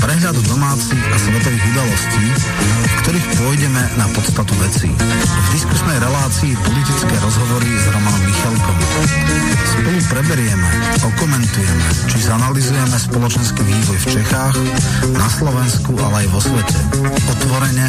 Prehľadu domácich a svetových udalostí, v ktorých pôjdeme na podstatu veci. V diskusnej relácii politické rozhovory s Romanom Michalkom. Spolu preberieme, okomentujeme, či zanalizujeme spoločenský vývoj v Čechách, na Slovensku, ale aj vo svete. Otvorene,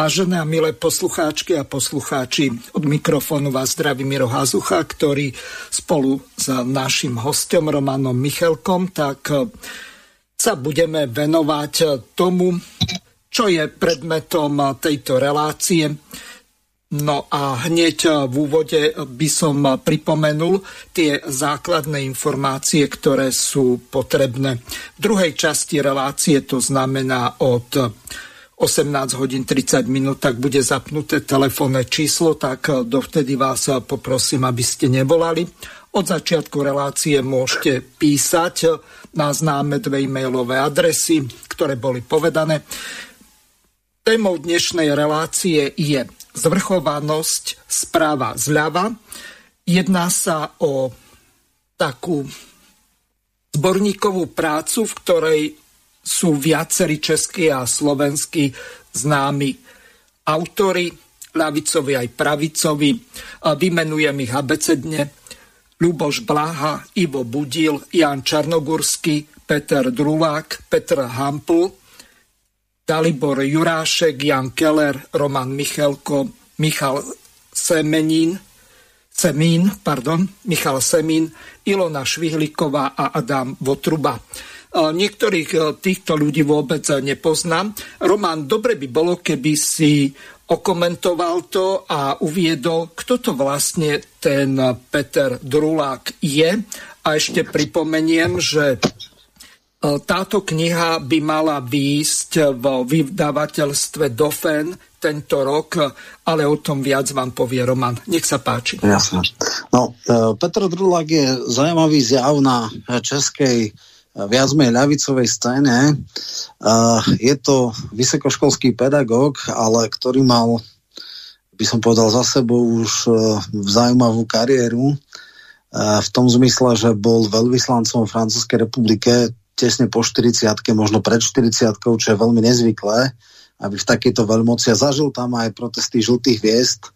Vážené a milé poslucháčky a poslucháči, od mikrofónu vás zdraví Miro Hazucha, ktorý spolu s našim hostom Romanom Michelkom tak eh, sa budeme venovať eh, tomu, čo je predmetom eh, tejto relácie. No a hneď v úvode by som pripomenul tie základné informácie, ktoré sú potrebné. V druhej časti relácie to znamená od 18 hodín 30 minút, tak bude zapnuté telefónne číslo, tak eh, dovtedy vás eh, poprosím, aby ste nevolali. Od začiatku relácie môžete písať eh, na známe dve e-mailové adresy, ktoré boli povedané. Témou dnešnej relácie je zvrchovanosť správa zľava. Jedná sa o takú zborníkovú prácu, v ktorej sú viacerí českí a slovenskí známi autory, ľavicovi aj pravicovi. Vymenujem ich abecedne. Luboš Blaha, Ivo Budil, Jan Čarnogurský, Peter Drulák, Petr Hampl, Dalibor Jurášek, Jan Keller, Roman Michelko, Michal Semenín, Semín, pardon, Michal Semín, Ilona Švihliková a Adam Votruba. Niektorých e, týchto ľudí vôbec nepoznám. Roman, dobre by bolo, keby si okomentoval to a uviedol, kto to vlastne ten Peter Drulák je. A ešte pripomeniem, že e, táto kniha by mala výjsť v vydavateľstve Dofen tento rok, ale o tom viac vám povie Roman. Nech sa páči. Jasne. No, e, Petr Drulák je zaujímavý zjav na českej viac menej ľavicovej scéne. Je to vysokoškolský pedagóg, ale ktorý mal, by som povedal, za sebou už e, zaujímavú kariéru v tom zmysle, že bol veľvyslancom Francúzskej republike tesne po 40 možno pred 40 čo je veľmi nezvyklé, aby v takejto veľmoci a zažil tam aj protesty žltých hviezd,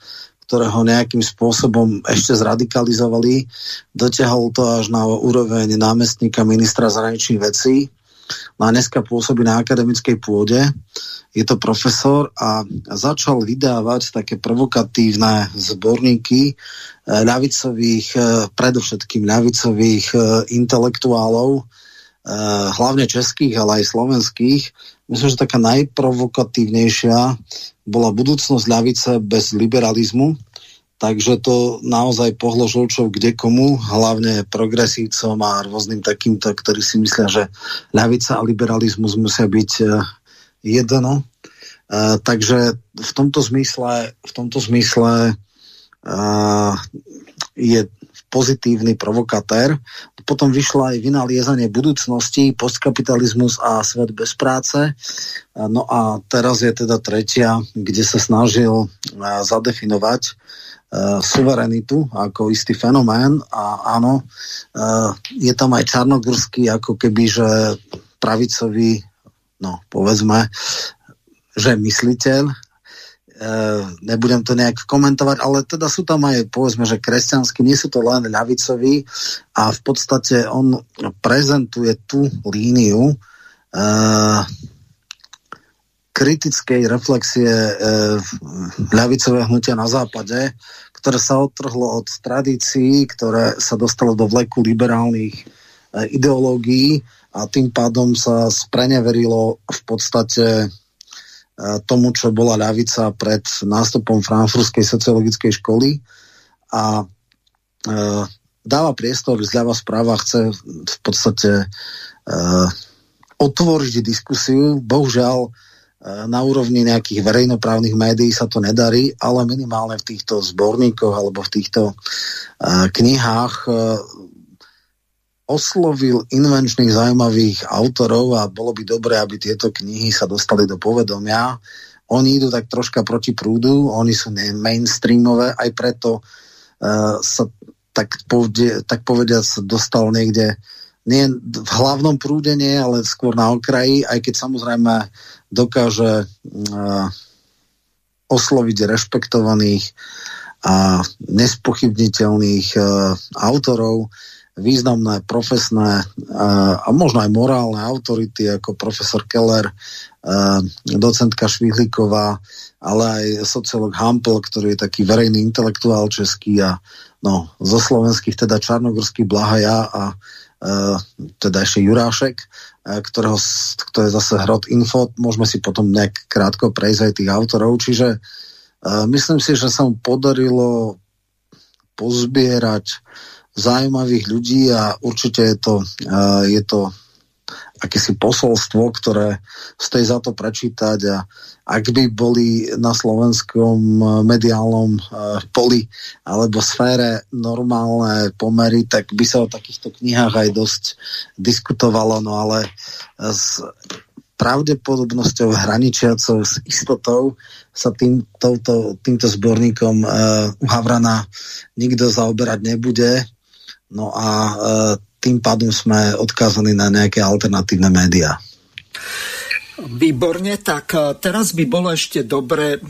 ktoré ho nejakým spôsobom ešte zradikalizovali. Dotiahol to až na úroveň námestníka ministra zahraničných vecí. No a dneska pôsobí na akademickej pôde. Je to profesor a začal vydávať také provokatívne zborníky eh, ľavicových, eh, predovšetkým ľavicových eh, intelektuálov, hlavne českých, ale aj slovenských. Myslím, že taká najprovokatívnejšia bola budúcnosť ľavice bez liberalizmu, takže to naozaj pohlo žolčov kde komu, hlavne progresívcom a rôznym takýmto, ktorí si myslia, že ľavica a liberalizmus musia byť e, jedno. Uh, takže v tomto zmysle, v tomto zmysle je pozitívny provokatér. Potom vyšla aj vynaliezanie budúcnosti, postkapitalizmus a svet bez práce. No a teraz je teda tretia, kde sa snažil zadefinovať suverenitu ako istý fenomén a áno, je tam aj Čarnogurský ako keby, že pravicový, no povedzme, že mysliteľ, E, nebudem to nejak komentovať, ale teda sú tam aj, povedzme, že kresťanskí, nie sú to len ľavicoví. A v podstate on prezentuje tú líniu uh, kritickej reflexie uh, ľavicového hnutia na západe, ktoré sa odtrhlo od tradícií, ktoré sa dostalo do vleku liberálnych uh, ideológií a tým pádom sa spreneverilo v podstate tomu, čo bola ľavica pred nástupom frankfurtskej sociologickej školy a dáva priestor zľava správa, chce v podstate otvoriť diskusiu. Bohužiaľ, na úrovni nejakých verejnoprávnych médií sa to nedarí, ale minimálne v týchto zborníkoch alebo v týchto knihách oslovil invenčných zaujímavých autorov a bolo by dobré, aby tieto knihy sa dostali do povedomia. Oni idú tak troška proti prúdu, oni sú mainstreamové, aj preto uh, sa tak, povede, tak povediac dostal niekde nie v hlavnom prúde nie, ale skôr na okraji, aj keď samozrejme dokáže uh, osloviť rešpektovaných a nespochybniteľných uh, autorov, významné profesné a možno aj morálne autority ako profesor Keller, docentka Švihlíková, ale aj sociolog Hampel, ktorý je taký verejný intelektuál český a no, zo slovenských teda Čarnogorský Blahaja a teda ešte Jurášek, ktorého, kto je zase Hrot Info, môžeme si potom nejak krátko prejsť aj tých autorov, čiže myslím si, že sa mu podarilo pozbierať zaujímavých ľudí a určite je to, je to akési posolstvo, ktoré stojí za to prečítať. A ak by boli na slovenskom mediálnom poli alebo sfére normálne pomery, tak by sa o takýchto knihách aj dosť diskutovalo, no ale s pravdepodobnosťou hraničiacou s istotou sa tým, touto, týmto zborníkom uh, Havrana nikto zaoberať nebude No a e, tým pádom sme odkázaní na nejaké alternatívne médiá. Výborne, tak e, teraz by bolo ešte dobre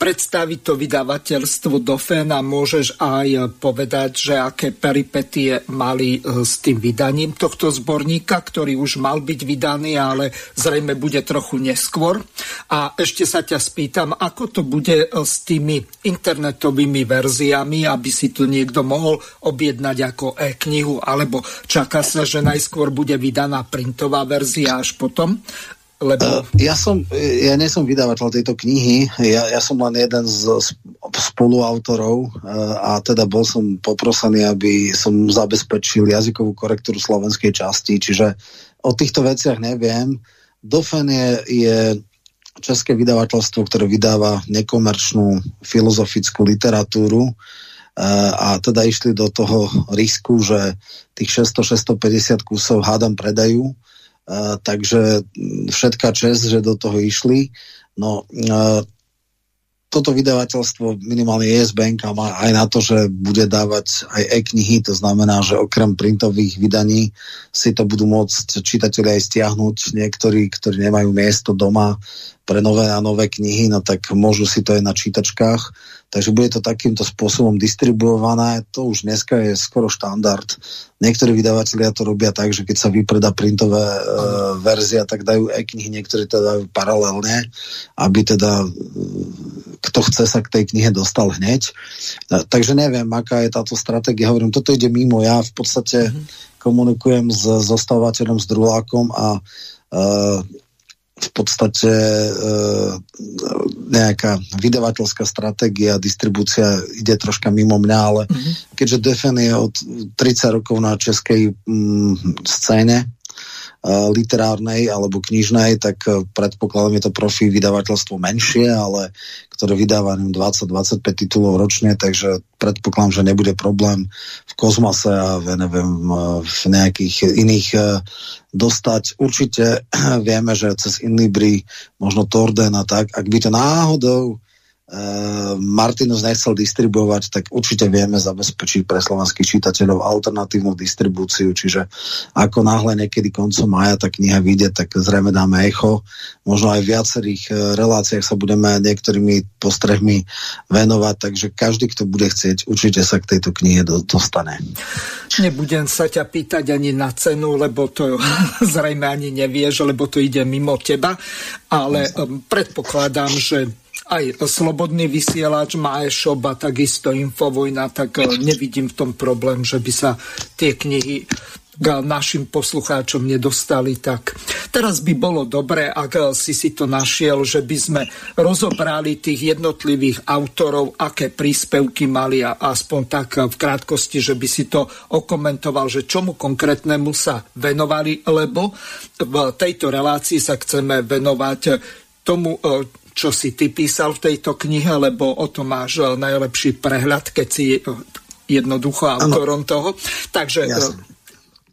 predstaviť to vydavateľstvo do féna, môžeš aj povedať, že aké peripetie mali e, s tým vydaním tohto zborníka, ktorý už mal byť vydaný, ale zrejme bude trochu neskôr. A ešte sa ťa spýtam, ako to bude e, s tými internetovými verziami, aby si to niekto mohol objednať ako e-knihu, alebo čaká sa, že najskôr bude vydaná printová verzia až potom lebo... Uh, ja, som, ja nie som vydavateľ tejto knihy, ja, ja som len jeden z spoluautorov uh, a teda bol som poprosený, aby som zabezpečil jazykovú korektúru slovenskej časti, čiže o týchto veciach neviem. Dofen je, je české vydavateľstvo, ktoré vydáva nekomerčnú filozofickú literatúru a teda išli do toho risku, že tých 600-650 kusov hádam predajú takže všetká čest, že do toho išli. No, toto vydavateľstvo minimálne ESBN má aj na to, že bude dávať aj e-knihy, to znamená, že okrem printových vydaní si to budú môcť čitatelia aj stiahnuť. Niektorí, ktorí nemajú miesto doma pre nové a nové knihy, no tak môžu si to aj na čítačkách Takže bude to takýmto spôsobom distribuované. To už dneska je skoro štandard. Niektorí vydavatelia to robia tak, že keď sa vypredá printové e, verzia, tak dajú e-knihy, niektorí to dajú paralelne, aby teda e, kto chce sa k tej knihe dostal hneď. E, takže neviem, aká je táto stratégia. Hovorím, toto ide mimo. Ja v podstate mm-hmm. komunikujem s zostávateľom, s druhákom a e, v podstate e, nejaká vydavateľská stratégia, distribúcia ide troška mimo mňa, ale mm-hmm. keďže Defen je od 30 rokov na českej mm, scéne, literárnej alebo knižnej, tak e, predpokladám je to profi vydavateľstvo menšie, ale ktoré vydáva 20-25 titulov ročne, takže predpokladám, že nebude problém v Kozmase a v, neviem, e, v nejakých iných e, dostať. Určite vieme, že cez Inlibri, možno Torden a tak, ak by to náhodou Martinus nechcel distribuovať, tak určite vieme zabezpečiť pre slovenských čitateľov alternatívnu distribúciu, čiže ako náhle niekedy koncom maja tá kniha vyjde, tak zrejme dáme echo. Možno aj v viacerých uh, reláciách sa budeme niektorými postrehmi venovať, takže každý, kto bude chcieť, určite sa k tejto knihe do, dostane. Nebudem sa ťa pýtať ani na cenu, lebo to zrejme ani nevieš, lebo to ide mimo teba, ale um, predpokladám, že aj Slobodný vysielač má e-shop a takisto Infovojna, tak e, nevidím v tom problém, že by sa tie knihy k našim poslucháčom nedostali. Tak teraz by bolo dobré, ak si si to našiel, že by sme rozobrali tých jednotlivých autorov, aké príspevky mali a aspoň tak v krátkosti, že by si to okomentoval, že čomu konkrétnemu sa venovali, lebo v tejto relácii sa chceme venovať tomu, čo si ty písal v tejto knihe, lebo o tom máš najlepší prehľad, keď si jednoducho autorom ano. toho. Takže Jasne.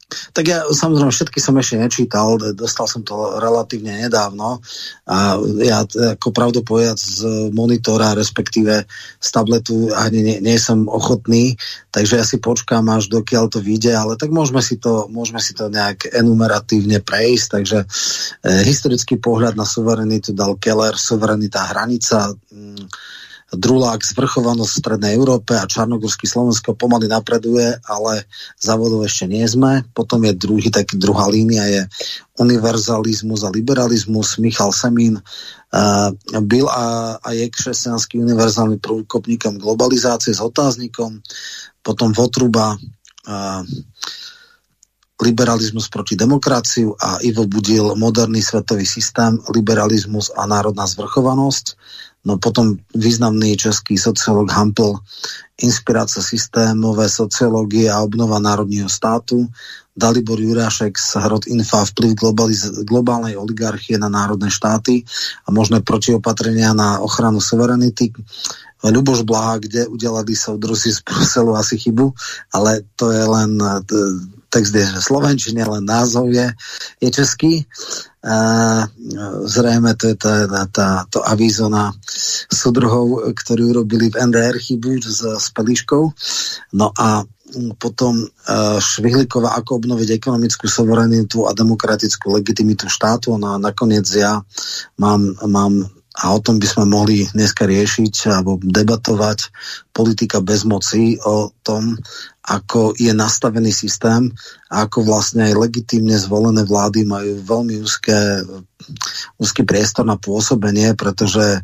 Tak ja samozrejme všetky som ešte nečítal, dostal som to relatívne nedávno a ja ako pravdu povedať z monitora, respektíve z tabletu ani nie, nie som ochotný, takže ja si počkám až dokiaľ to vyjde, ale tak môžeme si to, môžeme si to nejak enumeratívne prejsť, takže e, historický pohľad na suverenitu dal Keller, suverenita hranica, mm, Drulák zvrchovanosť v Strednej Európe a Čarnogórsky Slovensko pomaly napreduje, ale závodov ešte nie sme. Potom je druhý, taký druhá línia je univerzalizmus a liberalizmus. Michal Semín uh, byl a, a je křesťanský univerzálny prúkopníkom globalizácie s otáznikom. Potom Votruba uh, liberalizmus proti demokraciu a Ivo Budil moderný svetový systém, liberalizmus a národná zvrchovanosť. No potom významný český sociolog Hampel, inspirácia systémové sociológie a obnova národního státu, Dalibor Jurášek z Hrod Infa, vplyv globálnej oligarchie na národné štáty a možné protiopatrenia na ochranu suverenity. Ľuboš Blaha, kde udelali soudruzi z Bruselu asi chybu, ale to je len text je slovenčine, len názov je, je český. A zrejme to je tá, tá, to avízo na sudruhov, ktorí urobili v NDR chybu s, s Peliškou. No a potom uh, Švihliková, ako obnoviť ekonomickú suverenitu a demokratickú legitimitu štátu. No a nakoniec ja mám, mám a o tom by sme mohli dneska riešiť alebo debatovať politika bez moci o tom, ako je nastavený systém a ako vlastne aj legitímne zvolené vlády majú veľmi úzké, úzky priestor na pôsobenie, pretože e,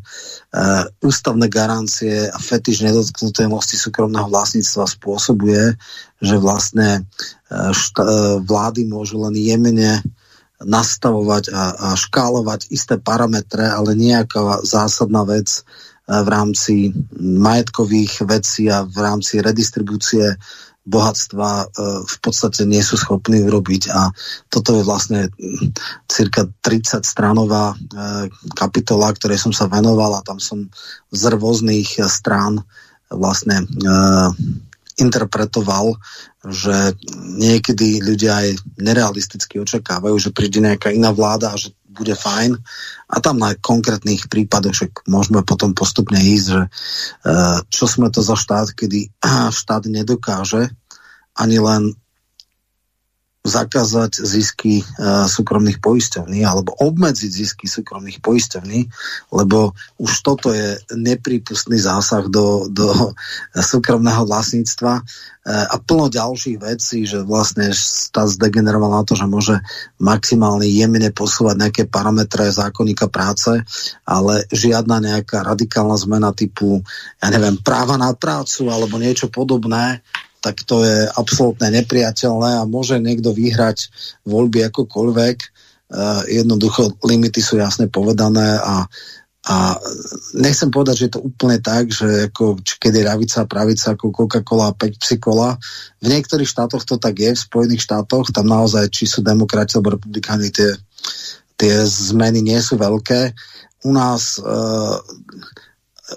ústavné garancie a fetiš nedotknutelnosti súkromného vlastníctva spôsobuje, že vlastne e, šta, e, vlády môžu len jemene nastavovať a, a škálovať isté parametre, ale nejaká zásadná vec e, v rámci majetkových vecí a v rámci redistribúcie bohatstva e, v podstate nie sú schopní urobiť. A toto je vlastne cirka 30 stranová e, kapitola, ktorej som sa venoval a tam som z rôznych strán vlastne interpretoval, že niekedy ľudia aj nerealisticky očakávajú, že príde nejaká iná vláda a že bude fajn. A tam na konkrétnych prípadoch však môžeme potom postupne ísť, že eh, čo sme to za štát, kedy štát nedokáže ani len zakázať zisky uh, súkromných poisťovní alebo obmedziť zisky súkromných poisťovní, lebo už toto je neprípustný zásah do, do súkromného vlastníctva. Uh, a plno ďalších vecí, že vlastne štát zdegeneroval na to, že môže maximálne jemne posúvať nejaké parametre zákonníka práce, ale žiadna nejaká radikálna zmena typu, ja neviem, práva na prácu alebo niečo podobné tak to je absolútne nepriateľné a môže niekto vyhrať voľby akokoľvek. Uh, jednoducho limity sú jasne povedané a, a nechcem povedať, že je to úplne tak, že ako, kedy ravica a pravica ako Coca-Cola a Pepsi-Cola. V niektorých štátoch to tak je, v Spojených štátoch, tam naozaj, či sú demokrati alebo republikáni, tie, tie zmeny nie sú veľké. U nás uh,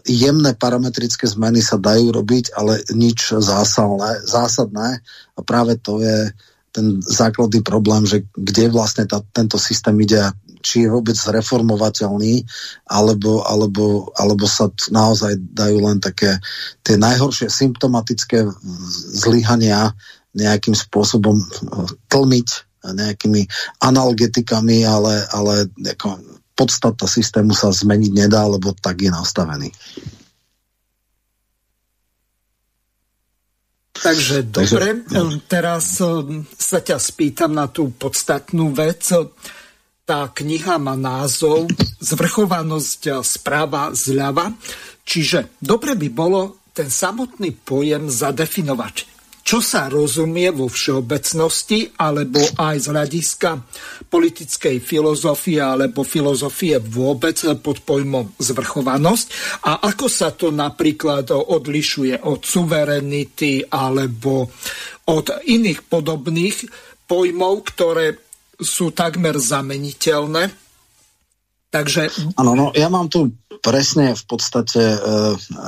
jemné parametrické zmeny sa dajú robiť, ale nič zásadné, zásadné. A práve to je ten základný problém, že kde vlastne tá, tento systém ide či je vôbec reformovateľný, alebo, alebo, alebo sa naozaj dajú len také tie najhoršie symptomatické zlyhania nejakým spôsobom tlmiť nejakými analgetikami, ale, ale ako podstata systému sa zmeniť nedá, lebo tak je nastavený. Takže dobre, Takže, teraz um, sa ťa spýtam na tú podstatnú vec. Tá kniha má názov Zvrchovanosť správa zľava, čiže dobre by bolo ten samotný pojem zadefinovať. Čo sa rozumie vo všeobecnosti alebo aj z hľadiska politickej filozofie alebo filozofie vôbec pod pojmom zvrchovanosť a ako sa to napríklad odlišuje od suverenity alebo od iných podobných pojmov, ktoré sú takmer zameniteľné. Takže... Áno, no, ja mám tu presne v podstate e,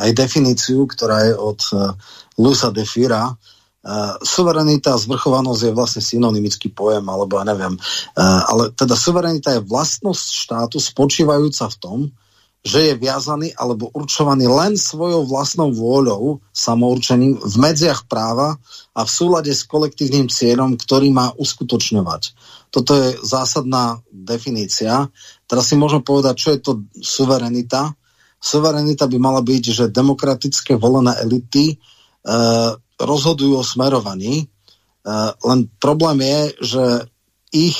aj definíciu, ktorá je od e, Lusa de Fira, Suverenita a zvrchovanosť je vlastne synonymický pojem, alebo ja neviem. Ale teda suverenita je vlastnosť štátu spočívajúca v tom, že je viazaný alebo určovaný len svojou vlastnou vôľou, samourčením v medziach práva a v súlade s kolektívnym cieľom, ktorý má uskutočňovať. Toto je zásadná definícia. Teraz si môžeme povedať, čo je to suverenita. Suverenita by mala byť, že demokratické volené elity uh, rozhodujú o smerovaní, e, len problém je, že ich,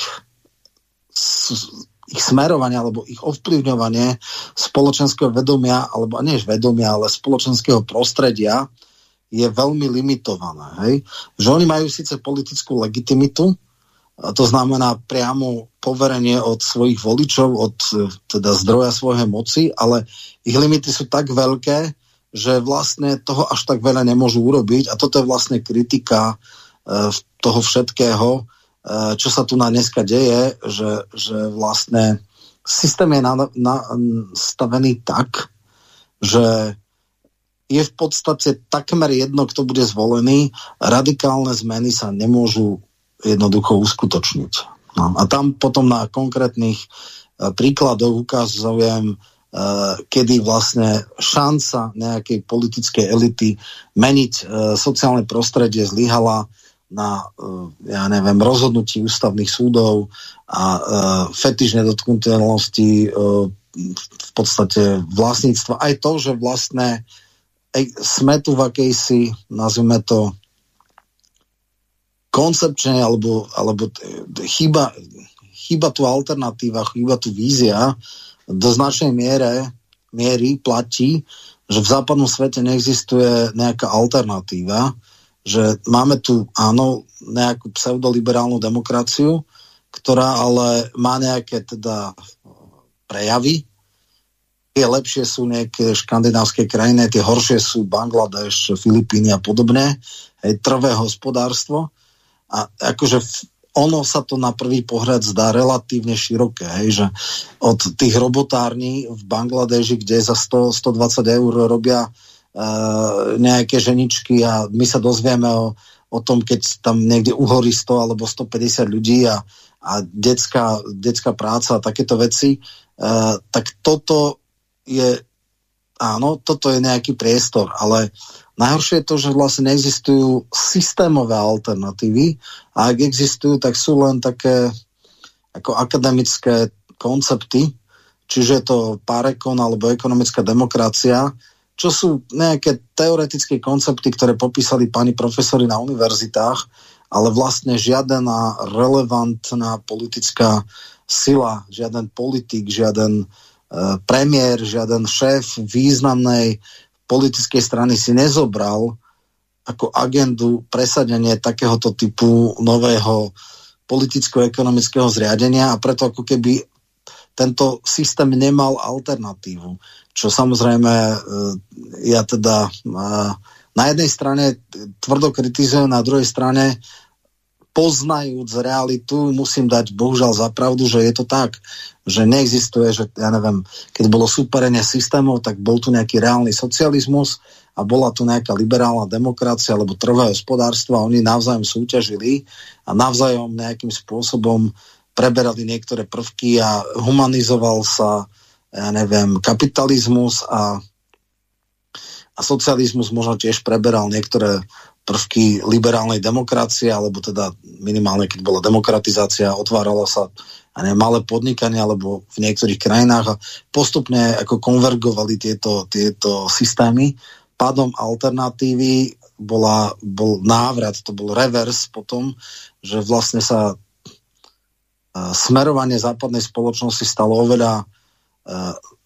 ich smerovanie alebo ich ovplyvňovanie spoločenského vedomia, alebo nie vedomia, ale spoločenského prostredia je veľmi limitované. Hej? Že oni majú síce politickú legitimitu, to znamená priamo poverenie od svojich voličov, od teda zdroja svojej moci, ale ich limity sú tak veľké, že vlastne toho až tak veľa nemôžu urobiť a toto je vlastne kritika e, toho všetkého, e, čo sa tu na dneska deje, že, že vlastne systém je nastavený tak, že je v podstate takmer jedno, kto bude zvolený, radikálne zmeny sa nemôžu jednoducho uskutočniť. No, a tam potom na konkrétnych e, príkladoch ukazujem kedy vlastne šanca nejakej politickej elity meniť uh, sociálne prostredie zlyhala na, uh, ja neviem, rozhodnutí ústavných súdov a uh, fetiš nedotknutelnosti uh, v podstate vlastníctva. Aj to, že vlastne sme tu v akejsi, nazvime to, koncepčne, alebo, alebo chyba, chyba tu alternatíva, chyba tu vízia, do značnej miere, miery platí, že v západnom svete neexistuje nejaká alternatíva, že máme tu, áno, nejakú pseudoliberálnu demokraciu, ktorá ale má nejaké teda prejavy. Tie lepšie sú nejaké škandinávské krajiny, tie horšie sú Bangladeš, Filipíny a podobne. Hej, trvé hospodárstvo. A akože ono sa to na prvý pohľad zdá relatívne široké, hej, že od tých robotární v Bangladeži, kde za 100-120 eur robia uh, nejaké ženičky a my sa dozvieme o, o tom, keď tam niekde uhorí 100 alebo 150 ľudí a, a detská, detská práca a takéto veci, uh, tak toto je áno, toto je nejaký priestor, ale Najhoršie je to, že vlastne neexistujú systémové alternatívy a ak existujú, tak sú len také ako akademické koncepty, čiže je to parekon alebo ekonomická demokracia, čo sú nejaké teoretické koncepty, ktoré popísali pani profesori na univerzitách, ale vlastne žiadna relevantná politická sila, žiaden politik, žiaden uh, premiér, žiaden šéf významnej politickej strany si nezobral ako agendu presadenie takéhoto typu nového politicko-ekonomického zriadenia a preto ako keby tento systém nemal alternatívu. Čo samozrejme e, ja teda e, na jednej strane tvrdo kritizujem, na druhej strane poznajúc realitu, musím dať bohužiaľ za pravdu, že je to tak, že neexistuje, že ja neviem, keď bolo súperenie systémov, tak bol tu nejaký reálny socializmus a bola tu nejaká liberálna demokracia alebo trhové hospodárstvo a oni navzájom súťažili a navzájom nejakým spôsobom preberali niektoré prvky a humanizoval sa, ja neviem, kapitalizmus a, a socializmus možno tiež preberal niektoré prvky liberálnej demokracie, alebo teda minimálne, keď bola demokratizácia, otvárala sa ne, malé podnikanie, alebo v niektorých krajinách a postupne ako konvergovali tieto, tieto systémy. Pádom alternatívy bola, bol návrat, to bol revers potom, že vlastne sa smerovanie západnej spoločnosti stalo oveľa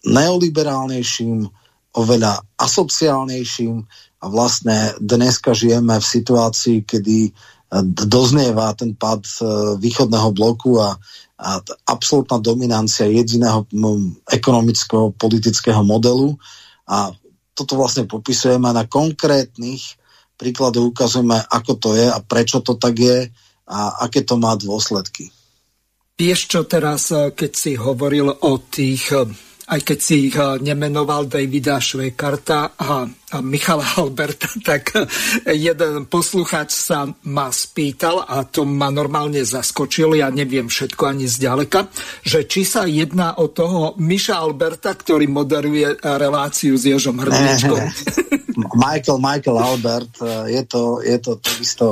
neoliberálnejším, oveľa asociálnejším a vlastne dneska žijeme v situácii, kedy doznieva ten pad východného bloku a, a absolútna dominancia jediného ekonomického politického modelu a toto vlastne popisujeme na konkrétnych príkladoch ukazujeme, ako to je a prečo to tak je a aké to má dôsledky. Vieš čo teraz, keď si hovoril o tých aj keď si ich eh, nemenoval Davida Švejkarta a, a Michala Alberta, tak eh, jeden poslucháč sa ma spýtal, a to ma normálne zaskočil, ja neviem všetko ani zďaleka, že či sa jedná o toho Miša Alberta, ktorý moderuje reláciu s Jožom Hrdličkom. Michael, Michael Albert, eh, je to, je to takisto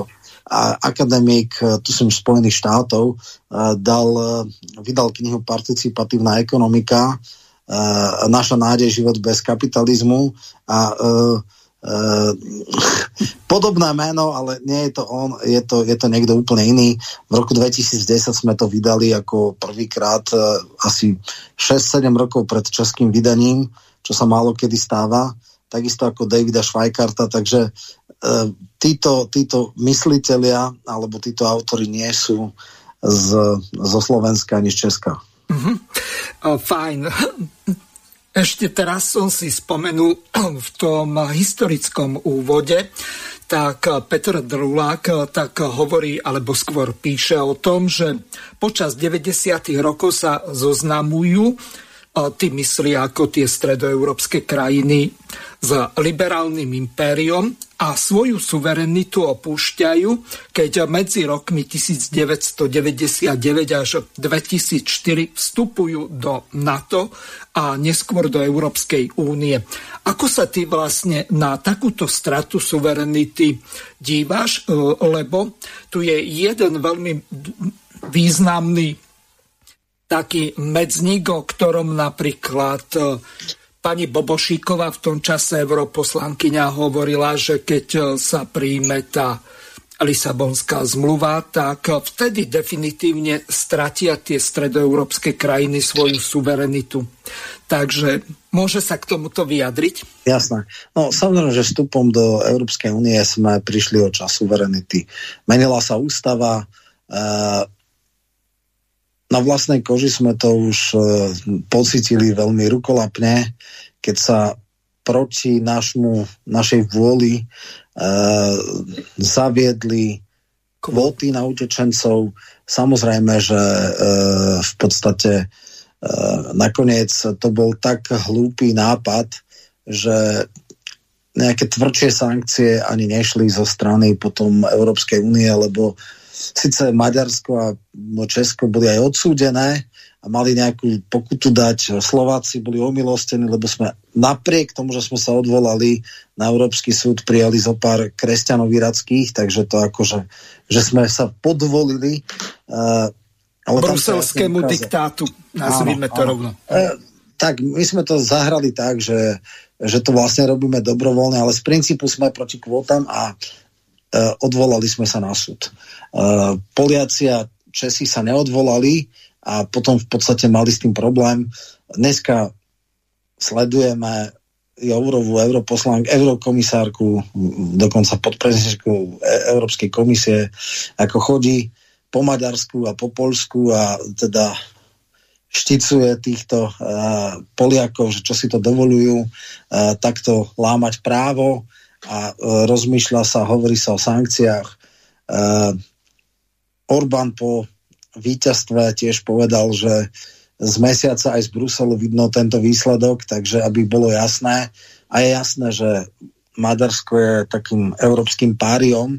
akademik, tu som Spojených štátov, dal, vydal knihu Participatívna ekonomika, naša nádej život bez kapitalizmu a uh, uh, podobné meno, ale nie je to on, je to, je to niekto úplne iný. V roku 2010 sme to vydali ako prvýkrát uh, asi 6-7 rokov pred českým vydaním, čo sa málo kedy stáva, takisto ako Davida Švajkarta, takže títo, títo mysliteľia alebo títo autory nie sú z, zo Slovenska ani z Česka. Mm-hmm. Fajn. Ešte teraz som si spomenul v tom historickom úvode, tak Petr Drulák tak hovorí, alebo skôr píše o tom, že počas 90. rokov sa zoznamujú ty myslí ako tie stredoeurópske krajiny s liberálnym impériom a svoju suverenitu opúšťajú, keď medzi rokmi 1999 až 2004 vstupujú do NATO a neskôr do Európskej únie. Ako sa ty vlastne na takúto stratu suverenity díváš? Lebo tu je jeden veľmi významný taký medzník, o ktorom napríklad e, pani Bobošíková v tom čase europoslankyňa hovorila, že keď e, sa príjme tá Lisabonská zmluva, tak vtedy definitívne stratia tie stredoeurópske krajiny svoju suverenitu. Takže môže sa k tomuto vyjadriť? Jasné. No samozrejme, že vstupom do Európskej únie sme prišli o čas suverenity. Menila sa ústava, e, na vlastnej koži sme to už e, pocitili veľmi rukolapne, keď sa proti našmu, našej vôli e, zaviedli kvóty na utečencov. Samozrejme, že e, v podstate e, nakoniec to bol tak hlúpý nápad, že nejaké tvrdšie sankcie ani nešli zo strany potom Európskej únie, lebo Sice Maďarsko a Česko boli aj odsúdené a mali nejakú pokutu dať. Slováci boli omilostení, lebo sme napriek tomu, že sme sa odvolali na Európsky súd, prijali zo pár kresťanov irackých, takže to akože, že sme sa podvolili. Uh, ale Bruselskému diktátu, nazvime to rovno. Uh, tak my sme to zahrali tak, že, že to vlastne robíme dobrovoľne, ale z princípu sme proti kvótam a odvolali sme sa na súd. Uh, Poliaci a Česi sa neodvolali a potom v podstate mali s tým problém. Dneska sledujeme Jourovú europoslank, eurokomisárku, dokonca podpredsedničku Európskej komisie, ako chodí po Maďarsku a po Polsku a teda šticuje týchto uh, Poliakov, že čo si to dovolujú, uh, takto lámať právo a uh, rozmýšľa sa, hovorí sa o sankciách. Uh, Orbán po víťazstve tiež povedal, že z mesiaca aj z Bruselu vidno tento výsledok, takže aby bolo jasné. A je jasné, že Maďarsko je takým európskym páriom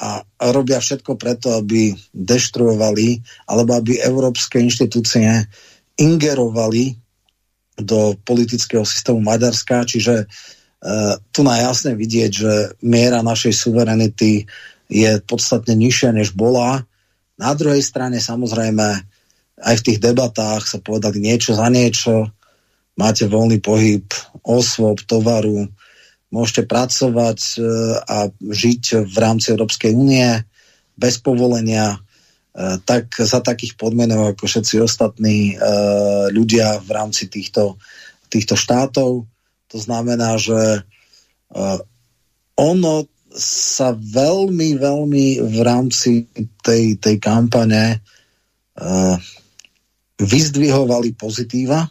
a robia všetko preto, aby deštruovali alebo aby európske inštitúcie ingerovali do politického systému Maďarska, čiže uh, tu na jasne vidieť, že miera našej suverenity je podstatne nižšia, než bola. Na druhej strane samozrejme aj v tých debatách sa povedali niečo za niečo, máte voľný pohyb osôb, tovaru, môžete pracovať e, a žiť v rámci Európskej únie bez povolenia, e, tak za takých podmienok ako všetci ostatní e, ľudia v rámci týchto, týchto štátov. To znamená, že uh, ono sa veľmi, veľmi v rámci tej, tej kampane uh, vyzdvihovali pozitíva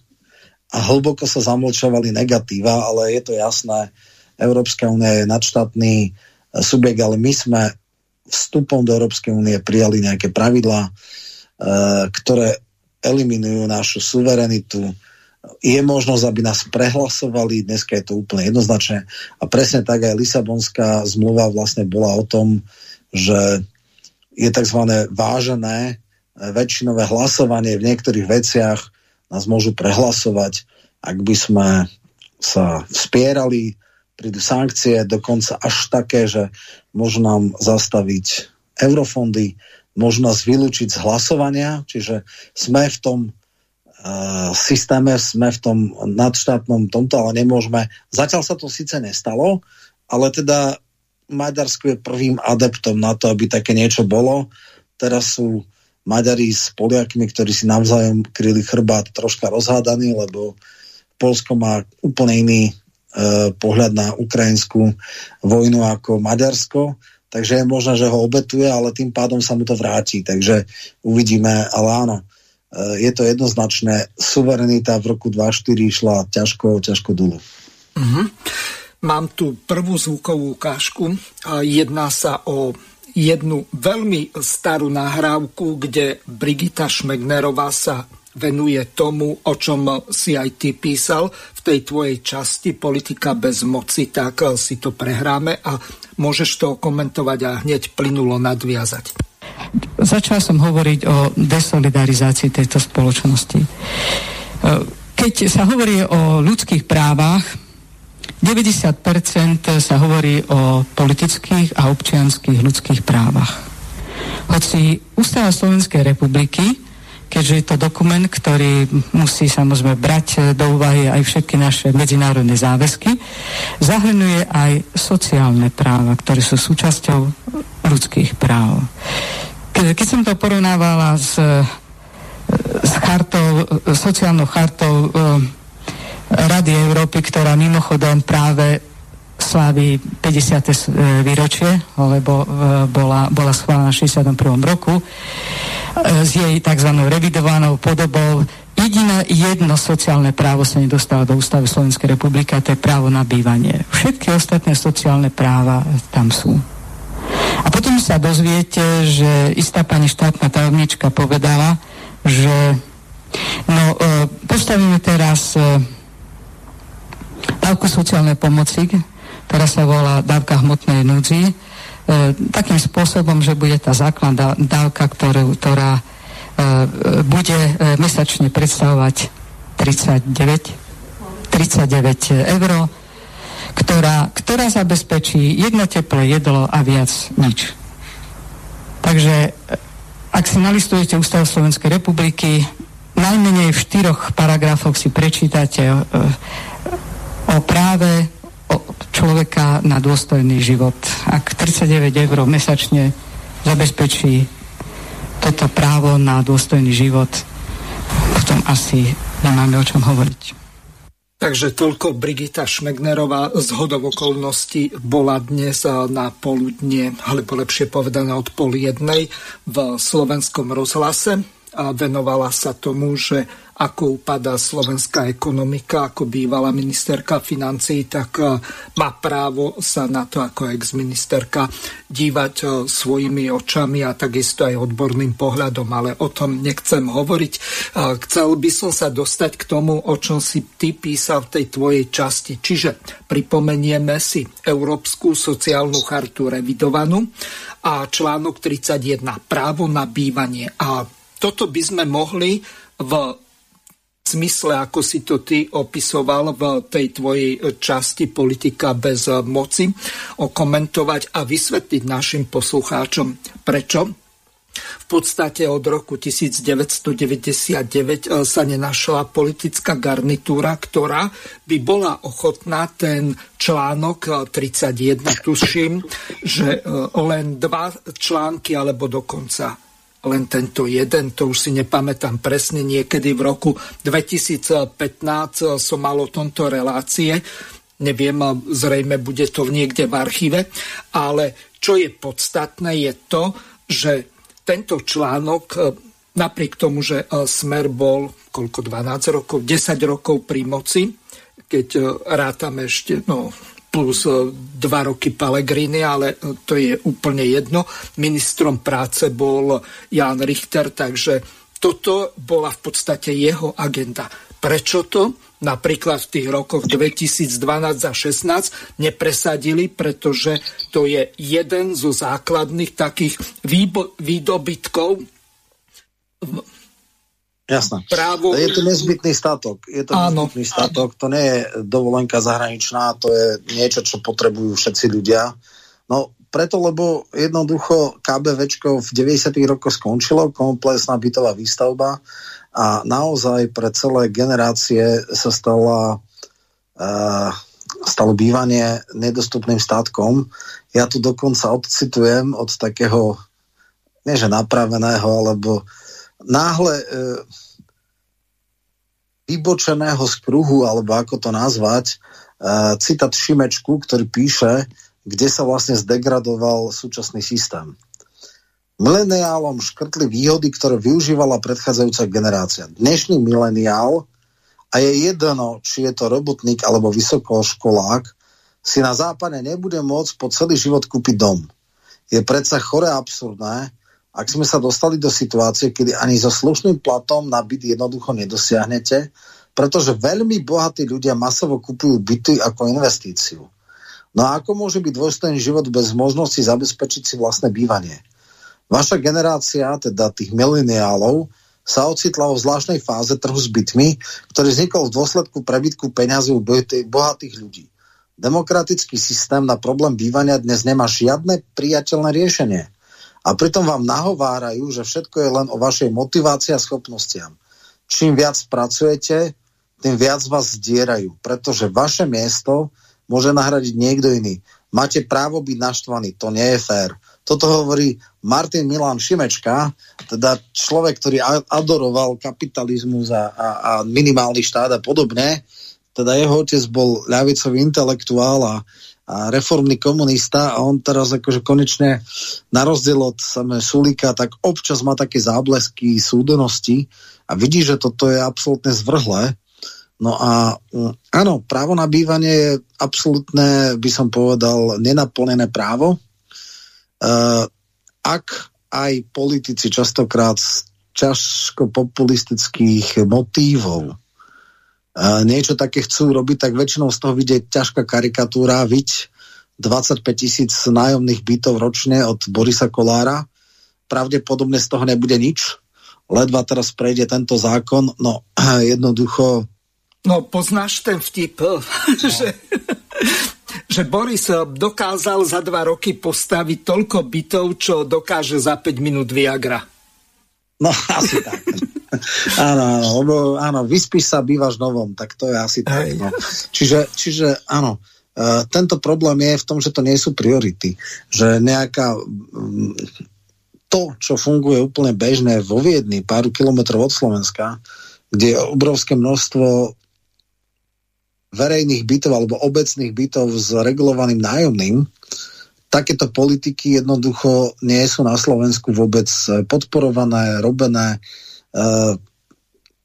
a hlboko sa zamlčovali negatíva, ale je to jasné, Európska únia je nadštátny e, subjekt, ale my sme vstupom do Európskej únie prijali nejaké pravidlá, e, ktoré eliminujú našu suverenitu. Je možnosť, aby nás prehlasovali, dneska je to úplne jednoznačné. A presne tak aj Lisabonská zmluva vlastne bola o tom, že je tzv. vážené e, väčšinové hlasovanie v niektorých veciach nás môžu prehlasovať, ak by sme sa vspierali, prídu sankcie, dokonca až také, že môžu nám zastaviť eurofondy, môžu nás vylúčiť z hlasovania, čiže sme v tom systéme, sme v tom nadštátnom tomto, ale nemôžeme. Zatiaľ sa to síce nestalo, ale teda Maďarsko je prvým adeptom na to, aby také niečo bolo. Teraz sú Maďari s Poliakmi, ktorí si navzájom kryli chrbát troška rozhádaní, lebo Polsko má úplne iný e, pohľad na ukrajinskú vojnu ako Maďarsko, takže je možné, že ho obetuje, ale tým pádom sa mu to vráti, takže uvidíme, ale áno, je to jednoznačné, suverenita v roku 2024 išla ťažko, ťažko dolu. Mm-hmm. Mám tu prvú zvukovú ukážku. Jedná sa o jednu veľmi starú nahrávku, kde Brigita Šmegnerová sa venuje tomu, o čom si aj ty písal v tej tvojej časti Politika bez moci, tak si to prehráme a môžeš to komentovať a hneď plynulo nadviazať. Začal som hovoriť o desolidarizácii tejto spoločnosti. Keď sa hovorí o ľudských právach, 90% sa hovorí o politických a občianských ľudských právach. Hoci Ústava Slovenskej republiky, keďže je to dokument, ktorý musí samozrejme brať do úvahy aj všetky naše medzinárodné záväzky, zahrnuje aj sociálne práva, ktoré sú súčasťou ľudských práv. Keď som to porovnávala s, s chartou, sociálnou chartou Rady Európy, ktorá mimochodom práve slaví 50. E, výročie, lebo e, bola, bola schválená v 61. roku, e, s jej tzv. revidovanou podobou jediné jedno sociálne právo sa nedostáva do ústavy Slovenskej republiky a to je právo na bývanie. Všetky ostatné sociálne práva tam sú. A potom sa dozviete, že istá pani štátna tajomnička povedala, že no, postavíme teraz dávku sociálnej pomoci, ktorá sa volá dávka hmotnej núdzi, e, takým spôsobom, že bude tá základná dávka, ktorú, ktorá e, bude e, mesačne predstavovať 39, 39 eur, ktorá, ktorá zabezpečí jedno teplé jedlo a viac nič. Takže e, ak si nalistujete Ústav Slovenskej republiky, najmenej v štyroch paragrafoch si prečítate e, o práve človeka na dôstojný život. Ak 39 eur mesačne zabezpečí toto právo na dôstojný život, potom asi nemáme o čom hovoriť. Takže toľko Brigita Šmegnerová z hodov okolností bola dnes na poludne, alebo lepšie povedané od pol jednej v slovenskom rozhlase. A venovala sa tomu, že ako upadá slovenská ekonomika, ako bývalá ministerka financí, tak e, má právo sa na to ako ex-ministerka dívať e, svojimi očami a takisto aj odborným pohľadom, ale o tom nechcem hovoriť. Chcel by som sa dostať k tomu, o čom si ty písal v tej tvojej časti. Čiže pripomenieme si Európsku sociálnu chartu revidovanú a článok 31 právo na bývanie. A toto by sme mohli v zmysle, ako si to ty opisoval v tej tvojej časti politika bez moci, okomentovať a vysvetliť našim poslucháčom, prečo? V podstate od roku 1999 eh, sa nenašla politická garnitúra, ktorá by bola ochotná ten článok 31, eh, tuším, že eh, len dva články alebo dokonca len tento jeden, to už si nepamätám presne, niekedy v roku 2015 som mal o tomto relácie, neviem, zrejme bude to niekde v archíve, ale čo je podstatné je to, že tento článok, napriek tomu, že Smer bol koľko 12 rokov, 10 rokov pri moci, keď rátame ešte no, plus e, dva roky Pellegrini, ale e, to je úplne jedno. Ministrom práce bol Jan Richter, takže toto bola v podstate jeho agenda. Prečo to napríklad v tých rokoch 2012 a 2016 nepresadili, pretože to je jeden zo základných takých výdobytkov Jasné. Právo... Je to nezbytný statok. Je to Áno. nezbytný statok. To nie je dovolenka zahraničná, to je niečo, čo potrebujú všetci ľudia. No preto, lebo jednoducho KBVčko v 90. rokoch skončilo, komplexná bytová výstavba a naozaj pre celé generácie sa stala uh, stalo bývanie nedostupným státkom. Ja tu dokonca odcitujem od takého, nie že napraveného, alebo náhle e, vybočeného z kruhu, alebo ako to nazvať, e, citát Šimečku, ktorý píše, kde sa vlastne zdegradoval súčasný systém. Mileniálom škrtli výhody, ktoré využívala predchádzajúca generácia. Dnešný mileniál, a je jedno, či je to robotník alebo vysokoškolák, si na západe nebude môcť po celý život kúpiť dom. Je predsa chore absurdné, ak sme sa dostali do situácie, kedy ani so slušným platom na byt jednoducho nedosiahnete, pretože veľmi bohatí ľudia masovo kupujú byty ako investíciu. No a ako môže byť dôstojný život bez možnosti zabezpečiť si vlastné bývanie? Vaša generácia, teda tých mileniálov, sa ocitla vo zvláštnej fáze trhu s bytmi, ktorý vznikol v dôsledku prebytku peňazí u bohatých ľudí. Demokratický systém na problém bývania dnes nemá žiadne priateľné riešenie a pritom vám nahovárajú, že všetko je len o vašej motivácii a schopnostiam. Čím viac pracujete, tým viac vás zdierajú, pretože vaše miesto môže nahradiť niekto iný. Máte právo byť naštvaný, to nie je fér. Toto hovorí Martin Milan Šimečka, teda človek, ktorý adoroval kapitalizmus a, a, a minimálny štát a podobne. Teda jeho otec bol ľavicový intelektuál a reformný komunista a on teraz akože konečne na rozdiel od samé Sulika, tak občas má také záblesky súdenosti a vidí, že toto je absolútne zvrhlé. No a mm, áno, právo na bývanie je absolútne, by som povedal, nenaplnené právo. Uh, ak aj politici častokrát z ťažko populistických motívov niečo také chcú robiť, tak väčšinou z toho vidieť ťažká karikatúra, viď 25 tisíc nájomných bytov ročne od Borisa Kolára. Pravdepodobne z toho nebude nič. Ledva teraz prejde tento zákon, no jednoducho... No poznáš ten vtip, no. že, že Boris dokázal za dva roky postaviť toľko bytov, čo dokáže za 5 minút Viagra. No asi tak. Áno, áno, lebo áno, vyspíš sa, bývaš novom, tak to je asi tak. No. Čiže, čiže áno, uh, tento problém je v tom, že to nie sú priority. Že nejaká um, to, čo funguje úplne bežné vo Viedni, pár kilometrov od Slovenska, kde je obrovské množstvo verejných bytov alebo obecných bytov s regulovaným nájomným, takéto politiky jednoducho nie sú na Slovensku vôbec podporované, robené. Uh,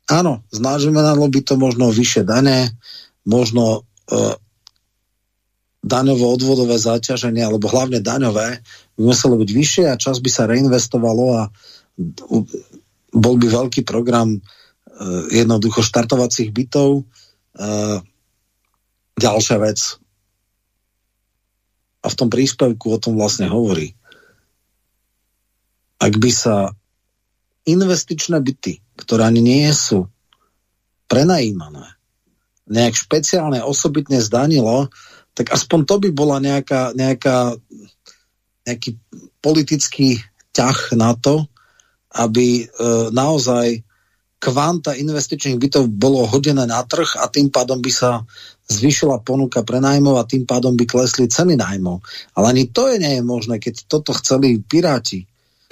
áno, znamenalo by to možno vyššie dane, možno uh, daňovo-odvodové záťaženie, alebo hlavne daňové, by muselo byť vyššie a čas by sa reinvestovalo a bol by veľký program uh, jednoducho štartovacích bytov. Uh, ďalšia vec. A v tom príspevku o tom vlastne hovorí. Ak by sa investičné byty, ktoré ani nie sú prenajímané, nejak špeciálne osobitne zdanilo, tak aspoň to by bola nejaká, nejaká, nejaký politický ťah na to, aby e, naozaj kvanta investičných bytov bolo hodené na trh a tým pádom by sa zvýšila ponuka pre nájmov a tým pádom by klesli ceny nájmov. Ale ani to je nie je možné, keď toto chceli piráti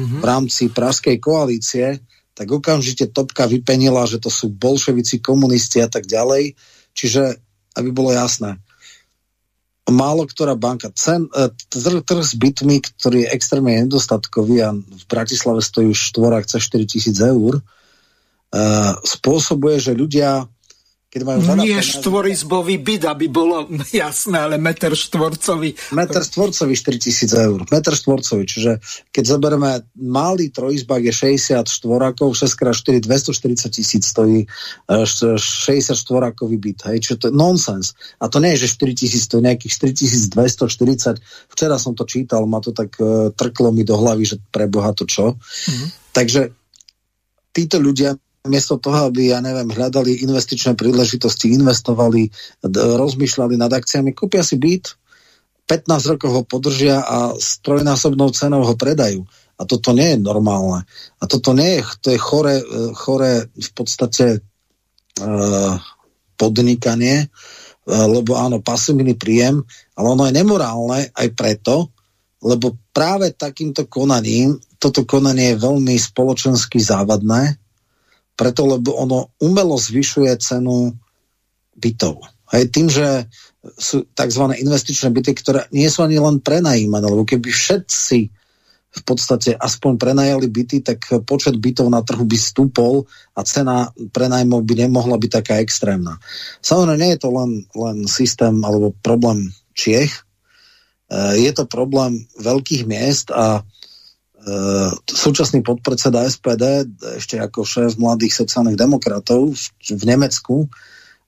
mm-hmm. v rámci pražskej koalície, tak okamžite topka vypenila, že to sú bolševici, komunisti a tak ďalej. Čiže, aby bolo jasné, málo ktorá banka, cen, e, trh, s bytmi, ktorý je extrémne nedostatkový a v Bratislave stojí už štvorák cez 4 tisíc eur, uh, spôsobuje, že ľudia keď majú Nie štvorizbový byt, aby bolo jasné, ale meter štvorcový. Meter štvorcový 4000 eur. Meter štvorcový, čiže keď zoberieme malý trojizbak je 60 štvorákov, 6x4, 240 tisíc stojí 60 e, štvorákový byt. Hej, čiže to je nonsens. A to nie je, že 4 tisíc, to je nejakých 4240. Včera som to čítal, ma to tak uh, trklo mi do hlavy, že preboha to čo. Mm-hmm. Takže títo ľudia miesto toho, aby, ja neviem, hľadali investičné príležitosti, investovali, rozmýšľali nad akciami, kúpia si byt, 15 rokov ho podržia a s trojnásobnou cenou ho predajú. A toto nie je normálne. A toto nie je, to je chore, chore v podstate uh, podnikanie, uh, lebo áno, pasívny príjem, ale ono je nemorálne aj preto, lebo práve takýmto konaním, toto konanie je veľmi spoločensky závadné, preto, lebo ono umelo zvyšuje cenu bytov. Aj tým, že sú tzv. investičné byty, ktoré nie sú ani len prenajímané, lebo keby všetci v podstate aspoň prenajali byty, tak počet bytov na trhu by stúpol a cena prenajmov by nemohla byť taká extrémna. Samozrejme, nie je to len, len systém alebo problém Čiech, e, je to problém veľkých miest a súčasný podpredseda SPD, ešte ako šéf mladých sociálnych demokratov v, v Nemecku,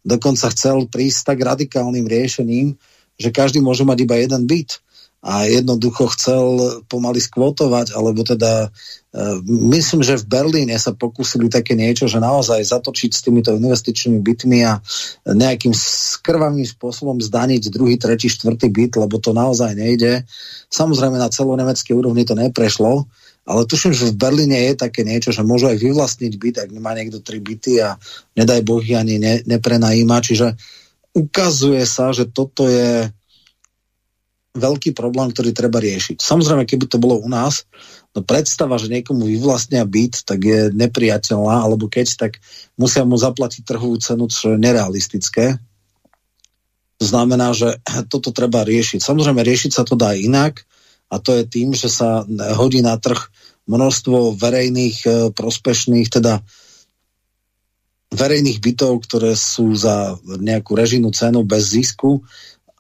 dokonca chcel prísť tak radikálnym riešením, že každý môže mať iba jeden byt a jednoducho chcel pomaly skvotovať, alebo teda uh, myslím, že v Berlíne sa pokúsili také niečo, že naozaj zatočiť s týmito investičnými bytmi a nejakým skrvavým spôsobom zdaniť druhý, tretí, štvrtý byt, lebo to naozaj nejde. Samozrejme na celonemeckej úrovni to neprešlo, ale tuším, že v Berlíne je také niečo, že môžu aj vyvlastniť byt, ak má niekto tri byty a nedaj Boh ani ne, neprenajíma. Čiže ukazuje sa, že toto je veľký problém, ktorý treba riešiť. Samozrejme, keby to bolo u nás, no predstava, že niekomu vyvlastnia byt, tak je nepriateľná, alebo keď, tak musia mu zaplatiť trhovú cenu, čo je nerealistické. To znamená, že toto treba riešiť. Samozrejme, riešiť sa to dá inak a to je tým, že sa hodí na trh množstvo verejných, e, prospešných, teda verejných bytov, ktoré sú za nejakú režijnú cenu bez zisku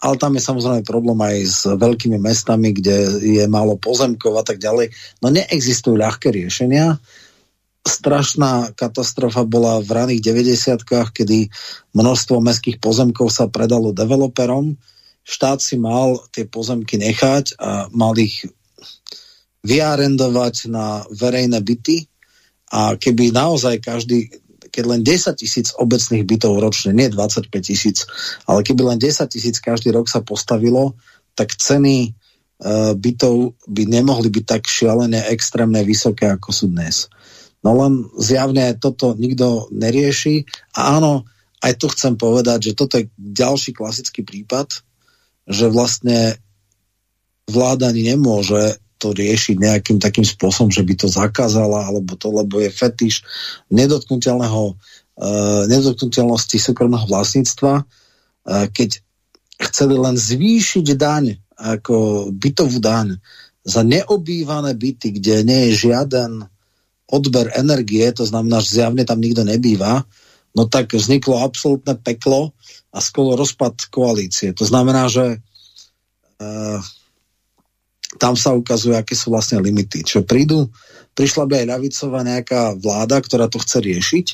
ale tam je samozrejme problém aj s veľkými mestami, kde je málo pozemkov a tak ďalej. No neexistujú ľahké riešenia. Strašná katastrofa bola v raných 90 kedy množstvo mestských pozemkov sa predalo developerom. Štát si mal tie pozemky nechať a mal ich vyarendovať na verejné byty a keby naozaj každý keď len 10 tisíc obecných bytov ročne, nie 25 tisíc, ale keby len 10 tisíc každý rok sa postavilo, tak ceny uh, bytov by nemohli byť tak šialené, extrémne vysoké, ako sú dnes. No len zjavne toto nikto nerieši a áno, aj tu chcem povedať, že toto je ďalší klasický prípad, že vlastne vláda ani nemôže to riešiť nejakým takým spôsobom, že by to zakázala, alebo to, lebo je fetiš nedotknutelného, uh, nedotknutelnosti súkromného vlastníctva, uh, keď chceli len zvýšiť daň, ako bytovú daň za neobývané byty, kde nie je žiaden odber energie, to znamená, že zjavne tam nikto nebýva, no tak vzniklo absolútne peklo a skolo rozpad koalície. To znamená, že uh, tam sa ukazuje, aké sú vlastne limity. Čo prídu, prišla by aj ľavicová nejaká vláda, ktorá to chce riešiť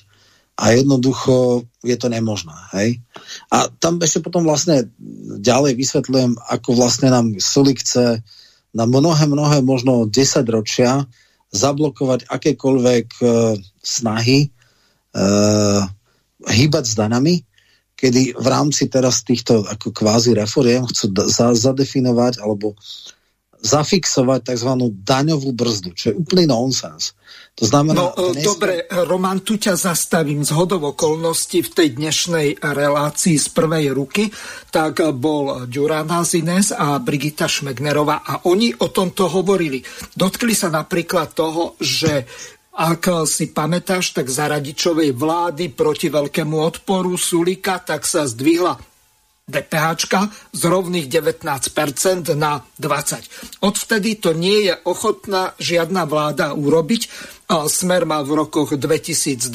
a jednoducho je to nemožné. Hej? A tam ešte potom vlastne ďalej vysvetľujem, ako vlastne nám Sulik chce na mnohé, mnohé, možno 10 ročia zablokovať akékoľvek e, snahy e, hýbať s danami, kedy v rámci teraz týchto ako kvázi reforiem chcú za, zadefinovať alebo zafixovať tzv. daňovú brzdu, čo je úplný nonsens. To znamená... No, dnes... dobre, Roman, tu ťa zastavím z hodov okolností v tej dnešnej relácii z prvej ruky, tak bol Ďurana Zines a Brigita Šmegnerová a oni o tomto hovorili. Dotkli sa napríklad toho, že ak si pamätáš, tak za radičovej vlády proti veľkému odporu Sulika, tak sa zdvihla DPH z rovných 19% na 20%. Odvtedy to nie je ochotná žiadna vláda urobiť Smer mal v rokoch 2012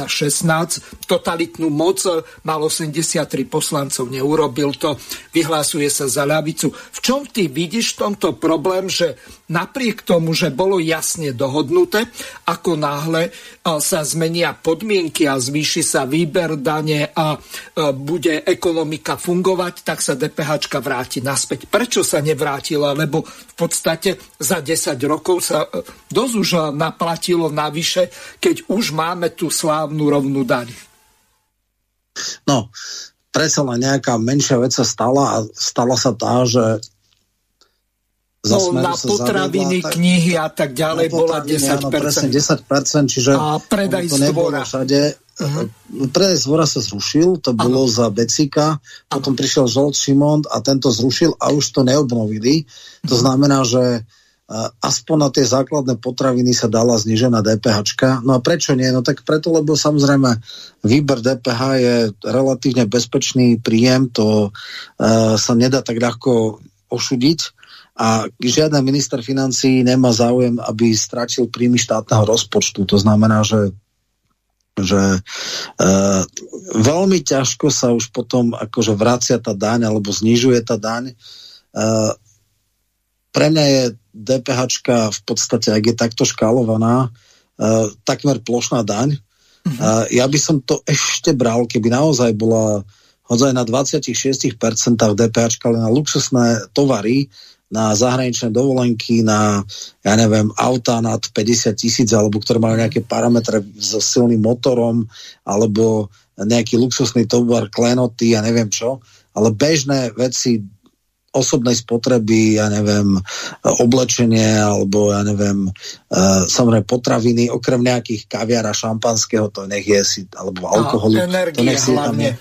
a 16 totalitnú moc, mal 83 poslancov, neurobil to, vyhlásuje sa za ľavicu. V čom ty vidíš tomto problém, že napriek tomu, že bolo jasne dohodnuté, ako náhle sa zmenia podmienky a zvýši sa výber dane a bude ekonomika fungovať, tak sa DPH vráti naspäť. Prečo sa nevrátila? Lebo v podstate za 10 rokov sa e, dosť už naplatilo platilo navyše, keď už máme tú slávnu rovnú daň? No, predsa len nejaká menšia vec sa stala a stala sa tá, že No, na potraviny, zaviedla, knihy a tak ďalej bola 10%. Áno, presne 10%, čiže a predaj to zdvora. Všade. Uh-huh. Predaj zdvora sa zrušil, to bolo ano. za Becika, potom ano. prišiel Žolt Šimond a tento zrušil a už to neobnovili. To uh-huh. znamená, že aspoň na tie základné potraviny sa dala znižená DPH. No a prečo nie? No tak preto, lebo samozrejme výber DPH je relatívne bezpečný príjem, to uh, sa nedá tak ľahko ošudiť a žiaden minister financí nemá záujem, aby stratil príjmy štátneho rozpočtu. To znamená, že že e, veľmi ťažko sa už potom akože vracia tá daň alebo znižuje tá daň. E, pre mňa je DPH v podstate, ak je takto škálovaná, uh, takmer plošná daň. Uh-huh. Uh, ja by som to ešte bral, keby naozaj bola hodzaj na 26% DPH, ale na luxusné tovary, na zahraničné dovolenky, na, ja neviem, auta nad 50 tisíc, alebo ktoré majú nejaké parametre so silným motorom, alebo nejaký luxusný tovar, klenoty, ja neviem čo, ale bežné veci osobnej spotreby, ja neviem, oblečenie alebo ja neviem, uh, samozrejme potraviny, okrem nejakých kaviara šampanského, to nech je si, alebo alkoholu. A energie to nech si hlavne. Tam je,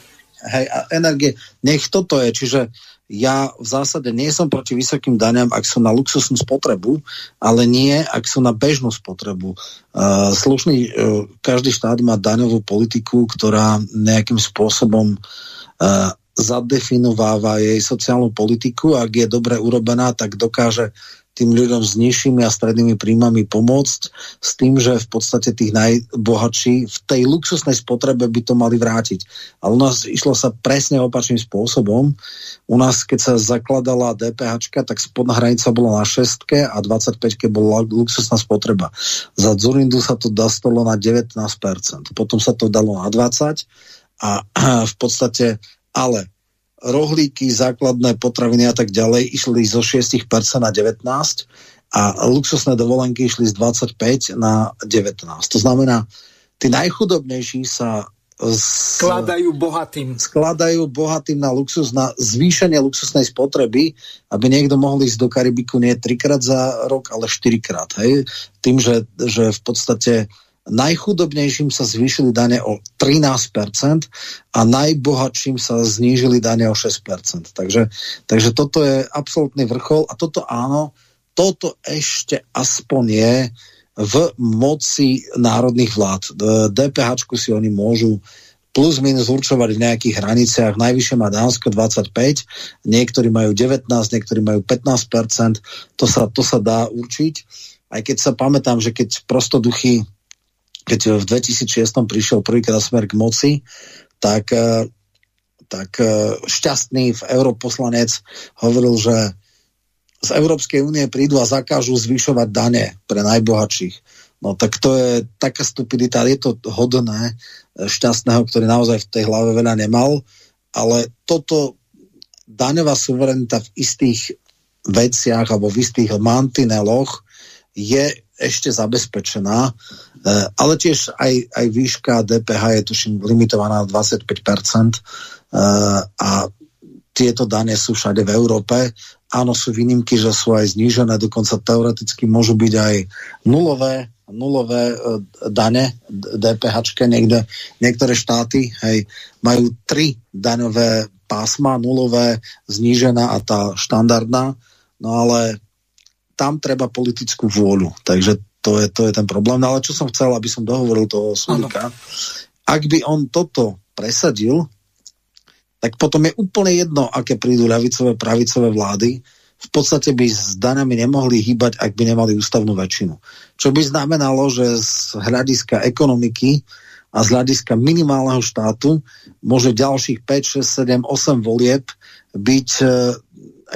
hej, a energie, nech toto je, čiže ja v zásade nie som proti vysokým daňam, ak sú na luxusnú spotrebu, ale nie, ak sú na bežnú spotrebu. Uh, slušný, uh, každý štát má daňovú politiku, ktorá nejakým spôsobom uh, zadefinováva jej sociálnu politiku ak je dobre urobená, tak dokáže tým ľuďom s nižšími a strednými príjmami pomôcť s tým, že v podstate tých najbohatší v tej luxusnej spotrebe by to mali vrátiť. Ale u nás išlo sa presne opačným spôsobom. U nás, keď sa zakladala DPH, tak spodná hranica bola na 6 a 25 bola luxusná spotreba. Za Zurindu sa to dostalo na 19%. Potom sa to dalo na 20% a v podstate ale rohlíky, základné potraviny a tak ďalej išli zo 6% na 19% a luxusné dovolenky išli z 25 na 19. To znamená, tí najchudobnejší sa skladajú bohatým. Skladajú bohatým na luxus, na zvýšenie luxusnej spotreby, aby niekto mohol ísť do Karibiku nie trikrát za rok, ale štyrikrát. Hej? Tým, že, že v podstate najchudobnejším sa zvýšili dane o 13% a najbohatším sa znížili dane o 6%. Takže, takže toto je absolútny vrchol a toto áno, toto ešte aspoň je v moci národných vlád. DPH si oni môžu plus minus určovať v nejakých hraniciach. Najvyššie má Dánsko 25, niektorí majú 19, niektorí majú 15%, to sa, to sa dá určiť. Aj keď sa pamätám, že keď prostoduchy keď v 2006 prišiel prvýkrát smer k moci, tak, e, tak e, šťastný v europoslanec hovoril, že z Európskej únie prídu a zakážu zvyšovať dane pre najbohatších. No tak to je taká stupidita, je to hodné šťastného, ktorý naozaj v tej hlave veľa nemal, ale toto daňová suverenita v istých veciach alebo v istých mantineloch je ešte zabezpečená, e, ale tiež aj, aj výška DPH je tuším limitovaná na 25% e, a tieto dane sú všade v Európe. Áno, sú výnimky, že sú aj znížené, dokonca teoreticky môžu byť aj nulové, nulové e, dane, DPH, niekde, niektoré štáty hej, majú tri daňové pásma, nulové, znížená a tá štandardná, no ale tam treba politickú vôľu, takže to je, to je ten problém. No ale čo som chcel, aby som dohovoril toho Sulika, ak by on toto presadil, tak potom je úplne jedno, aké prídu ľavicové, pravicové vlády, v podstate by s danami nemohli hýbať, ak by nemali ústavnú väčšinu. Čo by znamenalo, že z hľadiska ekonomiky a z hľadiska minimálneho štátu môže ďalších 5, 6, 7, 8 volieb byť e,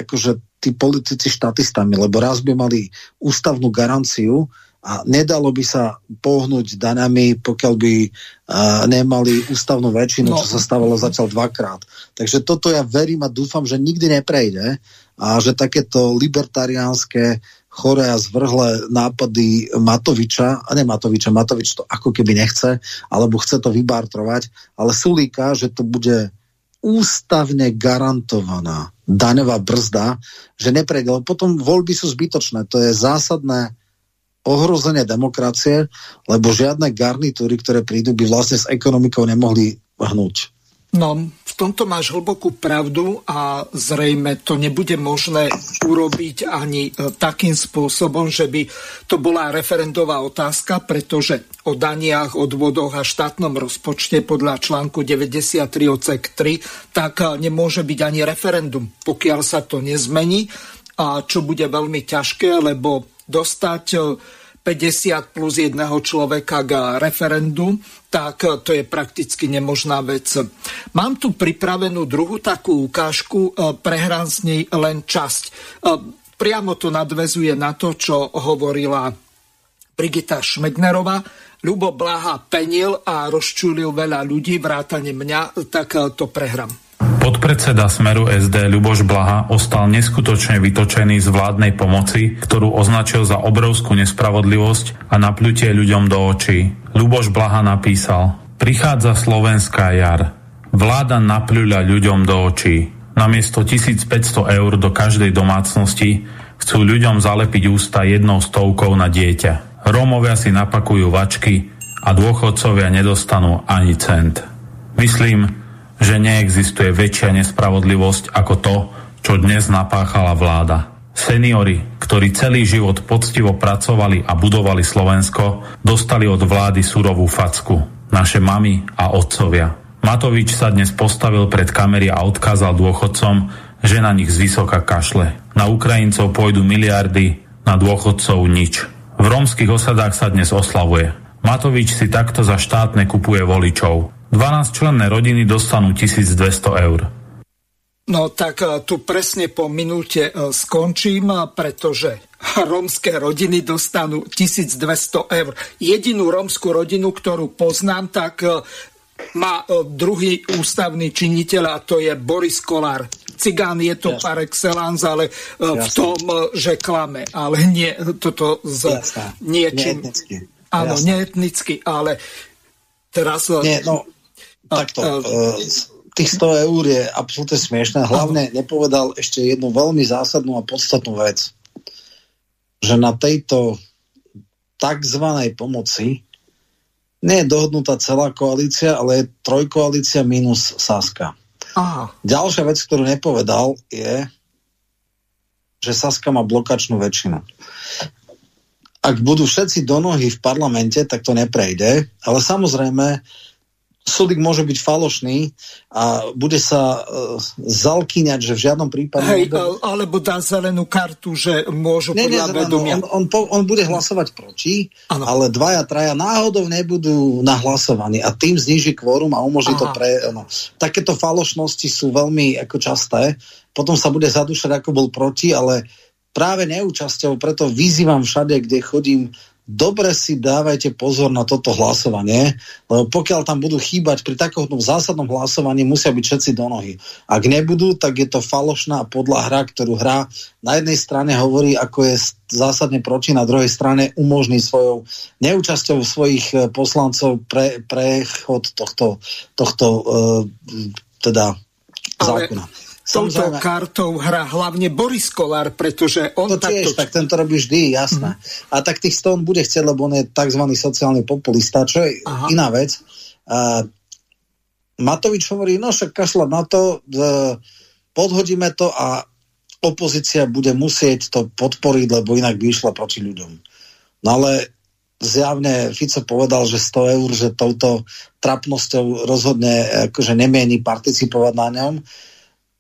akože tí politici štatistami, lebo raz by mali ústavnú garanciu, a nedalo by sa pohnúť danami, pokiaľ by uh, nemali ústavnú väčšinu, no. čo sa stávalo zatiaľ dvakrát. Takže toto ja verím a dúfam, že nikdy neprejde a že takéto libertariánske chore a zvrhlé nápady Matoviča, a ne Matoviča, Matovič to ako keby nechce, alebo chce to vybartrovať, ale Sulíka, že to bude ústavne garantovaná daňová brzda, že neprejde. Potom voľby sú zbytočné. To je zásadné ohrozenie demokracie, lebo žiadne garnitúry, ktoré prídu, by vlastne s ekonomikou nemohli hnúť. No, v tomto máš hlbokú pravdu a zrejme to nebude možné urobiť ani e, takým spôsobom, že by to bola referendová otázka, pretože o daniach, odvodoch a štátnom rozpočte podľa článku 93 odsek 3, tak e, nemôže byť ani referendum, pokiaľ sa to nezmení. A čo bude veľmi ťažké, lebo dostať 50 e, plus jedného človeka k referendu, tak e, to je prakticky nemožná vec. Mám tu pripravenú druhú takú ukážku, e, prehrám z nej len časť. Priamo to nadvezuje na to, čo hovorila Brigita Šmegnerová. Ľubo Blaha penil a rozčulil veľa ľudí, vrátane mňa, tak to prehrám. Podpredseda Smeru SD Ľuboš Blaha ostal neskutočne vytočený z vládnej pomoci, ktorú označil za obrovskú nespravodlivosť a napľutie ľuďom do očí. Ľuboš Blaha napísal Prichádza slovenská jar. Vláda napľuľa ľuďom do očí. Namiesto 1500 eur do každej domácnosti chcú ľuďom zalepiť ústa jednou stovkou na dieťa. Rómovia si napakujú vačky a dôchodcovia nedostanú ani cent. Myslím, že neexistuje väčšia nespravodlivosť ako to, čo dnes napáchala vláda. Seniori, ktorí celý život poctivo pracovali a budovali Slovensko, dostali od vlády surovú facku. Naše mamy a otcovia. Matovič sa dnes postavil pred kamery a odkázal dôchodcom, že na nich zvysoka kašle. Na Ukrajincov pôjdu miliardy, na dôchodcov nič. V rómskych osadách sa dnes oslavuje. Matovič si takto za štátne kupuje voličov. 12 členné rodiny dostanú 1200 eur. No tak e, tu presne po minúte e, skončím, pretože rómske rodiny dostanú 1200 eur. Jedinú rómskú rodinu, ktorú poznám, tak má druhý ústavný činiteľ a to je Boris Kolár. Cigán je to Jasne. par excellence, ale Jasne. v tom, že klame, ale nie toto s Jasne. niečím... Neetnicky. Áno, neetnicky, ale teraz... Nie, no, Takto, uh, tých 100 eur je absolútne smiešné. Hlavne nepovedal ešte jednu veľmi zásadnú a podstatnú vec. Že na tejto takzvanej pomoci nie je dohodnutá celá koalícia, ale je trojkoalícia minus Saska. Aha. Ďalšia vec, ktorú nepovedal, je, že Saska má blokačnú väčšinu. Ak budú všetci do nohy v parlamente, tak to neprejde, ale samozrejme súdik môže byť falošný a bude sa uh, zalkýňať, že v žiadnom prípade... Hej, bude... alebo dá zelenú kartu, že môžu ne, podľa vedomia. On, on, po, on bude hlasovať proti, ano. ale dvaja, traja náhodou nebudú nahlasovaní a tým zniží kvórum a umožní Aha. to pre... No. Takéto falošnosti sú veľmi ako časté. Potom sa bude zadúšať, ako bol proti, ale práve neúčasťou, preto vyzývam všade, kde chodím dobre si dávajte pozor na toto hlasovanie, lebo pokiaľ tam budú chýbať pri takomto zásadnom hlasovaní, musia byť všetci do nohy. Ak nebudú, tak je to falošná podľa hra, ktorú hrá na jednej strane hovorí, ako je zásadne proti, na druhej strane umožní svojou neúčasťou svojich e, poslancov pre, prechod tohto, tohto uh, teda zákona. Touto kartou hrá hlavne Boris Kolár, pretože on to tiež, takto... tak ten to robí vždy, jasné. Mm-hmm. A tak tých 100 on bude chcieť, lebo on je tzv. sociálny populista, čo je Aha. iná vec. Uh, Matovič hovorí, no však kašľať na to, uh, podhodíme to a opozícia bude musieť to podporiť, lebo inak by išla proti ľuďom. No ale zjavne Fico povedal, že 100 eur, že touto trapnosťou rozhodne akože nemieni participovať na ňom.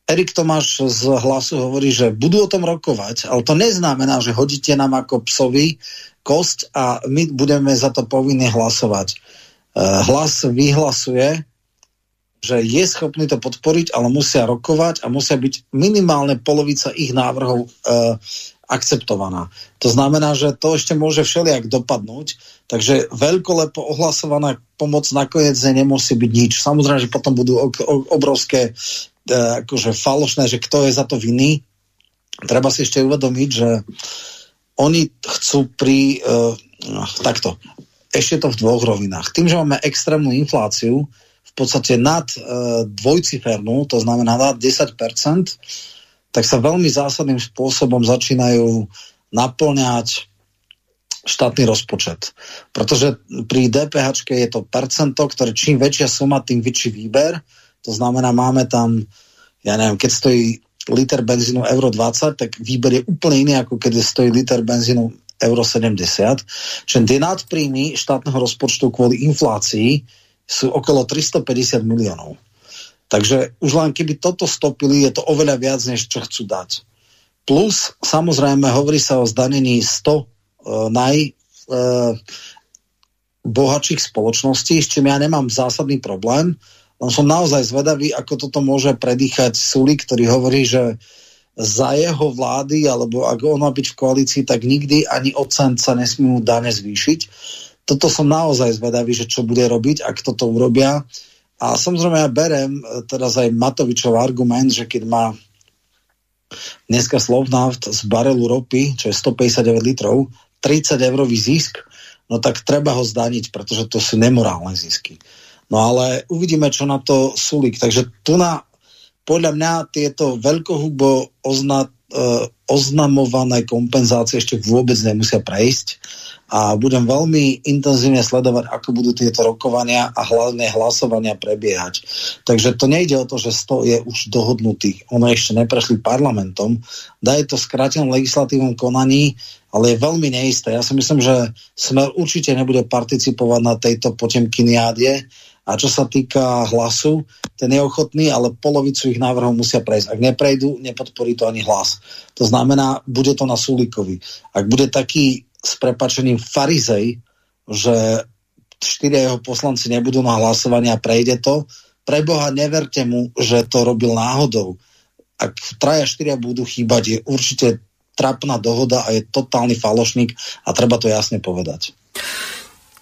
Erik Tomáš z hlasu hovorí, že budú o tom rokovať, ale to neznamená, že hodíte nám ako psovi kosť a my budeme za to povinne hlasovať. Eh, hlas vyhlasuje, že je schopný to podporiť, ale musia rokovať a musia byť minimálne polovica ich návrhov e, akceptovaná. To znamená, že to ešte môže všelijak dopadnúť, takže veľkolepo ohlasovaná pomoc nakoniec nemusí byť nič. Samozrejme, že potom budú obrovské e, akože falošné, že kto je za to vinný. Treba si ešte uvedomiť, že oni chcú pri... E, no, takto. Ešte to v dvoch rovinách. Tým, že máme extrémnu infláciu, v podstate nad e, dvojcifernú, to znamená nad 10%, tak sa veľmi zásadným spôsobom začínajú naplňať štátny rozpočet. Pretože pri DPH je to percento, ktoré čím väčšia suma, tým väčší výber. To znamená, máme tam, ja neviem, keď stojí liter benzínu euro 20, tak výber je úplne iný, ako keď stojí liter benzínu euro 70. Čiže tie nadpríjmy štátneho rozpočtu kvôli inflácii sú okolo 350 miliónov. Takže už len keby toto stopili, je to oveľa viac, než čo chcú dať. Plus, samozrejme, hovorí sa o zdanení 100 uh, naj uh, spoločností, s čím ja nemám zásadný problém, som naozaj zvedavý, ako toto môže predýchať Suli, ktorý hovorí, že za jeho vlády, alebo ak on má byť v koalícii, tak nikdy ani od sa nesmú dane zvýšiť toto som naozaj zvedavý, že čo bude robiť, ak toto urobia. A samozrejme ja berem e, teraz aj Matovičov argument, že keď má dneska Slovnaft z barelu ropy, čo je 159 litrov, 30 eurový zisk, no tak treba ho zdaniť, pretože to sú nemorálne zisky. No ale uvidíme, čo na to Sulik. Takže tu na, podľa mňa tieto veľkohubo ozna, e, oznamované kompenzácie ešte vôbec nemusia prejsť a budem veľmi intenzívne sledovať, ako budú tieto rokovania a hlavne hlasovania prebiehať. Takže to nejde o to, že 100 je už dohodnutých. Ono ešte neprešli parlamentom. Daje to skrátenom legislatívnom konaní, ale je veľmi neisté. Ja si myslím, že Smer určite nebude participovať na tejto potemkiniádie a čo sa týka hlasu, ten je ochotný, ale polovicu ich návrhov musia prejsť. Ak neprejdú, nepodporí to ani hlas. To znamená, bude to na Sulíkovi. Ak bude taký s prepačením farizej, že štyria jeho poslanci nebudú na hlasovanie a prejde to. Pre Boha neverte mu, že to robil náhodou. Ak traja štyria budú chýbať, je určite trapná dohoda a je totálny falošník a treba to jasne povedať.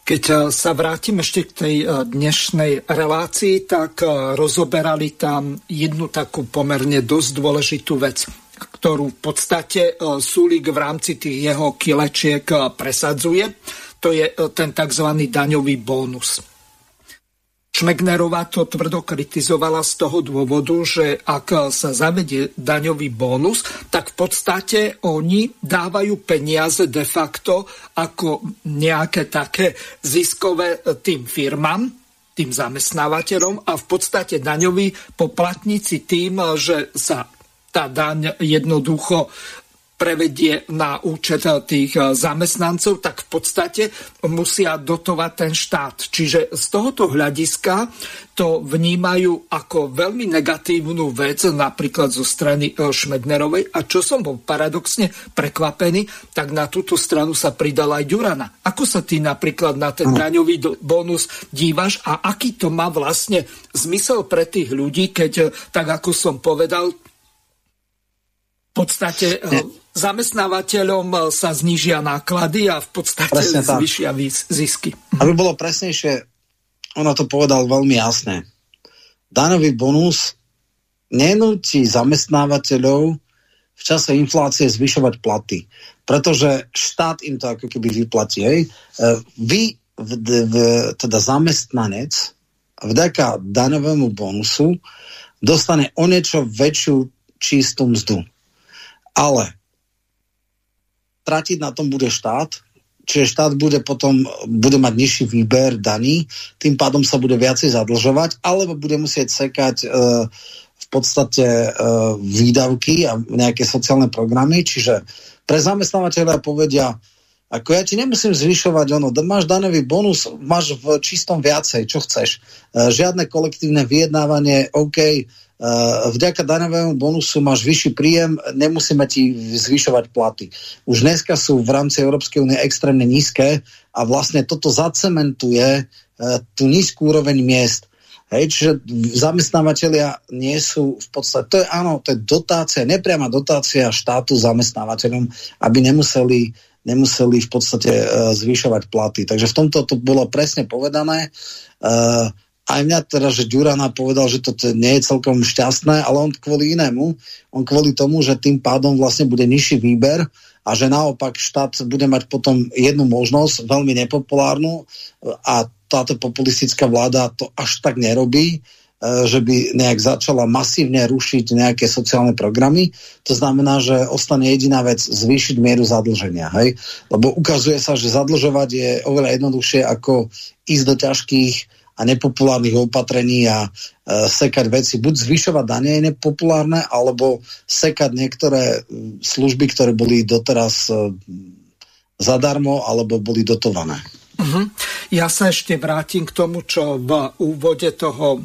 Keď eh, sa vrátim ešte k tej eh, dnešnej relácii, tak eh, rozoberali tam jednu takú pomerne dosť dôležitú vec ktorú v podstate Sulik v rámci tých jeho kilečiek presadzuje. To je ten tzv. daňový bónus. Šmegnerová to tvrdo kritizovala z toho dôvodu, že ak sa zavedie daňový bónus, tak v podstate oni dávajú peniaze de facto ako nejaké také ziskové tým firmám, tým zamestnávateľom a v podstate daňoví poplatníci tým, že sa tá daň jednoducho prevedie na účet tých zamestnancov, tak v podstate musia dotovať ten štát. Čiže z tohoto hľadiska to vnímajú ako veľmi negatívnu vec, napríklad zo strany e, Šmednerovej. A čo som bol paradoxne prekvapený, tak na túto stranu sa pridala aj Ďurana. Ako sa ty napríklad na ten daňový bonus dívaš a aký to má vlastne zmysel pre tých ľudí, keď, tak ako som povedal, podstate eh, zamestnávateľom eh, sa znižia náklady a v podstate zvyšia zisky. Aby bolo presnejšie, ono to povedal veľmi jasne. Daňový bonus nenúti zamestnávateľov v čase inflácie zvyšovať platy, pretože štát im to ako keby vyplatí. Hej. Eh, vy, v, v, teda zamestnanec, vďaka daňovému bonusu dostane o niečo väčšiu čistú mzdu. Ale tratiť na tom bude štát, čiže štát bude potom bude mať nižší výber daní, tým pádom sa bude viacej zadlžovať, alebo bude musieť sekať e, v podstate e, výdavky a nejaké sociálne programy, čiže pre zamestnávateľa povedia, ako ja ti nemusím zvyšovať ono, máš daňový bonus, máš v čistom viacej, čo chceš. E, žiadne kolektívne vyjednávanie, OK, vďaka daňovému bonusu máš vyšší príjem, nemusíme ti zvyšovať platy. Už dneska sú v rámci Európskej únie extrémne nízke a vlastne toto zacementuje e, tú nízku úroveň miest. Hej, čiže zamestnávateľia nie sú v podstate, to je áno, to je dotácia, nepriama dotácia štátu zamestnávateľom, aby nemuseli nemuseli v podstate uh, zvyšovať platy. Takže v tomto to bolo presne povedané. Uh, aj mňa teda, že Ďurana povedal, že to nie je celkom šťastné, ale on kvôli inému, on kvôli tomu, že tým pádom vlastne bude nižší výber a že naopak štát bude mať potom jednu možnosť, veľmi nepopulárnu a táto populistická vláda to až tak nerobí, E, že by nejak začala masívne rušiť nejaké sociálne programy. To znamená, že ostane jediná vec zvýšiť mieru zadlženia. Hej? Lebo ukazuje sa, že zadlžovať je oveľa jednoduchšie ako ísť do ťažkých a nepopulárnych opatrení a e, sekať veci. Buď zvyšovať dane je nepopulárne, alebo sekať niektoré služby, ktoré boli doteraz e, zadarmo alebo boli dotované. Uh-huh. Ja sa ešte vrátim k tomu, čo v úvode toho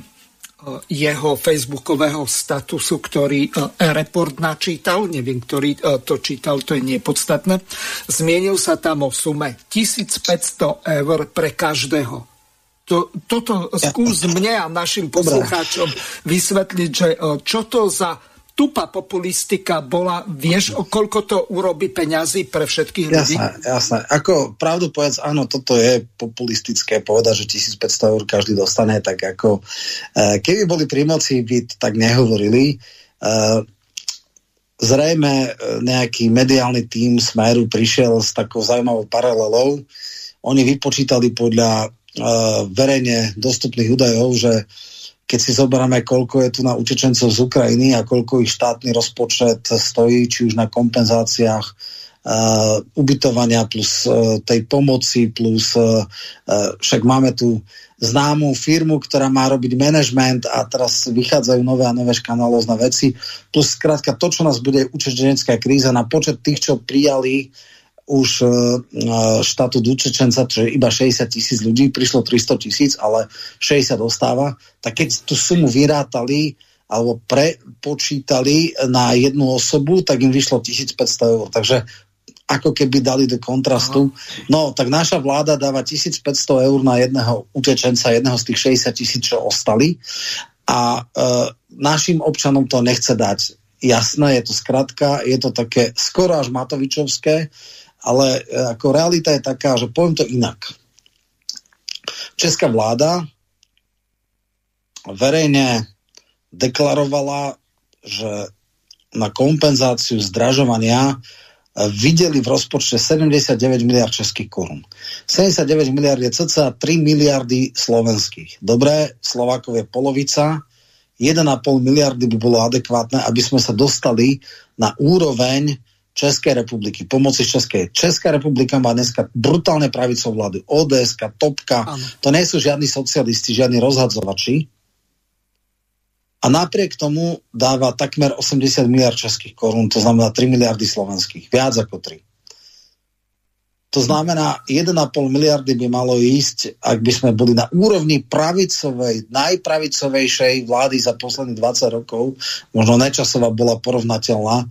jeho facebookového statusu, ktorý e, report načítal, neviem, ktorý e, to čítal, to je nepodstatné. Zmienil sa tam o sume 1500 eur pre každého. To, toto skús mne a našim poslucháčom vysvetliť, že e, čo to za tupá populistika bola, vieš, o koľko to urobí peňazí pre všetkých ľudí? Jasné, jasné. Ako pravdu povedz, áno, toto je populistické povedať, že 1500 eur každý dostane, tak ako e, keby boli pri moci, by tak nehovorili. E, zrejme nejaký mediálny tím Smeru prišiel s takou zaujímavou paralelou. Oni vypočítali podľa verejne dostupných údajov, že keď si zoberieme, koľko je tu na utečencov z Ukrajiny a koľko ich štátny rozpočet stojí, či už na kompenzáciách uh, ubytovania plus uh, tej pomoci, plus uh, uh, však máme tu známú firmu, ktorá má robiť management a teraz vychádzajú nové a nové škandalózne veci. Plus skrátka to, čo nás bude utečenecká kríza na počet tých, čo prijali už e, e, štátu Dučečenca, čo je iba 60 tisíc ľudí, prišlo 300 tisíc, ale 60 dostáva, tak keď tú sumu vyrátali alebo prepočítali na jednu osobu, tak im vyšlo 1500 eur. Takže ako keby dali do kontrastu. No, tak naša vláda dáva 1500 eur na jedného utečenca, jedného z tých 60 tisíc, čo ostali. A e, našim občanom to nechce dať. Jasné, je to skratka, je to také skoro až Matovičovské, ale e, ako realita je taká, že poviem to inak. Česká vláda verejne deklarovala, že na kompenzáciu zdražovania e, videli v rozpočte 79 miliard českých korún. 79 miliard je cca 3 miliardy slovenských. Dobre, Slovákov je polovica, 1,5 miliardy by bolo adekvátne, aby sme sa dostali na úroveň Českej republiky, pomoci Českej. Česká republika má dneska brutálne pravicovú vládu. ODS, Topka, ano. to nie sú žiadni socialisti, žiadni rozhadzovači. A napriek tomu dáva takmer 80 miliard českých korún, to znamená 3 miliardy slovenských. Viac ako 3. To znamená, 1,5 miliardy by malo ísť, ak by sme boli na úrovni pravicovej, najpravicovejšej vlády za posledných 20 rokov. Možno Nečasová bola porovnateľná.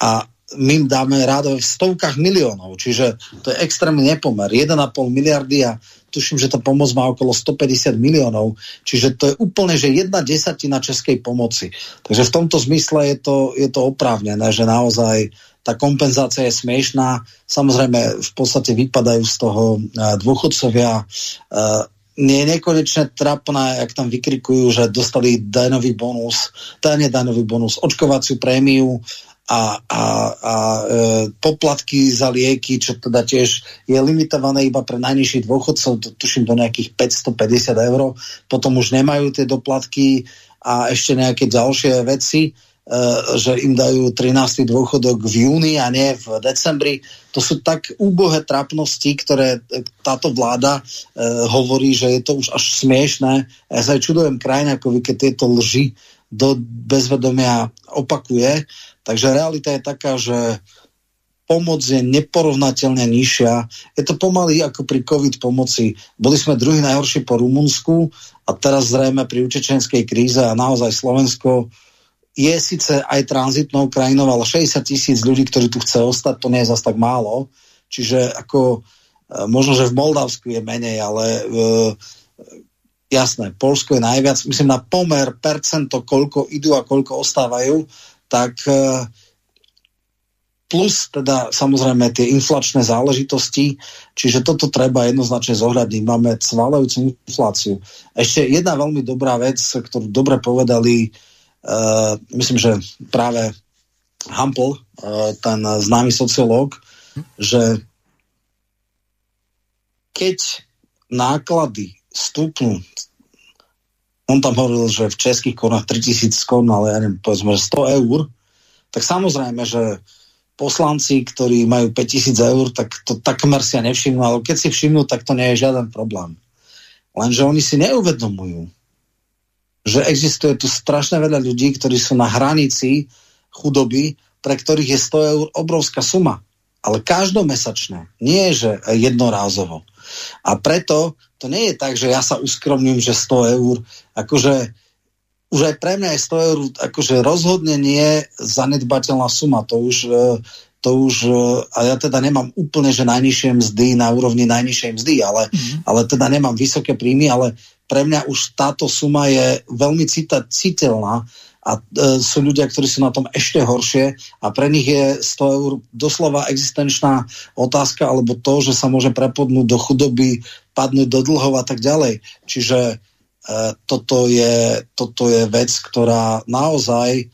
A my dáme rádo v stovkách miliónov, čiže to je extrémny nepomer. 1,5 miliardy a tuším, že tá pomoc má okolo 150 miliónov, čiže to je úplne, že jedna desatina českej pomoci. Takže v tomto zmysle je to, je to oprávnené, že naozaj tá kompenzácia je smiešná. Samozrejme, v podstate vypadajú z toho e, dôchodcovia. Nie je nekonečne trapné, ak tam vykrikujú, že dostali daňový bonus, dane daňový bonus, očkovaciu prémiu, a, a, a e, poplatky za lieky, čo teda tiež je limitované iba pre najnižších dôchodcov, to tuším do nejakých 550 eur, potom už nemajú tie doplatky a ešte nejaké ďalšie veci. že im dajú 13. dôchodok v júni a nie v decembri. To sú tak úbohé trapnosti, ktoré táto vláda hovorí, že je to už až smiešné. Ja sa aj čudujem krajinakovi, keď tieto lži do bezvedomia opakuje. Takže realita je taká, že pomoc je neporovnateľne nižšia. Je to pomaly ako pri COVID pomoci. Boli sme druhý najhorší po Rumunsku a teraz zrejme pri utečenskej kríze a naozaj Slovensko je síce aj tranzitnou krajinou, ale 60 tisíc ľudí, ktorí tu chce ostať, to nie je zase tak málo. Čiže ako e, možno, že v Moldavsku je menej, ale e, jasné, Polsko je najviac, myslím na pomer percento, koľko idú a koľko ostávajú, tak e, plus teda samozrejme tie inflačné záležitosti, čiže toto treba jednoznačne zohľadniť. Máme cvalajúcu infláciu. Ešte jedna veľmi dobrá vec, ktorú dobre povedali, uh, myslím, že práve Hampel, uh, ten známy sociológ, že keď náklady stúpnú, on tam hovoril, že v českých korunách 3000 korun, ale ja neviem, povedzme, 100 eur, tak samozrejme, že poslanci, ktorí majú 5000 eur, tak to takmer si ja nevšimnú, ale keď si všimnú, tak to nie je žiaden problém. Lenže oni si neuvedomujú, že existuje tu strašne veľa ľudí, ktorí sú na hranici chudoby, pre ktorých je 100 eur obrovská suma. Ale každomesačne, nie že jednorázovo. A preto to nie je tak, že ja sa uskromním, že 100 eur, akože už aj pre mňa je 100 eur akože rozhodne nie zanedbateľná suma. To už, e, to už e, a ja teda nemám úplne, že najnižšie mzdy na úrovni najnižšej mzdy, ale, mm. ale teda nemám vysoké príjmy, ale pre mňa už táto suma je veľmi cita, citeľná a e, sú ľudia, ktorí sú na tom ešte horšie a pre nich je 100 eur doslova existenčná otázka alebo to, že sa môže prepodnúť do chudoby, padnúť do dlhov a tak ďalej. Čiže E, toto je, toto je vec, ktorá naozaj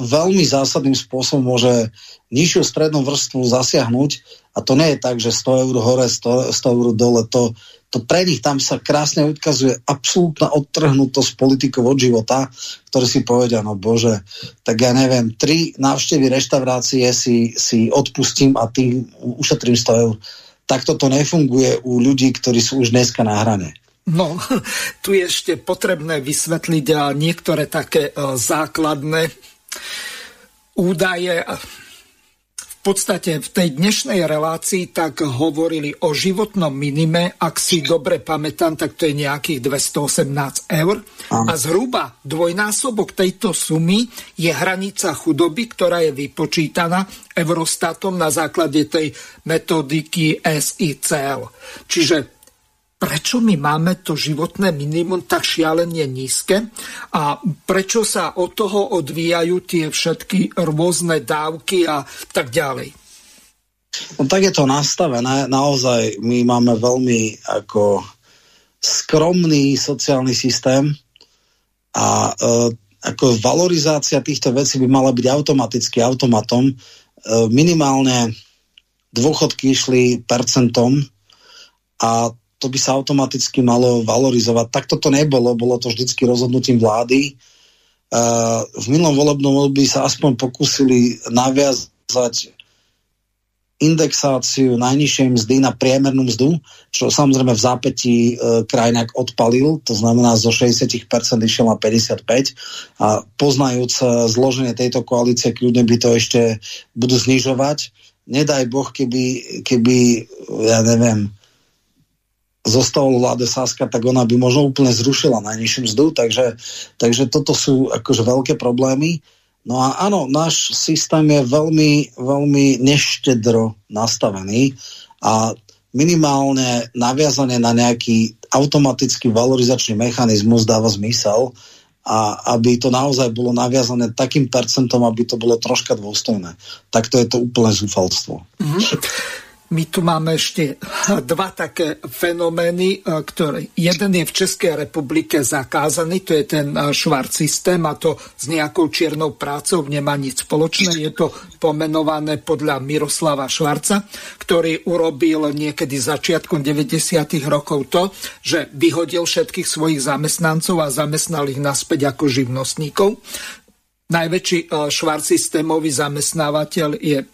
veľmi zásadným spôsobom môže nižšiu strednú vrstvu zasiahnuť a to nie je tak, že 100 eur hore, 100, 100 eur dole, to, to pre nich tam sa krásne odkazuje absolútna odtrhnutosť politikov od života, ktorí si povedia, no bože, tak ja neviem, tri návštevy reštaurácie si, si odpustím a tým ušetrím 100 eur. Takto to nefunguje u ľudí, ktorí sú už dneska na hrane. No, tu je ešte potrebné vysvetliť niektoré také e, základné údaje. Podstate v tej dnešnej relácii tak hovorili o životnom minime, ak si dobre pamätám, tak to je nejakých 218 eur. A zhruba dvojnásobok tejto sumy je hranica chudoby, ktorá je vypočítaná Eurostatom na základe tej metodiky SICL. Čiže prečo my máme to životné minimum tak šialene nízke a prečo sa od toho odvíjajú tie všetky rôzne dávky a tak ďalej. No tak je to nastavené. Naozaj my máme veľmi ako skromný sociálny systém a e, ako valorizácia týchto vecí by mala byť automaticky automatom. E, minimálne dôchodky išli percentom a to by sa automaticky malo valorizovať. Takto to nebolo, bolo to vždycky rozhodnutím vlády. Uh, v minulom volebnom období sa aspoň pokúsili naviazať indexáciu najnižšej mzdy na priemernú mzdu, čo samozrejme v zápätí e, krajinák odpalil, to znamená zo 60% išiel na 55 a poznajúc e, zloženie tejto koalície, kľudne by to ešte budú znižovať. Nedaj Boh, keby, keby ja neviem, zostalo vláde Saska, tak ona by možno úplne zrušila najnižšiu mzdu, takže, takže toto sú akože veľké problémy. No a áno, náš systém je veľmi, veľmi neštedro nastavený a minimálne naviazanie na nejaký automatický valorizačný mechanizmus dáva zmysel a aby to naozaj bolo naviazané takým percentom, aby to bolo troška dôstojné. Takto je to úplne zúfalstvo. Mm-hmm. My tu máme ešte dva také fenomény, e, ktoré jeden je v Českej republike zakázaný, to je ten e, švart systém a to s nejakou čiernou prácou nemá nič spoločné. Je to pomenované podľa Miroslava Švarca, ktorý urobil niekedy začiatkom 90. rokov to, že vyhodil všetkých svojich zamestnancov a zamestnal ich naspäť ako živnostníkov najväčší švár systémový zamestnávateľ je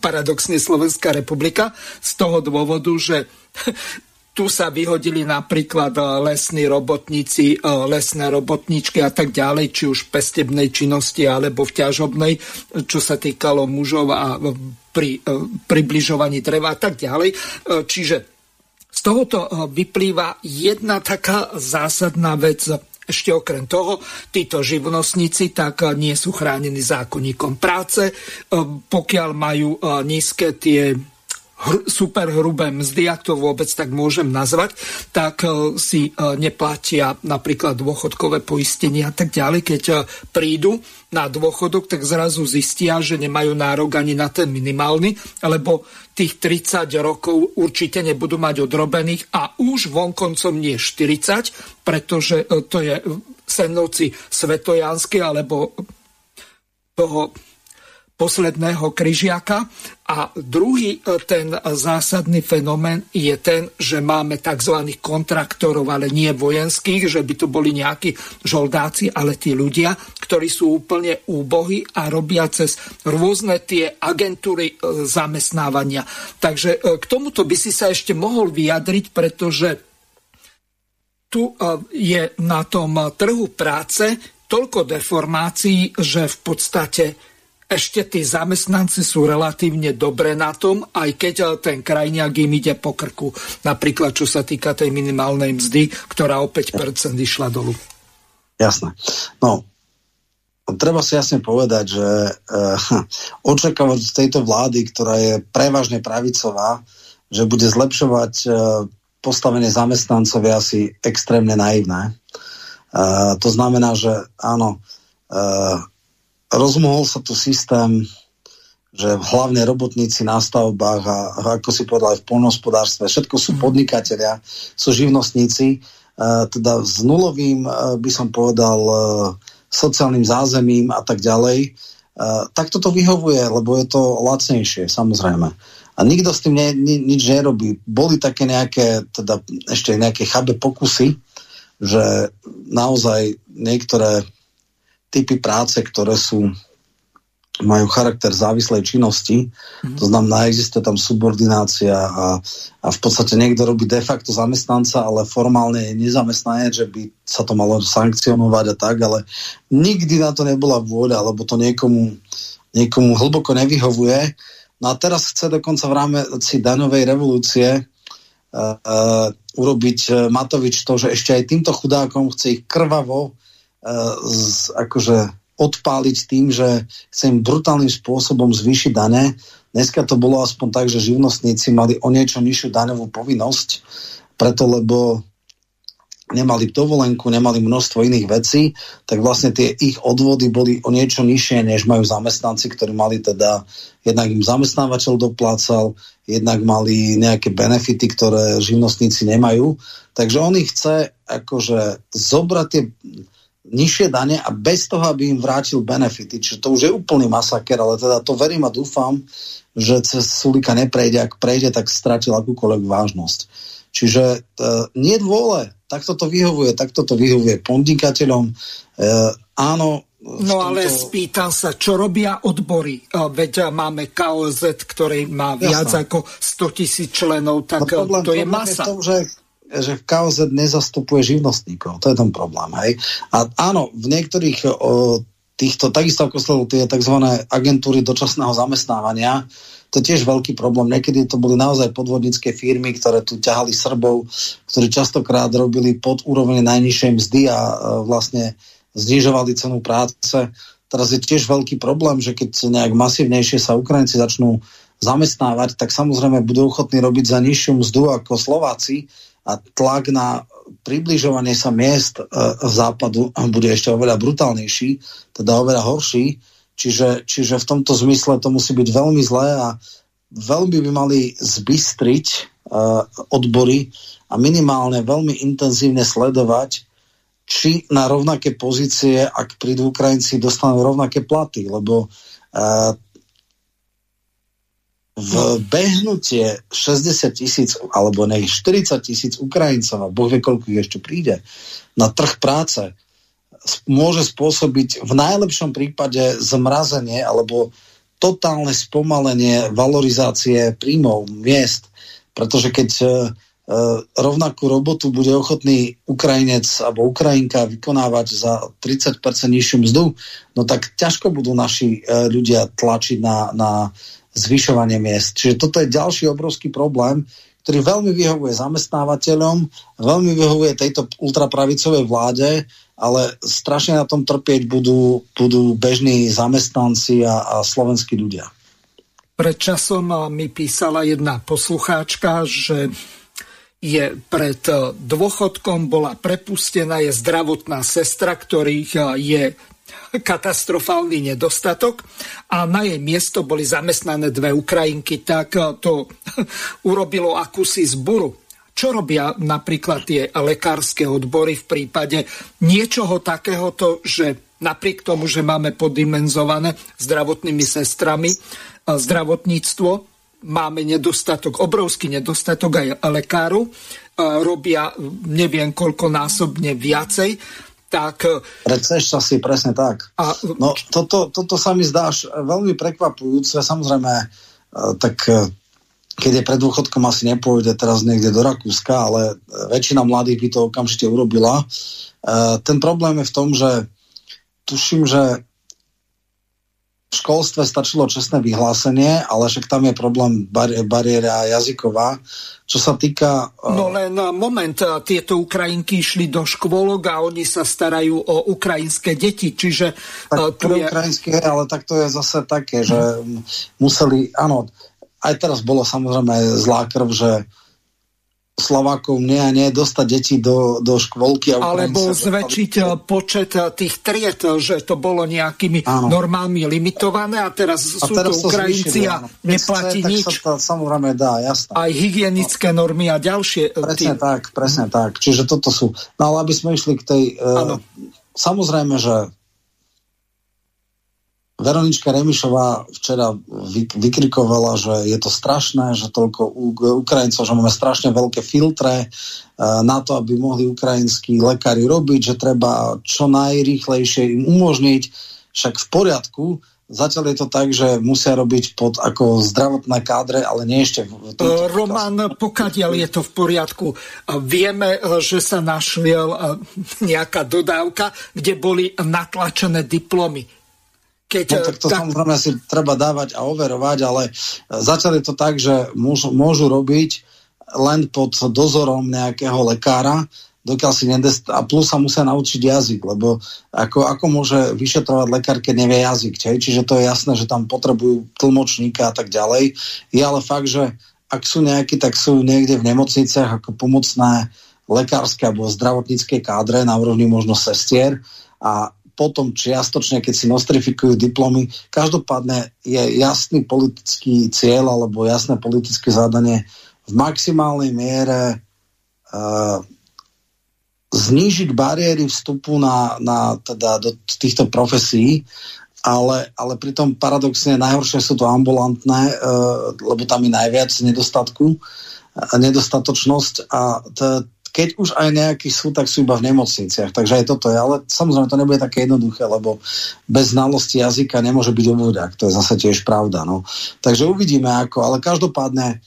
paradoxne Slovenská republika z toho dôvodu, že tu sa vyhodili napríklad e, lesní robotníci, e, lesné robotníčky a tak ďalej, či už v pestebnej činnosti alebo v ťažobnej, čo sa týkalo mužov a pri e, približovaní dreva a tak ďalej. Čiže z tohoto vyplýva jedna taká zásadná vec. Ešte okrem toho, títo živnostníci tak nie sú chránení zákonníkom práce, pokiaľ majú nízke tie hr, super hrubé mzdy, ak to vôbec tak môžem nazvať, tak e, si e, neplatia napríklad dôchodkové poistenie a tak ďalej. Keď e, prídu na dôchodok, tak zrazu zistia, že nemajú nárok ani na ten minimálny, lebo tých 30 rokov určite nebudú mať odrobených a už vonkoncom nie 40, pretože to je senovci Svetojanský alebo toho posledného kryžiaka. A druhý e, ten zásadný fenomén je ten, že máme tzv. kontraktorov, ale nie vojenských, že by to boli nejakí žoldáci, ale tí ľudia, ktorí sú úplne úbohí a robia cez rôzne tie agentúry e, zamestnávania. Takže e, k tomuto by si sa ešte mohol vyjadriť, pretože tu je na tom trhu práce toľko deformácií, že v podstate ešte tí zamestnanci sú relatívne dobre na tom, aj keď eh, ten krajniak im ide po krku. Napríklad, čo sa týka tej minimálnej mzdy, ktorá o 5% išla dolu. Jasné. No, treba si jasne povedať, že e, očakávať z tejto vlády, ktorá je prevažne pravicová, že bude zlepšovať e, postavenie zamestnancov je asi extrémne naivné. E, to znamená, že áno, e, rozmohol sa tu systém, že hlavne robotníci na stavbách a, ako si povedal aj v polnohospodárstve, všetko sú mhm. podnikatelia, sú živnostníci, uh, teda s nulovým, uh, by som povedal, uh, sociálnym zázemím a tak ďalej. Tak toto vyhovuje, lebo je to lacnejšie, samozrejme. A nikto s tým ne, ni, nič nerobí. Boli také nejaké, teda ešte nejaké chabe pokusy, že naozaj niektoré typy práce, ktoré sú majú charakter závislej činnosti, mm. to znamená, existuje tam subordinácia a, a v podstate niekto robí de facto zamestnanca, ale formálne je nezamestnanie, že by sa to malo sankcionovať a tak, ale nikdy na to nebola vôľa, lebo to niekomu, niekomu hlboko nevyhovuje. No a teraz chce dokonca v rámci daňovej revolúcie uh, uh, urobiť uh, Matovič to, že ešte aj týmto chudákom chce ich krvavo z, akože odpáliť tým, že chcem brutálnym spôsobom zvýšiť dane. Dneska to bolo aspoň tak, že živnostníci mali o niečo nižšiu daňovú povinnosť, preto lebo nemali dovolenku, nemali množstvo iných vecí, tak vlastne tie ich odvody boli o niečo nižšie, než majú zamestnanci, ktorí mali teda, jednak im zamestnávateľ doplácal, jednak mali nejaké benefity, ktoré živnostníci nemajú. Takže on ich chce akože zobrať tie nižšie dane a bez toho, aby im vrátil benefity. Čiže to už je úplný masaker, ale teda to verím a dúfam, že cez Sulika neprejde. Ak prejde, tak stratil akúkoľvek vážnosť. Čiže e, nie vôle, takto to vyhovuje, takto to vyhovuje podnikateľom. E, áno, No tomto... ale spýtam sa, čo robia odbory? E, veď máme KOZ, ktorý má viac Jasne. ako 100 tisíc členov, tak no problém, to je masa. V tom, že že KOZ nezastupuje živnostníkov. To je ten problém. Hej? A áno, v niektorých o, týchto, takisto ako sú tie tzv. agentúry dočasného zamestnávania, to je tiež veľký problém. Niekedy to boli naozaj podvodnícke firmy, ktoré tu ťahali Srbov, ktorí častokrát robili pod úroveň najnižšej mzdy a e, vlastne znižovali cenu práce. Teraz je tiež veľký problém, že keď nejak masívnejšie sa Ukrajinci začnú zamestnávať, tak samozrejme budú ochotní robiť za nižšiu mzdu ako Slováci, a tlak na približovanie sa miest e, západu bude ešte oveľa brutálnejší, teda oveľa horší. Čiže, čiže v tomto zmysle to musí byť veľmi zlé a veľmi by mali zbystriť uh, odbory a minimálne veľmi intenzívne sledovať, či na rovnaké pozície, ak prídu Ukrajinci, dostanú rovnaké platy, lebo uh, v behnutie 60 tisíc alebo nech 40 tisíc Ukrajincov a boh vie, koľko ich ešte príde na trh práce, môže spôsobiť v najlepšom prípade zmrazenie alebo totálne spomalenie valorizácie príjmov miest, pretože keď e, e, rovnakú robotu bude ochotný Ukrajinec alebo Ukrajinka vykonávať za 30% nižšiu mzdu, no tak ťažko budú naši e, ľudia tlačiť na, na zvyšovanie miest. Čiže toto je ďalší obrovský problém, ktorý veľmi vyhovuje zamestnávateľom, veľmi vyhovuje tejto ultrapravicovej vláde, ale strašne na tom trpieť budú, budú bežní zamestnanci a, a slovenskí ľudia. Pred časom mi písala jedna poslucháčka, že je pred dôchodkom, bola prepustená, je zdravotná sestra, ktorých je katastrofálny nedostatok a na jej miesto boli zamestnané dve Ukrajinky, tak to urobilo akúsi zburu. Čo robia napríklad tie lekárske odbory v prípade niečoho takéhoto, že napriek tomu, že máme poddimenzované zdravotnými sestrami zdravotníctvo, máme nedostatok, obrovský nedostatok aj lekáru, robia neviem koľko násobne viacej, tak... Predsež si presne tak. A... No, toto, toto sa mi zdáš veľmi prekvapujúce. Samozrejme, e, tak e, keď je pred dôchodkom asi nepôjde teraz niekde do Rakúska, ale väčšina mladých by to okamžite urobila. Ten problém je v tom, že tuším, že školstve stačilo čestné vyhlásenie, ale však tam je problém bar- bariéra jazyková. Čo sa týka... Uh... No len moment, tieto Ukrajinky išli do škôlok a oni sa starajú o ukrajinské deti, čiže... Tak tu je... ukrajinské, ale tak to je zase také, že museli, áno, aj teraz bolo samozrejme zlá krv, že Slovákov nie a nie dostať deti do, do škôlky. A Alebo zväčšiť to... Eh, počet eh, tých triet, eh, že to bolo nejakými áno. normálmi limitované a teraz a sú teraz to Ukrajinci a neplatí nič. Sa to samozrejme dá, jasné. Aj hygienické no. normy a ďalšie. Presne tý... tak, presne tak. Čiže toto sú. No ale aby sme išli k tej... Uh, samozrejme, že Veronička Remišová včera vykrikovala, že je to strašné, že toľko Ukrajincov, že máme strašne veľké filtre e, na to, aby mohli ukrajinskí lekári robiť, že treba čo najrýchlejšie im umožniť. Však v poriadku, Zatiaľ je to tak, že musia robiť pod ako zdravotné kádre, ale nie ešte... V e, Roman, pokiaľ je to v poriadku, vieme, že sa našiel nejaká dodávka, kde boli natlačené diplomy. Keď, no, tak to tak... samozrejme si treba dávať a overovať, ale e, je to tak, že môžu, môžu robiť len pod dozorom nejakého lekára, dokiaľ si nedest... a plus sa musia naučiť jazyk, lebo ako, ako môže vyšetrovať lekár, keď nevie jazyk, čej? čiže to je jasné, že tam potrebujú tlmočníka a tak ďalej. Je ale fakt, že ak sú nejakí, tak sú niekde v nemocniciach ako pomocné lekárske alebo zdravotnícke kádre na úrovni možno sestier a potom čiastočne, keď si nostrifikujú diplomy. Každopádne je jasný politický cieľ alebo jasné politické zadanie v maximálnej miere uh, znížiť bariéry vstupu na, na, teda do týchto profesí, ale, ale pritom paradoxne najhoršie sú to ambulantné, uh, lebo tam je najviac nedostatku, uh, nedostatočnosť a t- keď už aj nejakí sú, tak sú iba v nemocniciach. Takže aj toto je. Ale samozrejme to nebude také jednoduché, lebo bez znalosti jazyka nemôže byť obvodák. To je zase tiež pravda. No. Takže uvidíme ako. Ale každopádne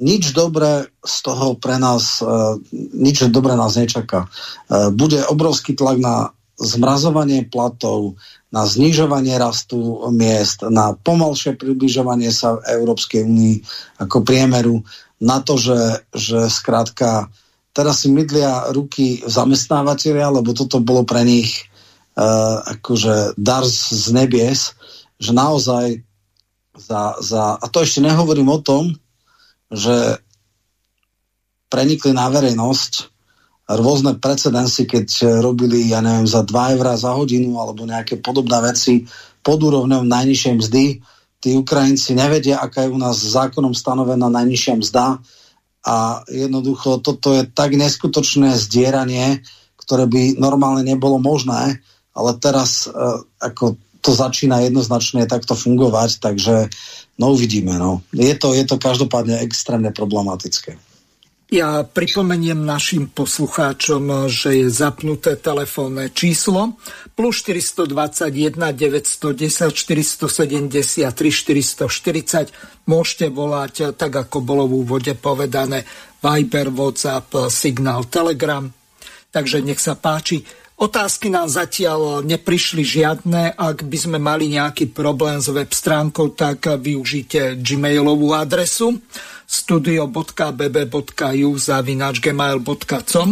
nič dobré z toho pre nás, uh, nič dobré nás nečaká. Uh, bude obrovský tlak na zmrazovanie platov, na znižovanie rastu miest, na pomalšie približovanie sa v Európskej únii ako priemeru, na to, že, že skrátka teraz si mydlia ruky zamestnávateľia, lebo toto bolo pre nich uh, akože dar z nebies, že naozaj za, za, a to ešte nehovorím o tom, že prenikli na verejnosť rôzne precedensy, keď robili, ja neviem, za 2 eurá za hodinu alebo nejaké podobné veci pod úrovňou najnižšej mzdy. Tí Ukrajinci nevedia, aká je u nás zákonom stanovená najnižšia mzda a jednoducho toto je tak neskutočné zdieranie, ktoré by normálne nebolo možné, ale teraz uh, ako to začína jednoznačne takto fungovať, takže no uvidíme. No. Je, to, je to každopádne extrémne problematické. Ja pripomeniem našim poslucháčom, že je zapnuté telefónne číslo plus 421 910 473 440. Môžete volať, tak ako bolo v úvode povedané, Viber, WhatsApp, Signál, Telegram. Takže nech sa páči. Otázky nám zatiaľ neprišli žiadne. Ak by sme mali nejaký problém s web stránkou, tak využite gmailovú adresu studio.bb.ju zavinačgmail.com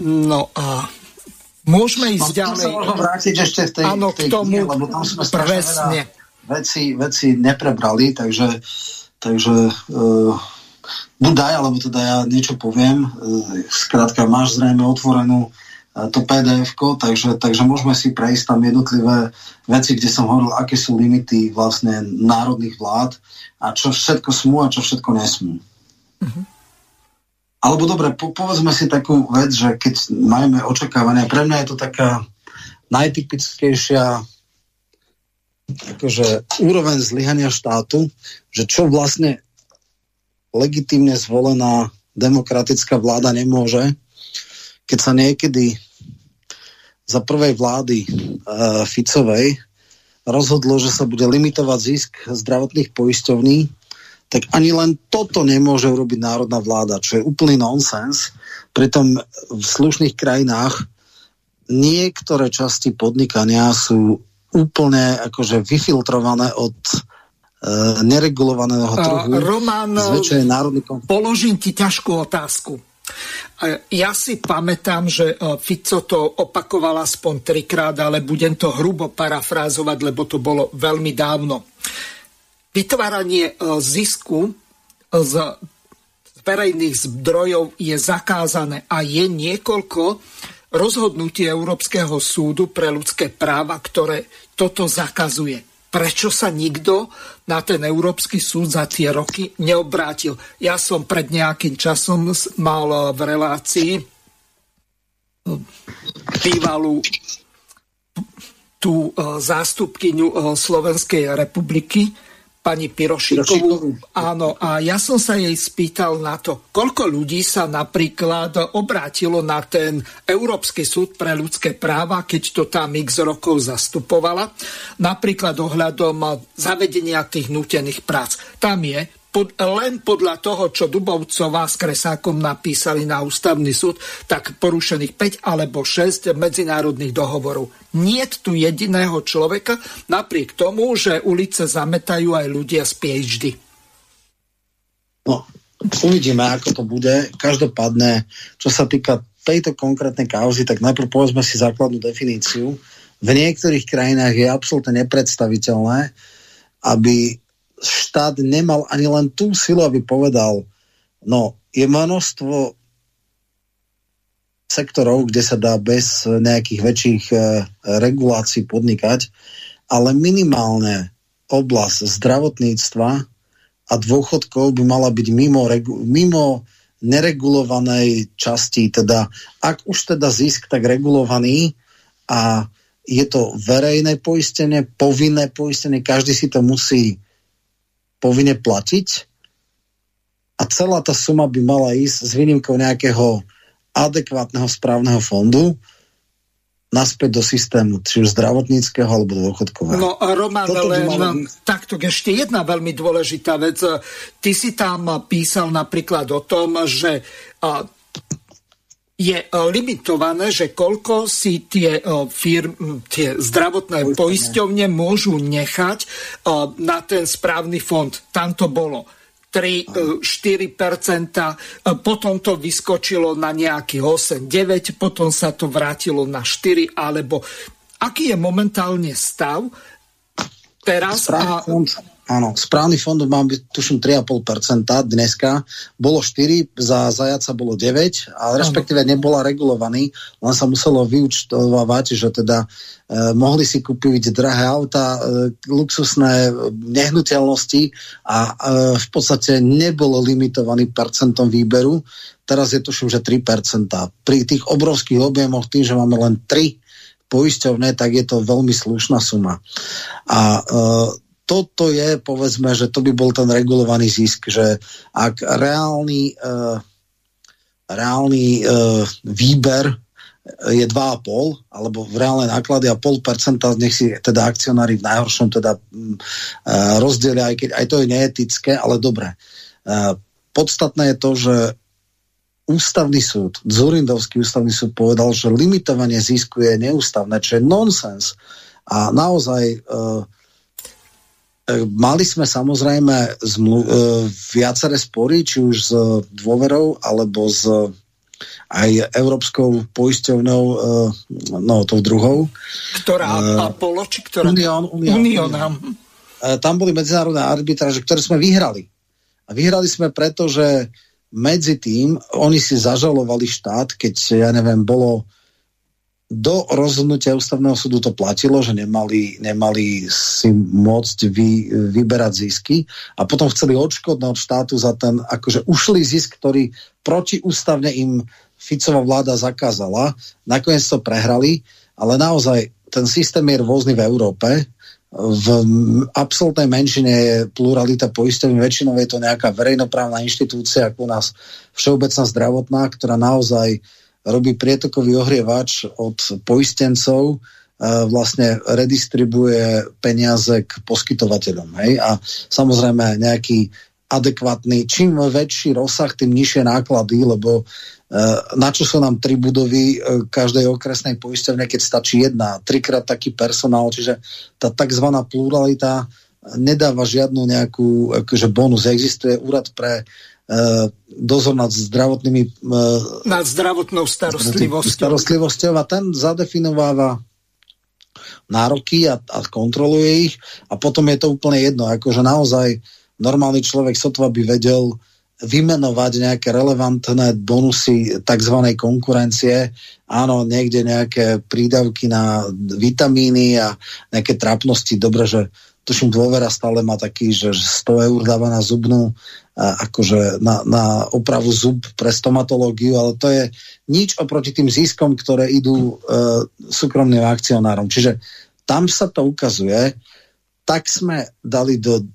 No a môžeme ísť no, ďalej. Sa vrátiť ešte v tej, tej k tomu, knihe, lebo tam sme presne. Veci, veci neprebrali, takže, takže uh, buď daj, alebo teda ja niečo poviem. Uh, skrátka, máš zrejme otvorenú to pdf takže, takže môžeme si prejsť tam jednotlivé veci, kde som hovoril, aké sú limity vlastne národných vlád a čo všetko smú a čo všetko nesmú. Uh-huh. Alebo dobre, po, povedzme si takú vec, že keď máme očakávania, pre mňa je to taká najtypickejšia akože úroveň zlyhania štátu, že čo vlastne legitímne zvolená demokratická vláda nemôže, keď sa niekedy za prvej vlády uh, Ficovej rozhodlo, že sa bude limitovať zisk zdravotných poisťovní, tak ani len toto nemôže urobiť národná vláda, čo je úplný nonsens. Pritom v slušných krajinách niektoré časti podnikania sú úplne akože vyfiltrované od e, neregulovaného trhu. Roman, položím ti ťažkú otázku. Ja si pamätám, že e, Fico to opakoval aspoň trikrát, ale budem to hrubo parafrázovať, lebo to bolo veľmi dávno. Vytváranie e, zisku e, z verejných zdrojov je zakázané a je niekoľko rozhodnutí Európskeho súdu pre ľudské práva, ktoré toto zakazuje prečo sa nikto na ten Európsky súd za tie roky neobrátil. Ja som pred nejakým časom mal v relácii eh, bývalú tú eh, zástupkyňu eh, Slovenskej republiky, pani Pirošikovú. Áno, a ja som sa jej spýtal na to, koľko ľudí sa napríklad obrátilo na ten Európsky súd pre ľudské práva, keď to tam x rokov zastupovala, napríklad ohľadom zavedenia tých nutených prác. Tam je pod, len podľa toho, čo Dubovcová s Kresákom napísali na ústavný súd, tak porušených 5 alebo 6 medzinárodných dohovorov. Nie tu jediného človeka, napriek tomu, že ulice zametajú aj ľudia z PhD. No, uvidíme, ako to bude. Každopádne, čo sa týka tejto konkrétnej kauzy, tak najprv povedzme si základnú definíciu. V niektorých krajinách je absolútne nepredstaviteľné, aby štát nemal ani len tú silu, aby povedal, no je množstvo sektorov, kde sa dá bez nejakých väčších e, regulácií podnikať, ale minimálne oblasť zdravotníctva a dôchodkov by mala byť mimo, mimo neregulovanej časti, teda ak už teda zisk, tak regulovaný a je to verejné poistenie, povinné poistenie, každý si to musí povinne platiť a celá tá suma by mala ísť s výnimkou nejakého adekvátneho správneho fondu naspäť do systému, či už zdravotníckého alebo dôchodkového. No Roman, Toto len byť... takto ešte jedna veľmi dôležitá vec. Ty si tam písal napríklad o tom, že je limitované, že koľko si tie, firm, tie zdravotné poisťovne môžu nechať na ten správny fond. Tam to bolo 3-4%, potom to vyskočilo na nejakých 8-9, potom sa to vrátilo na 4, alebo aký je momentálne stav teraz? a... Áno, správny fond má byť, tuším, 3,5% dneska. Bolo 4, za zajaca bolo 9, ale respektíve nebola regulovaný, len sa muselo vyučtovať, že teda eh, mohli si kúpiť drahé auta, eh, luxusné nehnuteľnosti a eh, v podstate nebolo limitovaný percentom výberu. Teraz je tuším, že 3%. Pri tých obrovských objemoch, tým, že máme len 3 poisťovné, tak je to veľmi slušná suma. A toto je, povedzme, že to by bol ten regulovaný zisk, že ak reálny, uh, reálny uh, výber je 2,5, alebo v reálne náklady a pol percenta, nech si teda akcionári v najhoršom teda uh, rozdielia, aj keď aj to je neetické, ale dobre. Uh, podstatné je to, že ústavný súd, Zurindovský ústavný súd povedal, že limitovanie zisku je neústavné, čo je nonsens. A naozaj uh, Mali sme samozrejme zmlu- e, viaceré spory, či už s dôverou, alebo s aj Európskou poisťovnou, e, no tou druhou. Ktorá uh, Apollo, či ktorá? Unión. Unión, Unión. Unión. Tam boli medzinárodné arbitráže, ktoré sme vyhrali. A vyhrali sme preto, že medzi tým oni si zažalovali štát, keď, ja neviem, bolo do rozhodnutia ústavného súdu to platilo, že nemali, nemali si môcť vy, vyberať zisky a potom chceli odškodné od štátu za ten akože ušlý zisk, ktorý protiústavne im Ficová vláda zakázala. Nakoniec to prehrali, ale naozaj ten systém je rôzny v Európe. V absolútnej menšine je pluralita poistovní, väčšinou je to nejaká verejnoprávna inštitúcia, ako u nás Všeobecná zdravotná, ktorá naozaj robí prietokový ohrievač od poistencov, vlastne redistribuje peniaze k poskytovateľom. Hej? A samozrejme nejaký adekvátny, čím väčší rozsah, tým nižšie náklady, lebo na čo sú nám tri budovy e, každej okresnej poisťovne, keď stačí jedna, trikrát taký personál, čiže tá tzv. pluralita nedáva žiadnu nejakú akože bonus. Existuje úrad pre E, dozor nad zdravotnými... E, nad zdravotnou starostlivosťou. starostlivosťou a ten zadefinováva nároky a, a kontroluje ich a potom je to úplne jedno, akože naozaj normálny človek sotva by vedel vymenovať nejaké relevantné bonusy tzv. konkurencie. Áno, niekde nejaké prídavky na vitamíny a nejaké trápnosti. Dobre, že tuším dôvera stále má taký, že 100 eur dáva na zubnú akože na, na opravu zub pre stomatológiu, ale to je nič oproti tým ziskom, ktoré idú e, súkromným akcionárom. Čiže tam sa to ukazuje, tak sme dali do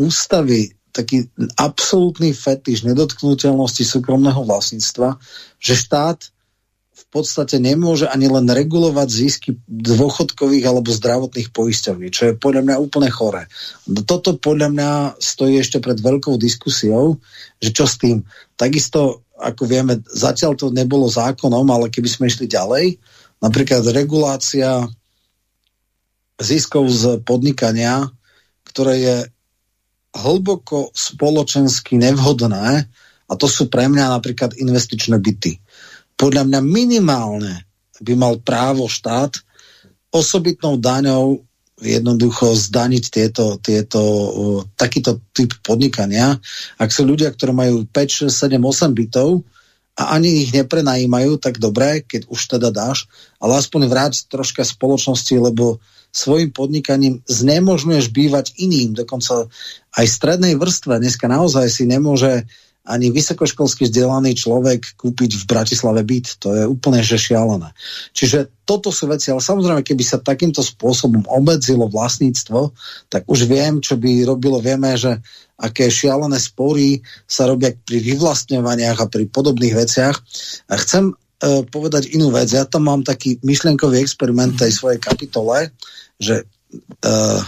ústavy taký absolútny fetiš nedotknutelnosti súkromného vlastníctva, že štát podstate nemôže ani len regulovať zisky dôchodkových alebo zdravotných poisťovní, čo je podľa mňa úplne chore. Toto podľa mňa stojí ešte pred veľkou diskusiou, že čo s tým. Takisto, ako vieme, zatiaľ to nebolo zákonom, ale keby sme išli ďalej, napríklad regulácia ziskov z podnikania, ktoré je hlboko spoločensky nevhodné, a to sú pre mňa napríklad investičné byty podľa mňa minimálne by mal právo štát osobitnou daňou jednoducho zdaniť tieto, tieto, takýto typ podnikania. Ak sú ľudia, ktorí majú 5, 6, 7, 8 bytov a ani ich neprenajímajú, tak dobre, keď už teda dáš, ale aspoň vráť troška spoločnosti, lebo svojim podnikaním znemožňuješ bývať iným, dokonca aj strednej vrstve. Dneska naozaj si nemôže ani vysokoškolsky vzdelaný človek kúpiť v Bratislave byt. To je úplne že šialené. Čiže toto sú veci, ale samozrejme, keby sa takýmto spôsobom obmedzilo vlastníctvo, tak už viem, čo by robilo. Vieme, že aké šialené spory sa robia pri vyvlastňovaniach a pri podobných veciach. A chcem uh, povedať inú vec. Ja tam mám taký myšlienkový experiment tej svojej kapitole, že uh,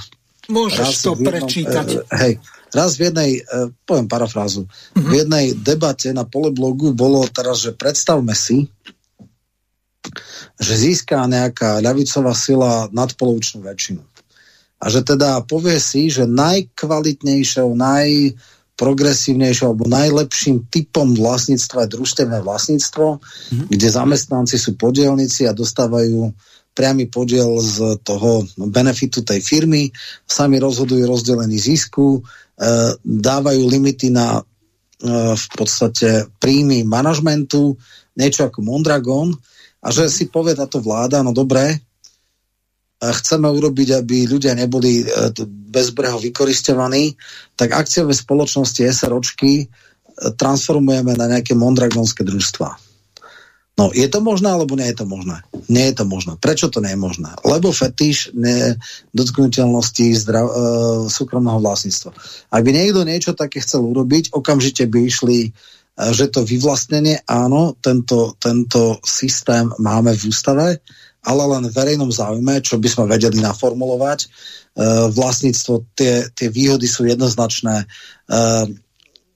Môžeš to jednom, prečítať. Uh, hej, raz v jednej, uh, poviem parafrázu, uh-huh. v jednej debate na pole blogu bolo teraz, že predstavme si, že získa nejaká ľavicová sila nadpolovičnú väčšinu. A že teda povie si, že najkvalitnejšou, najprogresívnejšou alebo najlepším typom vlastníctva je družstevné vlastníctvo, mm-hmm. kde zamestnanci sú podielnici a dostávajú priamy podiel z toho benefitu tej firmy, sami rozhodujú rozdelení zisku, E, dávajú limity na e, v podstate príjmy manažmentu, niečo ako Mondragon a že si povie táto vláda, no dobré, chceme urobiť, aby ľudia neboli bezbreho vykoristovaní, tak akciové spoločnosti SROčky transformujeme na nejaké mondragonské družstva. No, je to možné, alebo nie je to možné? Nie je to možné. Prečo to nie je možné? Lebo fetiš dotknutelnosti zdra- e, súkromného vlastníctva. Ak by niekto niečo také chcel urobiť, okamžite by išli, e, že to vyvlastnenie, áno, tento, tento systém máme v ústave, ale len v verejnom záujme, čo by sme vedeli naformulovať. E, vlastníctvo, tie, tie výhody sú jednoznačné. E,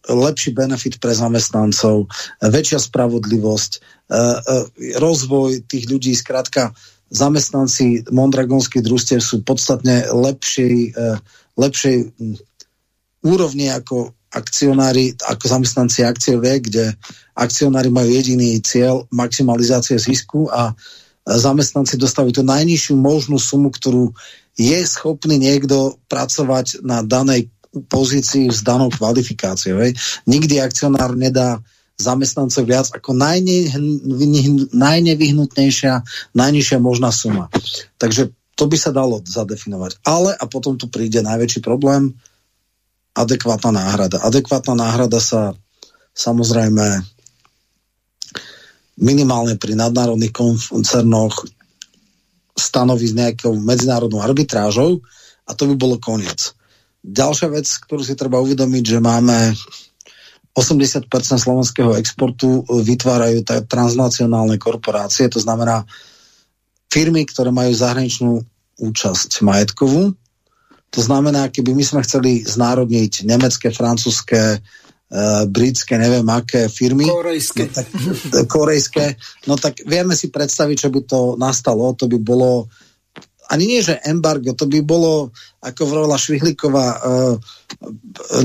lepší benefit pre zamestnancov, väčšia spravodlivosť, e, e, rozvoj tých ľudí, zkrátka zamestnanci mondragonských družstiev sú podstatne lepšej, e, lepšej úrovni ako akcionári, ako zamestnanci akciové, kde akcionári majú jediný cieľ maximalizácie zisku a zamestnanci dostávajú tú najnižšiu možnú sumu, ktorú je schopný niekto pracovať na danej pozícii s danou kvalifikáciou. Hej. Nikdy akcionár nedá zamestnancov viac ako najne, najnevyhnutnejšia, najnižšia možná suma. Takže to by sa dalo zadefinovať. Ale, a potom tu príde najväčší problém, adekvátna náhrada. Adekvátna náhrada sa samozrejme minimálne pri nadnárodných koncernoch stanoví s nejakou medzinárodnou arbitrážou a to by bolo koniec. Ďalšia vec, ktorú si treba uvedomiť, že máme 80% slovenského exportu vytvárajú transnacionálne korporácie, to znamená firmy, ktoré majú zahraničnú účasť majetkovú. To znamená, keby my sme chceli znárodniť nemecké, francúzske, uh, britské, neviem aké firmy. Korejské. No tak, korejské. No tak vieme si predstaviť, čo by to nastalo. To by bolo ani nie, že embargo, to by bolo, ako vravila Švihlíková, uh,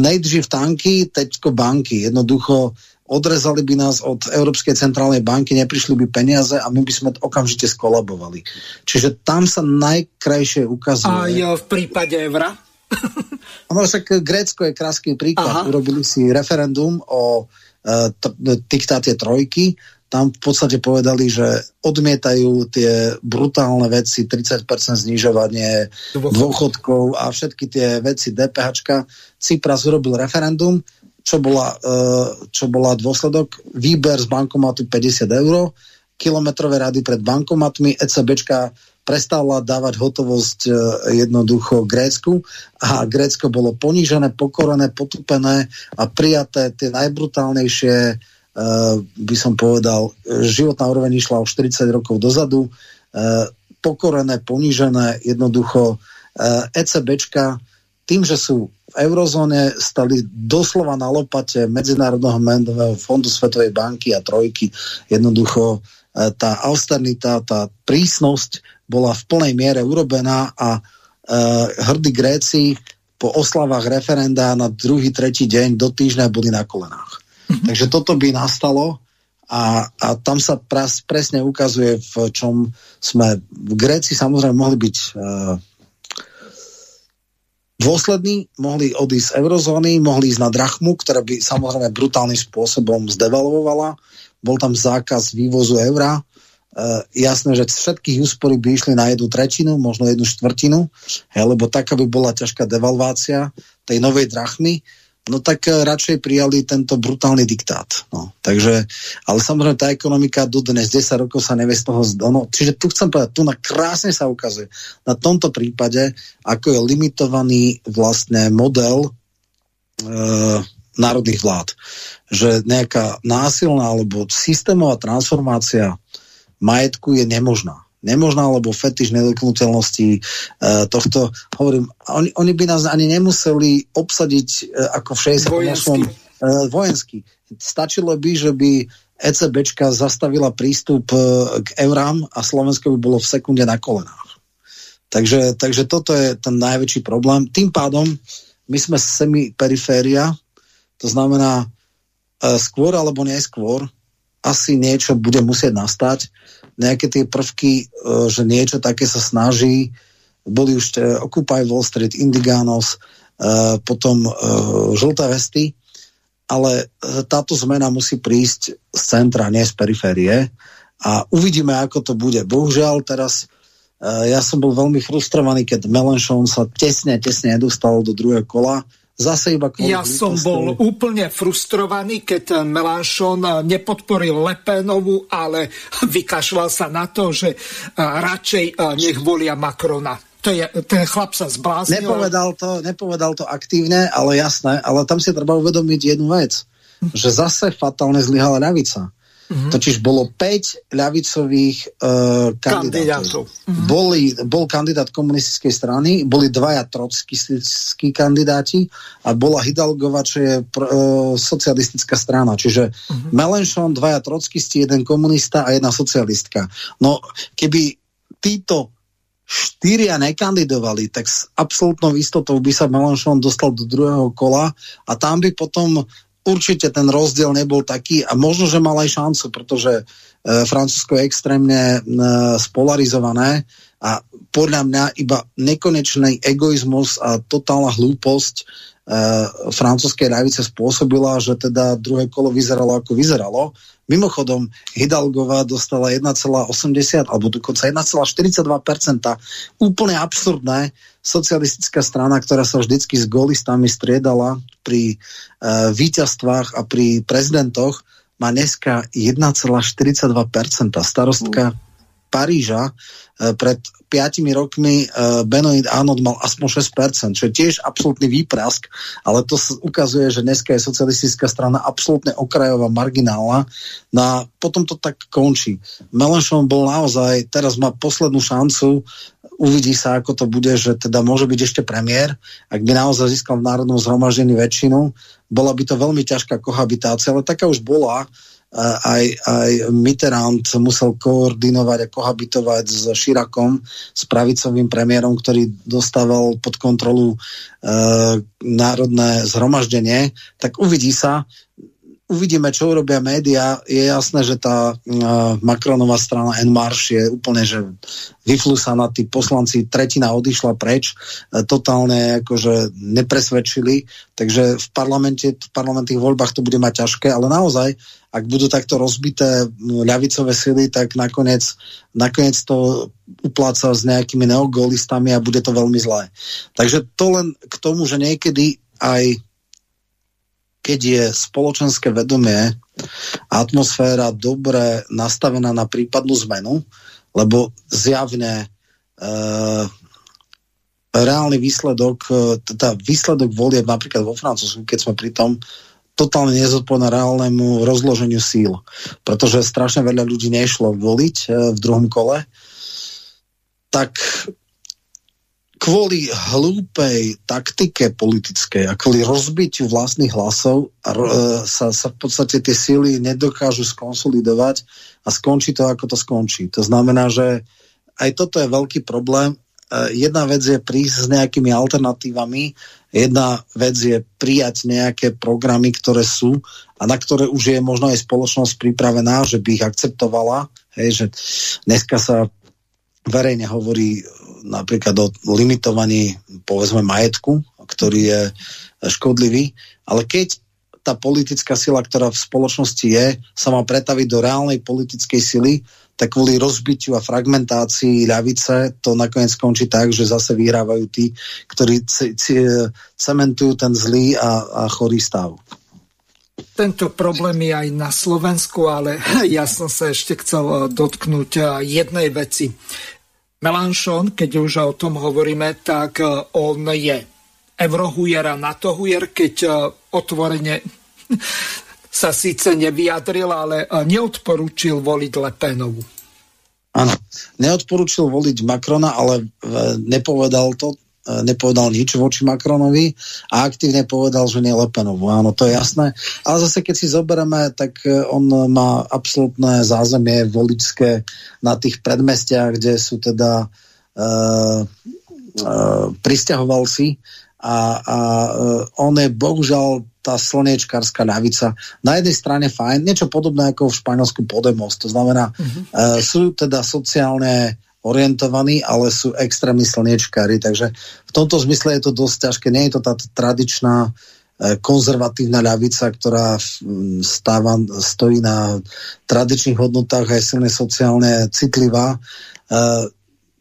nejdřív tanky, teďko banky. Jednoducho odrezali by nás od Európskej centrálnej banky, neprišli by peniaze a my by sme okamžite skolabovali. Čiže tam sa najkrajšie ukazuje... A jo, v prípade evra? no však Grécko je krásny príklad. Aha. Urobili si referendum o uh, diktáte trojky tam v podstate povedali, že odmietajú tie brutálne veci, 30% znižovanie dôchodkov a všetky tie veci DPH. Cypras urobil referendum, čo bola, e, čo bola dôsledok, výber z bankomatu 50 eur, kilometrové rady pred bankomatmi, ECBčka prestala dávať hotovosť e, jednoducho Grécku a Grécko bolo ponížené, pokorené, potupené a prijaté tie najbrutálnejšie by som povedal, životná úroveň išla už 40 rokov dozadu, uh, pokorené, ponížené, jednoducho eh, ECBčka tým, že sú v eurozóne, stali doslova na lopate Medzinárodného menového fondu Svetovej banky a trojky. Jednoducho tá austeritá, tá prísnosť bola v plnej miere urobená a hrdí Gréci po oslavách referenda na druhý, tretí deň do týždňa boli na kolenách. Mm-hmm. Takže toto by nastalo a, a tam sa pras, presne ukazuje, v čom sme v Gréci samozrejme mohli byť uh, dôslední, mohli odísť z eurozóny, mohli ísť na drachmu, ktorá by samozrejme brutálnym spôsobom zdevalvovala. Bol tam zákaz vývozu eura. Uh, jasné, že všetkých úspory by išli na jednu tretinu, možno jednu štvrtinu, hej, lebo taká by bola ťažká devalvácia tej novej drachmy no tak eh, radšej prijali tento brutálny diktát. No. Takže, ale samozrejme tá ekonomika do dnes 10 rokov sa nevie z toho no, Čiže tu chcem povedať, tu na krásne sa ukazuje na tomto prípade, ako je limitovaný vlastne model e, národných vlád. Že nejaká násilná alebo systémová transformácia majetku je nemožná nemožná, lebo fetiš nedotknutelnosti uh, tohto, hovorím, oni, oni by nás ani nemuseli obsadiť uh, ako v 68. Vojensky. Uh, vojensky. Stačilo by, že by ECBčka zastavila prístup uh, k eurám a Slovensko by bolo v sekunde na kolenách. Takže, takže toto je ten najväčší problém. Tým pádom my sme semi-periféria, to znamená uh, skôr alebo neskôr asi niečo bude musieť nastať nejaké tie prvky, e, že niečo také sa snaží, boli už e, Occupy Wall Street, Indiganos, e, potom Žlté vesty, ale táto zmena musí prísť z centra, nie z periférie. A uvidíme, ako to bude. Bohužiaľ teraz ja som bol veľmi frustrovaný, keď Melenchon sa tesne, tesne nedostal do druhého kola, zase iba Ja som bol úplne frustrovaný, keď Melanchon nepodporil Lepenovu, ale vykašľal sa na to, že radšej nech volia Macrona. To je, ten chlap sa zbláznil. Nepovedal to, nepovedal to aktívne, ale jasné, ale tam si treba uvedomiť jednu vec, že zase fatálne zlyhala ľavica. Mm-hmm. Totiž bolo 5 ľavicových uh, kandidátov. Mm-hmm. Boli, bol kandidát komunistickej strany, boli dvaja trockistickí kandidáti a bola Hidalgova, čo je pr- uh, socialistická strana. Čiže mm-hmm. Melenchon, dvaja trockisti, jeden komunista a jedna socialistka. No, keby títo štyria nekandidovali, tak s absolútnou istotou by sa Melanchon dostal do druhého kola a tam by potom určite ten rozdiel nebol taký a možno, že mal aj šancu, pretože e, Francúzsko je extrémne e, spolarizované a podľa mňa iba nekonečný egoizmus a totálna hlúposť e, francúzskej ľavice spôsobila, že teda druhé kolo vyzeralo ako vyzeralo. Mimochodom, Hidalgová dostala 1,80 alebo dokonca 1,42%. Úplne absurdné. Socialistická strana, ktorá sa vždycky s golistami striedala pri uh, víťazstvách a pri prezidentoch, má dneska 1,42%. Starostka. Paríža uh, pred 5 rokmi uh, Benoit Arnold mal aspoň 6%, čo je tiež absolútny výprask, ale to ukazuje, že dneska je socialistická strana absolútne okrajová, marginálna. No a potom to tak končí. Melanchon bol naozaj, teraz má poslednú šancu, uvidí sa, ako to bude, že teda môže byť ešte premiér, ak by naozaj získal v národnom zhromaždení väčšinu, bola by to veľmi ťažká kohabitácia, ale taká už bola aj, aj Mitterrand musel koordinovať a kohabitovať s Širakom, s pravicovým premiérom, ktorý dostával pod kontrolu e, národné zhromaždenie, tak uvidí sa, uvidíme, čo urobia média. Je jasné, že tá uh, Macronová strana En Marche je úplne, že vyflusaná, tí poslanci, tretina odišla preč, uh, totálne akože nepresvedčili, takže v parlamente, v parlamentných voľbách to bude mať ťažké, ale naozaj, ak budú takto rozbité ľavicové sily, tak nakoniec, nakoniec to upláca s nejakými neogolistami a bude to veľmi zlé. Takže to len k tomu, že niekedy aj keď je spoločenské vedomie a atmosféra dobre nastavená na prípadnú zmenu, lebo zjavne e, reálny výsledok, e, teda výsledok volie napríklad vo Francúzsku, keď sme pri tom, totálne nezodpovedá reálnemu rozloženiu síl, pretože strašne veľa ľudí nešlo voliť e, v druhom kole, tak kvôli hlúpej taktike politickej a kvôli rozbitiu vlastných hlasov e, sa, sa v podstate tie síly nedokážu skonsolidovať a skončí to, ako to skončí. To znamená, že aj toto je veľký problém. E, jedna vec je prísť s nejakými alternatívami, jedna vec je prijať nejaké programy, ktoré sú a na ktoré už je možno aj spoločnosť pripravená, že by ich akceptovala. Hej, že dneska sa verejne hovorí napríklad o limitovaní povedzme majetku, ktorý je škodlivý, ale keď tá politická sila, ktorá v spoločnosti je, sa má pretaviť do reálnej politickej sily, tak kvôli rozbitiu a fragmentácii ľavice to nakoniec skončí tak, že zase vyhrávajú tí, ktorí cementujú ten zlý a, a chorý stav. Tento problém je aj na Slovensku, ale ja som sa ešte chcel dotknúť jednej veci. Melanchon, keď už o tom hovoríme, tak e, on je eurohujer a natohujer, keď e, otvorene sa síce nevyjadril, ale e, neodporúčil voliť Lepenovu. Áno, neodporúčil voliť Macrona, ale nepovedal to, nepovedal nič voči Macronovi a aktívne povedal, že nie Lepenovu. Áno, to je jasné. Ale zase, keď si zoberieme, tak e, on má absolútne zázemie voličské na tých predmestiach, kde sú teda uh, uh, pristahovalci a, a uh, on je bohužiaľ tá slniečkárska ľavica. Na jednej strane fajn, niečo podobné ako v Španielsku Podemos. To znamená, uh-huh. uh, sú teda sociálne orientovaní, ale sú extrémni slniečkári, takže v tomto zmysle je to dosť ťažké. Nie je to tá tradičná e, konzervatívna ľavica, ktorá stáva, stojí na tradičných hodnotách a je silne sociálne citlivá. E,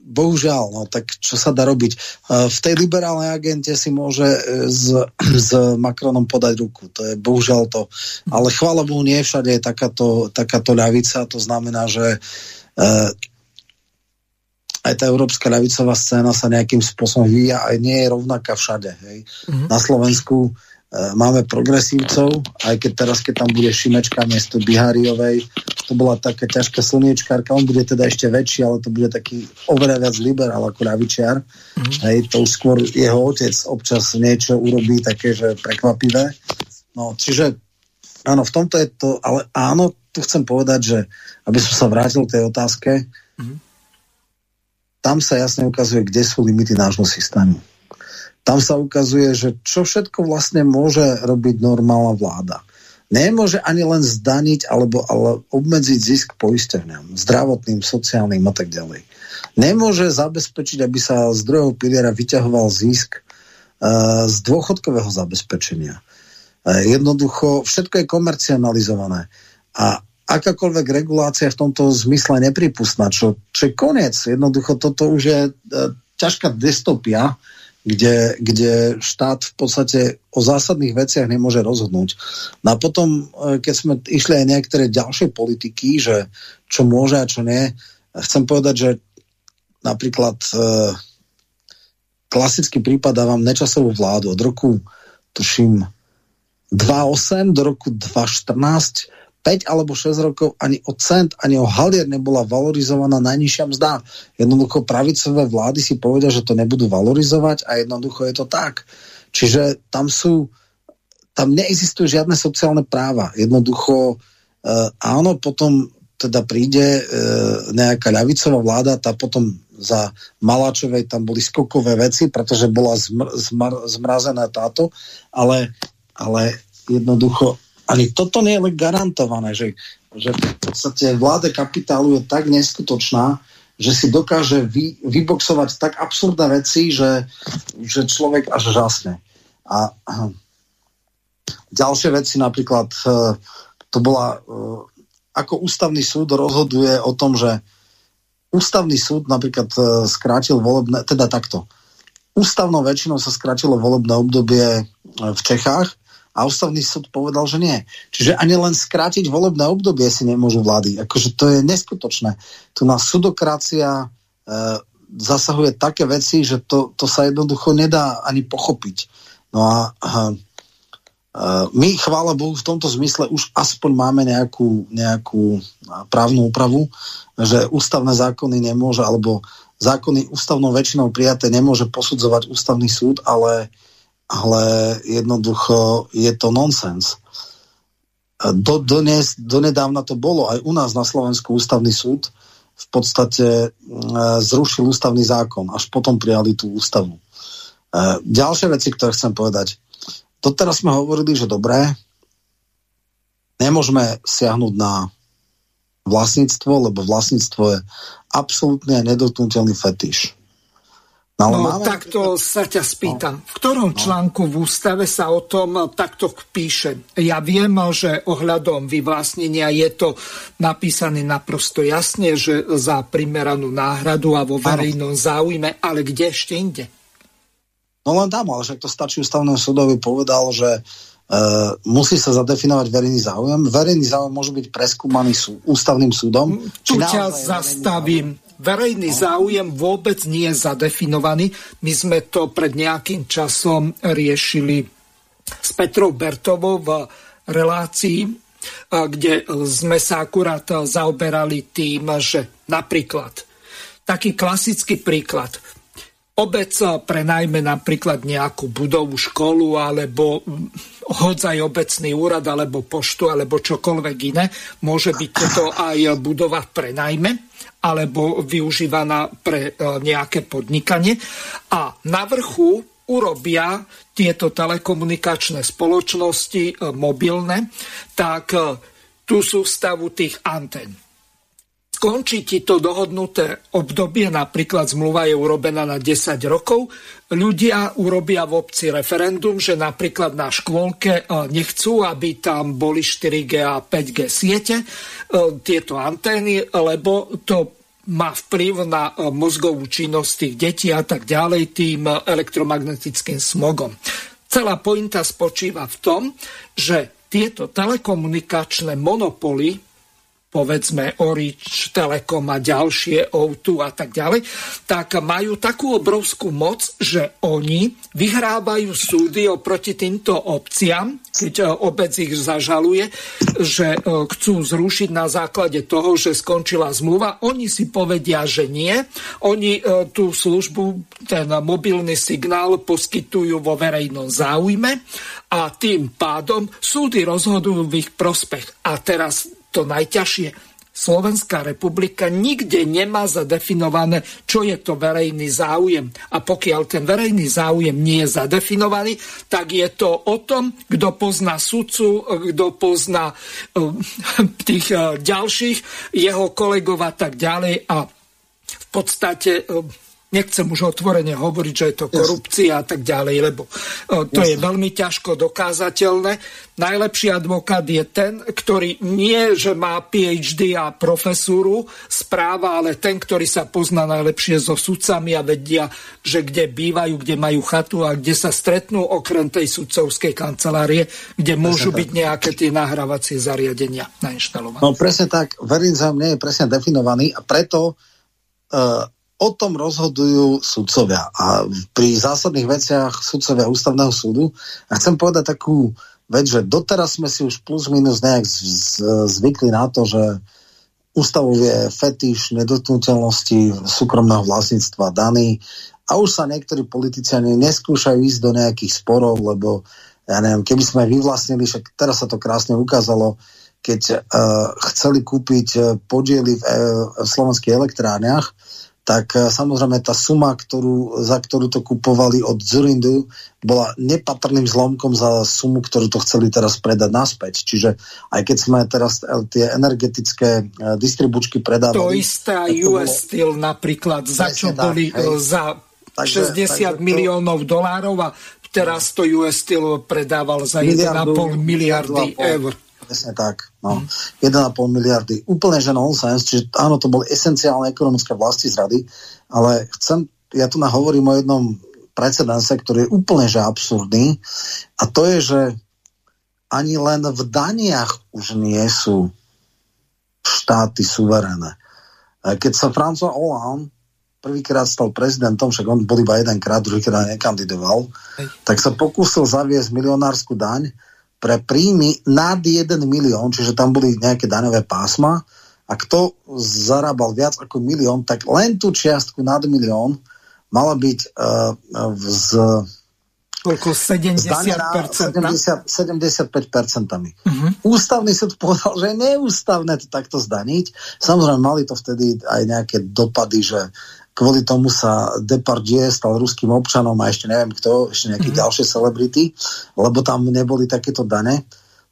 bohužiaľ, no tak čo sa dá robiť? V tej liberálnej agente si môže s, s Macronom podať ruku, to je bohužiaľ to. Ale chvála Bohu, nie všade je takáto, takáto ľavica, to znamená, že aj tá európska ľavicová scéna sa nejakým spôsobom vyvíja aj nie je rovnaká všade. Hej. Mm-hmm. Na Slovensku E, máme progresívcov, aj keď teraz, keď tam bude Šimečka miesto Bihariovej, to bola taká ťažká slniečkárka, on bude teda ešte väčší, ale to bude taký oveľa viac liberál ako ľavičiar. Mm. Hej, to už skôr jeho otec občas niečo urobí také, že prekvapivé. No, čiže áno, v tomto je to, ale áno, tu chcem povedať, že aby som sa vrátil k tej otázke. Tam sa jasne ukazuje, kde sú limity nášho systému tam sa ukazuje, že čo všetko vlastne môže robiť normálna vláda. Nemôže ani len zdaniť alebo ale obmedziť zisk poisťovňam, zdravotným, sociálnym a tak ďalej. Nemôže zabezpečiť, aby sa z druhého piliera vyťahoval zisk uh, z dôchodkového zabezpečenia. Uh, jednoducho, všetko je komercionalizované. A akákoľvek regulácia v tomto zmysle nepripustná, čo, čo je koniec. Jednoducho, toto už je uh, ťažká dystopia, kde, kde štát v podstate o zásadných veciach nemôže rozhodnúť. No a potom, e, keď sme išli aj niektoré ďalšie politiky, že čo môže a čo nie, chcem povedať, že napríklad e, klasický prípad dávam nečasovú vládu od roku, tuším, 2.8 do roku 2.14 5 alebo 6 rokov ani o cent, ani o halier nebola valorizovaná najnižšia mzda. Jednoducho pravicové vlády si povedia, že to nebudú valorizovať a jednoducho je to tak. Čiže tam sú, tam neexistujú žiadne sociálne práva. Jednoducho, e, áno, potom teda príde e, nejaká ľavicová vláda, tá potom za Maláčovej tam boli skokové veci, pretože bola zmr, zmr, zmrazená táto, ale, ale jednoducho ani toto nie je garantované, že, že v podstate vláda kapitálu je tak neskutočná, že si dokáže vy, vyboxovať tak absurdné veci, že, že človek až žasne. A ďalšie veci napríklad, e, to bola, e, ako ústavný súd rozhoduje o tom, že ústavný súd napríklad e, skrátil volebné, teda takto. Ústavnou väčšinou sa skrátilo volebné obdobie v Čechách a ústavný súd povedal, že nie. Čiže ani len skrátiť volebné obdobie si nemôžu vlády. Akože to je neskutočné. Tu na sudokracia e, zasahuje také veci, že to, to sa jednoducho nedá ani pochopiť. No a e, my, chvála Bohu, v tomto zmysle už aspoň máme nejakú, nejakú právnu úpravu, že ústavné zákony nemôže, alebo zákony ústavnou väčšinou prijaté nemôže posudzovať ústavný súd, ale ale jednoducho je to nonsens. Do, dnes, do nedávna to bolo aj u nás na Slovensku ústavný súd v podstate zrušil ústavný zákon, až potom prijali tú ústavu. E, ďalšie veci, ktoré chcem povedať. Doteraz sme hovorili, že dobré, nemôžeme siahnuť na vlastníctvo, lebo vlastníctvo je absolútne nedotknutelný fetiš. No, no máme... takto sa ťa spýtam. No. V ktorom no. článku v ústave sa o tom takto píše? Ja viem, že ohľadom vyvlastnenia je to napísané naprosto jasne, že za primeranú náhradu a vo verejnom záujme, ale kde ešte inde? No len tam, ale však to stačí ústavnému súdovi povedal, že Uh, musí sa zadefinovať verejný záujem. Verejný záujem môže byť preskúmaný sú, ústavným súdom. Tu ťa zastavím. Verejný záujem vôbec nie je zadefinovaný. My sme to pred nejakým časom riešili s Petrou Bertovou v relácii, kde sme sa akurát zaoberali tým, že napríklad taký klasický príklad. Obec prenajme napríklad nejakú budovu, školu alebo hodzaj obecný úrad alebo poštu alebo čokoľvek iné. Môže byť to aj budova prenajme alebo využívaná pre e, nejaké podnikanie. A na vrchu urobia tieto telekomunikačné spoločnosti e, mobilné, tak e, tú sústavu tých antén skončí ti to dohodnuté obdobie, napríklad zmluva je urobená na 10 rokov, ľudia urobia v obci referendum, že napríklad na škôlke e, nechcú, aby tam boli 4G a 5G siete, e, tieto antény, lebo to má vplyv na mozgovú činnosť tých detí a tak ďalej tým elektromagnetickým smogom. Celá pointa spočíva v tom, že tieto telekomunikačné monopoly povedzme Orič, Telekom a ďalšie, O2 a tak ďalej, tak majú takú obrovskú moc, že oni vyhrávajú súdy oproti týmto obciam, keď e, obec ich zažaluje, že e, chcú zrušiť na základe toho, že skončila zmluva. Oni si povedia, že nie. Oni e, tú službu, ten mobilný signál poskytujú vo verejnom záujme a tým pádom súdy rozhodujú v ich prospech. A teraz to najťažšie. Slovenská republika nikde nemá zadefinované, čo je to verejný záujem. A pokiaľ ten verejný záujem nie je zadefinovaný, tak je to o tom, kto pozná sudcu, kto pozná uh, tých uh, ďalších, jeho kolegov a tak ďalej. A v podstate uh, nechcem už otvorene hovoriť, že je to korupcia a tak ďalej, lebo e, to Jasne. je veľmi ťažko dokázateľné. Najlepší advokát je ten, ktorý nie, že má PhD a profesúru správa, ale ten, ktorý sa pozná najlepšie so sudcami a vedia, že kde bývajú, kde majú chatu a kde sa stretnú okrem tej sudcovskej kancelárie, kde môžu presne byť tak. nejaké tie nahrávacie zariadenia nainštalované. No presne tak, verejný záujem nie je presne definovaný a preto uh, o tom rozhodujú sudcovia a pri zásadných veciach sudcovia ústavného súdu. A chcem povedať takú vec, že doteraz sme si už plus minus nejak zvykli na to, že ústavovie fetiš nedotknutelnosti súkromného vlastníctva daný a už sa niektorí politici ani neskúšajú ísť do nejakých sporov, lebo ja neviem, keby sme vyvlastnili, však teraz sa to krásne ukázalo, keď uh, chceli kúpiť uh, podiely v, uh, v slovenských elektrárniach, tak e, samozrejme tá suma, ktorú, za ktorú to kupovali od Zurindu, bola nepatrným zlomkom za sumu, ktorú to chceli teraz predať naspäť. Čiže aj keď sme teraz tie energetické e, distribučky predávali... To isté aj US bolo... Steel napríklad, za čo tak, boli hej. E, za takže, 60 takže to... miliónov dolárov a teraz to US Steel predával za 1,5 miliardy eur. Presne tak. No. Mm. 1,5 miliardy. Úplne že nonsense, čiže áno, to boli esenciálne ekonomické vlasti zrady, ale chcem, ja tu nahovorím o jednom precedense, ktorý je úplne že absurdný a to je, že ani len v daniach už nie sú štáty suverené. Keď sa François Hollande prvýkrát stal prezidentom, však on bol iba jedenkrát, druhýkrát nekandidoval, Hej. tak sa pokúsil zaviesť milionárskú daň, pre príjmy nad 1 milión, čiže tam boli nejaké daňové pásma a kto zarábal viac ako milión, tak len tú čiastku nad milión mala byť uh, z Koľko? 70%? 70 75%. Uh-huh. Ústavný súd povedal, že je neústavné to takto zdaniť. Samozrejme, mali to vtedy aj nejaké dopady, že kvôli tomu sa Depardieu stal ruským občanom a ešte neviem kto, ešte nejaké mm-hmm. ďalšie celebrity, lebo tam neboli takéto dane,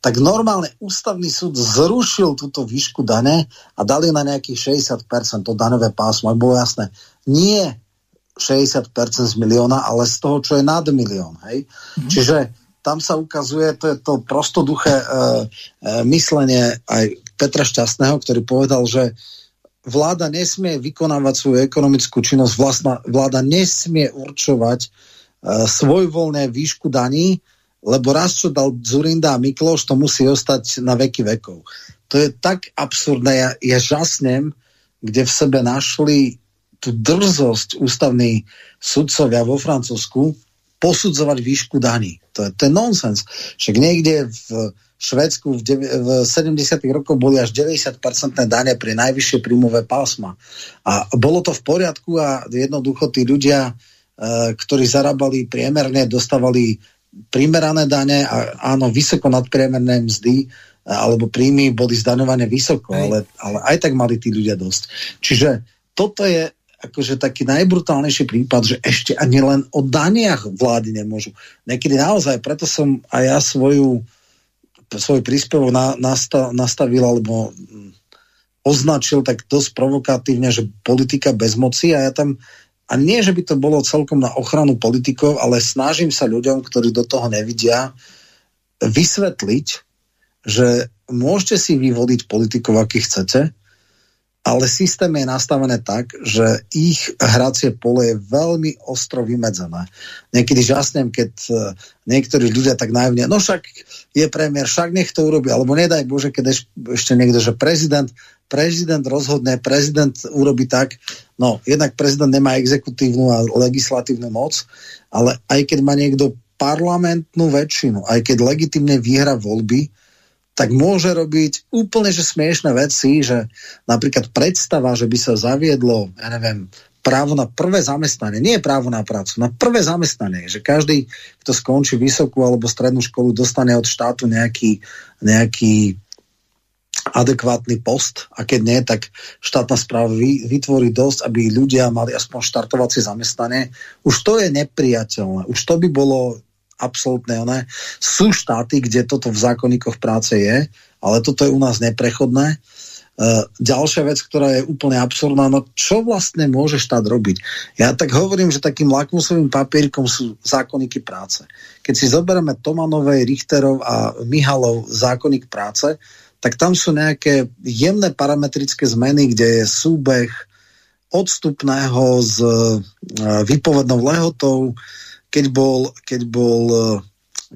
tak normálne ústavný súd zrušil túto výšku dane a dali na nejakých 60% to danové pásmo. A bolo jasné, nie 60% z milióna, ale z toho, čo je nad milión. Hej? Mm-hmm. Čiže tam sa ukazuje to, je to prostoduché e, e, myslenie aj Petra Šťastného, ktorý povedal, že vláda nesmie vykonávať svoju ekonomickú činnosť, vlastná, vláda nesmie určovať uh, svojvoľné výšku daní, lebo raz, čo dal Zurinda a Mikloš, to musí ostať na veky vekov. To je tak absurdné. Ja, ja žasnem, kde v sebe našli tú drzosť ústavní sudcovia vo Francúzsku posudzovať výšku daní. To je, to je nonsens. Však niekde v Švedsku v, v 70. rokoch boli až 90% dane pri najvyššie príjmové pásma. A bolo to v poriadku a jednoducho tí ľudia, e, ktorí zarábali priemerne, dostávali primerané dane a áno, vysoko nadpriemerné mzdy e, alebo príjmy boli zdaňované vysoko, ale, ale aj tak mali tí ľudia dosť. Čiže toto je akože taký najbrutálnejší prípad, že ešte ani len o daniach vlády nemôžu. Niekedy naozaj, preto som aj ja svoju svoj príspevok na, nastav, nastavil alebo označil tak dosť provokatívne, že politika bez moci. A ja tam a nie, že by to bolo celkom na ochranu politikov, ale snažím sa ľuďom, ktorí do toho nevidia, vysvetliť, že môžete si vyvodiť politikov, aký chcete, ale systém je nastavené tak, že ich hracie pole je veľmi ostro vymedzené. Niekedy žasnem, keď e, niektorí ľudia tak najvne, no však je premiér, však nech to urobí, alebo nedaj Bože, keď ešte niekto, že prezident, prezident rozhodne, prezident urobí tak, no jednak prezident nemá exekutívnu a legislatívnu moc, ale aj keď má niekto parlamentnú väčšinu, aj keď legitimne vyhra voľby, tak môže robiť úplne že smiešné veci, že napríklad predstava, že by sa zaviedlo, ja neviem, právo na prvé zamestnanie, nie právo na prácu, na prvé zamestnanie, že každý, kto skončí vysokú alebo strednú školu, dostane od štátu nejaký, nejaký adekvátny post a keď nie, tak štátna správa vytvorí dosť, aby ľudia mali aspoň štartovacie zamestnanie. Už to je nepriateľné. Už to by bolo absolútne oné. Sú štáty, kde toto v zákonníkoch práce je, ale toto je u nás neprechodné. Uh, ďalšia vec, ktorá je úplne absurdná, no čo vlastne môže štát robiť? Ja tak hovorím, že takým lakmusovým papierkom sú zákonníky práce. Keď si zoberieme Tomanovej, Richterov a Mihalov zákonník práce, tak tam sú nejaké jemné parametrické zmeny, kde je súbeh odstupného s uh, vypovednou lehotou, keď, bol, keď, bol, eh,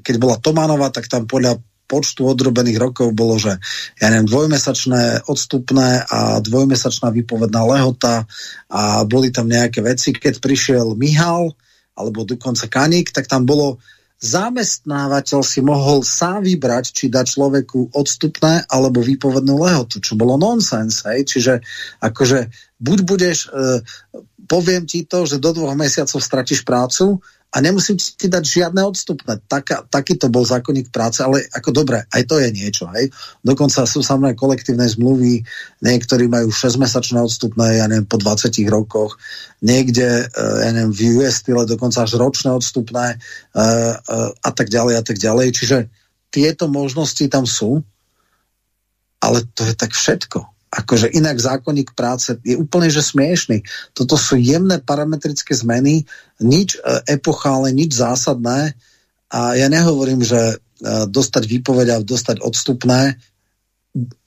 keď bola Tománova, tak tam podľa počtu odrobených rokov bolo, že ja neviem, dvojmesačné odstupné a dvojmesačná výpovedná lehota a boli tam nejaké veci. Keď prišiel Mihal alebo dokonca Kaník, tak tam bolo zamestnávateľ si mohol sám vybrať, či dá človeku odstupné alebo výpovednú lehotu, čo bolo nonsens, hej? Čiže akože buď budeš, e, poviem ti to, že do dvoch mesiacov stratíš prácu, a nemusím ti dať žiadne odstupné. Tak, taký to bol zákonník práce, ale ako dobre, aj to je niečo. Hej? Dokonca sú samé kolektívne zmluvy, niektorí majú 6-mesačné odstupné, ja neviem, po 20 rokoch, niekde, eh, ja neviem, v US style dokonca až ročné odstupné uh, uh, a tak ďalej a tak ďalej. Čiže tieto možnosti tam sú, ale to je tak všetko akože inak zákonník práce je úplne že smiešný. Toto sú jemné parametrické zmeny, nič e, epochálne, nič zásadné a ja nehovorím, že e, dostať výpoveď a dostať odstupné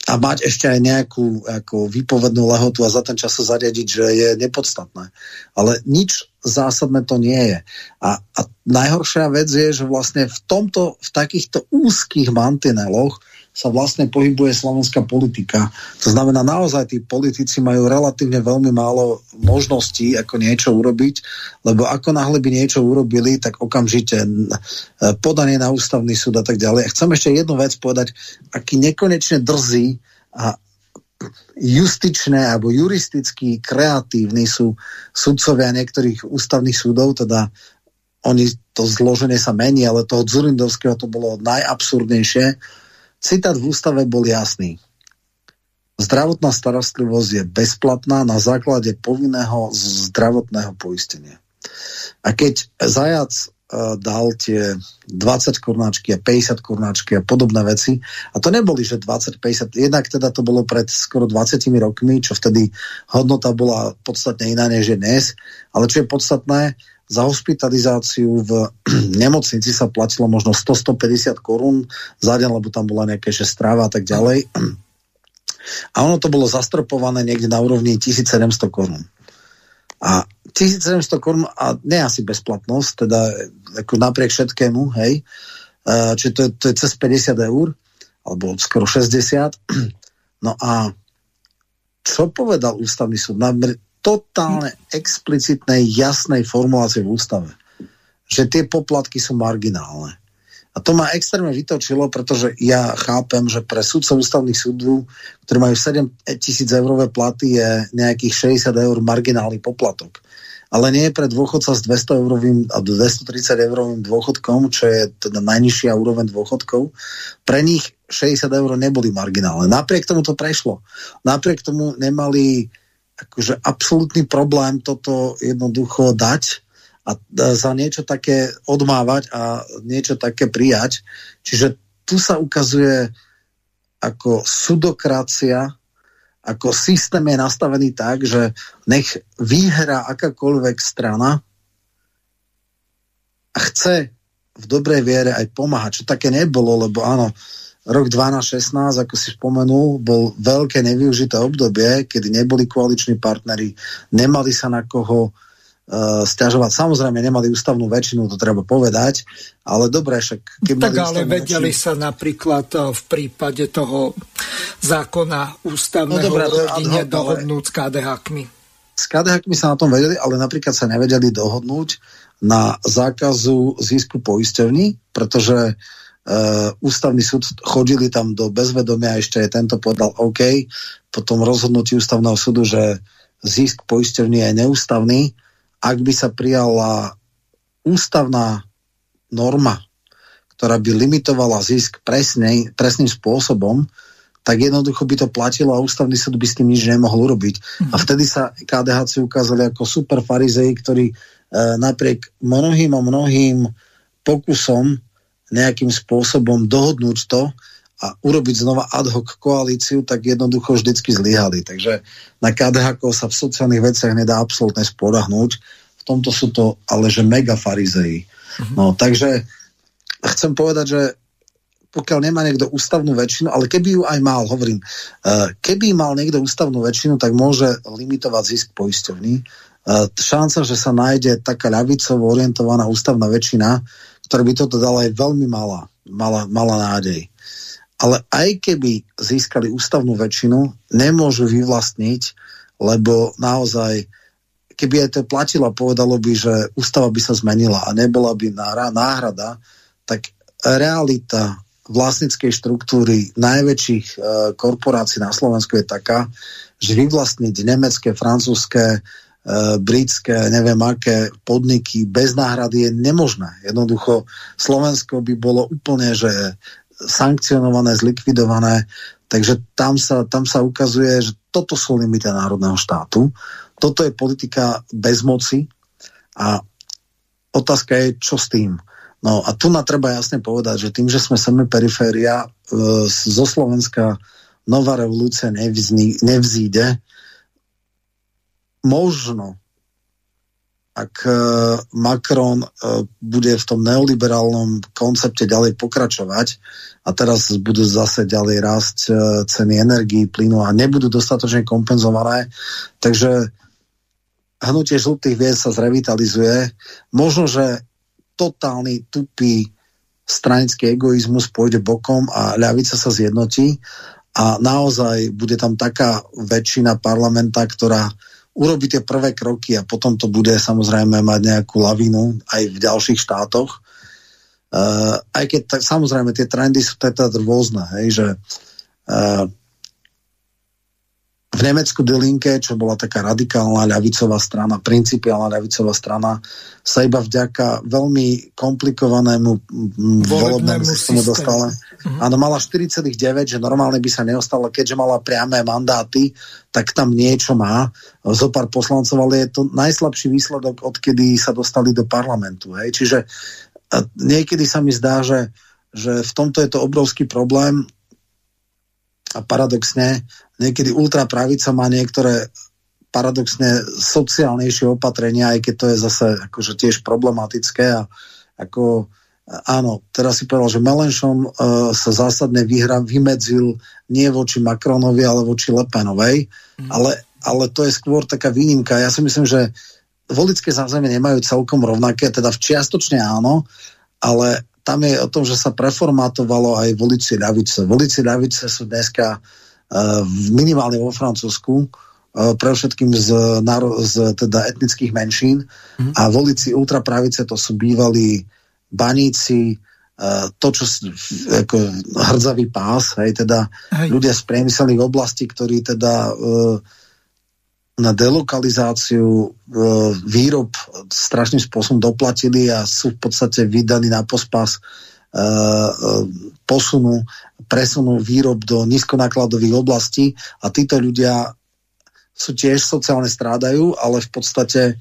a mať ešte aj nejakú ako výpovednú lehotu a za ten čas sa zariadiť, že je nepodstatné. Ale nič zásadné to nie je. A, a najhoršia vec je, že vlastne v tomto, v takýchto úzkých mantineloch sa vlastne pohybuje slovenská politika. To znamená, naozaj tí politici majú relatívne veľmi málo možností, ako niečo urobiť, lebo ako náhle by niečo urobili, tak okamžite podanie na ústavný súd a tak ďalej. A chcem ešte jednu vec povedať, aký nekonečne drzí a justičné alebo juristicky kreatívni sú sudcovia niektorých ústavných súdov, teda oni to zloženie sa mení, ale toho Zurindovského to bolo najabsurdnejšie, Citát v ústave bol jasný. Zdravotná starostlivosť je bezplatná na základe povinného zdravotného poistenia. A keď zajac uh, dal tie 20 kornáčky a 50 kornáčky a podobné veci, a to neboli, že 20-50, jednak teda to bolo pred skoro 20 rokmi, čo vtedy hodnota bola podstatne iná než je dnes, ale čo je podstatné, za hospitalizáciu v nemocnici sa platilo možno 100-150 korún za deň, lebo tam bola nejaké stráva a tak ďalej. A ono to bolo zastropované niekde na úrovni 1700 korún. A 1700 korún, a nie asi bezplatnosť, teda ako napriek všetkému, hej, čiže to je, to je cez 50 eur, alebo skoro 60. No a čo povedal ústavný súd? Totálne explicitnej, jasnej formulácie v ústave. Že tie poplatky sú marginálne. A to ma extrémne vytočilo, pretože ja chápem, že pre sudcov ústavných súdov, ktorí majú 7 tisíc eurové platy, je nejakých 60 eur marginálny poplatok. Ale nie je pre dôchodca s 200 eurovým a 230 eurovým dôchodkom, čo je teda najnižšia úroveň dôchodkov. Pre nich 60 eur neboli marginálne. Napriek tomu to prešlo. Napriek tomu nemali akože absolútny problém toto jednoducho dať a za niečo také odmávať a niečo také prijať. Čiže tu sa ukazuje ako sudokracia, ako systém je nastavený tak, že nech vyhrá akákoľvek strana a chce v dobrej viere aj pomáhať, čo také nebolo, lebo áno, rok 12-16, ako si spomenul, bol veľké nevyužité obdobie, kedy neboli koaliční partnery, nemali sa na koho uh, stiažovať. Samozrejme, nemali ústavnú väčšinu, to treba povedať, ale dobre, však... Keď tak ale vedeli väčšinu... sa napríklad eh, v prípade toho zákona ústavného no, dobré, rodine dohodnúť s KDH-kmi. S KDH-kmi sa na tom vedeli, ale napríklad sa nevedeli dohodnúť na zákazu zisku poisťovní, pretože Uh, ústavný súd chodili tam do bezvedomia, ešte aj tento povedal OK, potom rozhodnutí ústavného súdu, že zisk poisťovní je neústavný. Ak by sa prijala ústavná norma, ktorá by limitovala zisk presnej, presným spôsobom, tak jednoducho by to platilo a ústavný súd by s tým nič nemohol urobiť. Mm. A vtedy sa KDH ukázali ako super farizei, ktorí e, napriek mnohým a mnohým pokusom nejakým spôsobom dohodnúť to a urobiť znova ad hoc koalíciu, tak jednoducho vždycky zlyhali. Takže na KDH sa v sociálnych veciach nedá absolútne spodahnúť. V tomto sú to ale že mega farizei. Mm-hmm. No, takže chcem povedať, že pokiaľ nemá niekto ústavnú väčšinu, ale keby ju aj mal, hovorím, uh, keby mal niekto ústavnú väčšinu, tak môže limitovať zisk poisťovní. Uh, šanca, že sa nájde taká ľavicovo orientovaná ústavná väčšina, ktorá by toto dala, je veľmi malá, malá, malá nádej. Ale aj keby získali ústavnú väčšinu, nemôžu vyvlastniť, lebo naozaj, keby aj to platilo, povedalo by, že ústava by sa zmenila a nebola by náhrada, tak realita vlastníckej štruktúry najväčších e, korporácií na Slovensku je taká, že vyvlastniť nemecké, francúzske, E, britské, neviem aké podniky bez náhrady je nemožné. Jednoducho Slovensko by bolo úplne, že sankcionované, zlikvidované, takže tam sa, tam sa ukazuje, že toto sú limity národného štátu. Toto je politika bezmoci a otázka je, čo s tým. No a tu na treba jasne povedať, že tým, že sme semi periféria, e, zo Slovenska nová revolúcia nevzní, nevzíde, možno ak e, Macron e, bude v tom neoliberálnom koncepte ďalej pokračovať a teraz budú zase ďalej rásť e, ceny energii, plynu a nebudú dostatočne kompenzované, takže hnutie žltých vied sa zrevitalizuje. Možno, že totálny tupý stranický egoizmus pôjde bokom a ľavica sa zjednotí a naozaj bude tam taká väčšina parlamenta, ktorá urobiť tie prvé kroky a potom to bude samozrejme mať nejakú lavinu aj v ďalších štátoch. Uh, aj keď tak, samozrejme tie trendy sú teda rôzne, hej, že uh, v Nemecku Die Linke, čo bola taká radikálna ľavicová strana, principiálna ľavicová strana, sa iba vďaka veľmi komplikovanému volebnému systému dostala. Uh-huh. Áno, mala 4,9, že normálne by sa neostala, keďže mala priame mandáty, tak tam niečo má. Zo pár poslancov, ale je to najslabší výsledok, odkedy sa dostali do parlamentu. Hej. Čiže niekedy sa mi zdá, že, že v tomto je to obrovský problém a paradoxne niekedy ultrapravica má niektoré paradoxne sociálnejšie opatrenia, aj keď to je zase akože tiež problematické a ako áno, teraz si povedal, že Melenchon uh, sa zásadne vyhra, vymedzil nie voči Macronovi, ale voči Lepenovej, mm. ale, ale to je skôr taká výnimka. Ja si myslím, že volické zázemie nemajú celkom rovnaké, teda v čiastočne áno, ale tam je o tom, že sa preformátovalo aj volici ľavice. Volici ľavice sú dneska Eh, minimálne vo Francúzsku, eh, pre všetkým z, z teda etnických menšín mm. a volici ultrapravice to sú bývalí baníci, eh, to, čo ako hrdzavý pás, hej, teda hej. ľudia z priemyselných oblastí, ktorí teda na delokalizáciu výrob strašným spôsobom doplatili a sú v podstate vydaní na pospas posunu presunú výrob do nízkonákladových oblastí a títo ľudia sú tiež sociálne strádajú, ale v podstate e,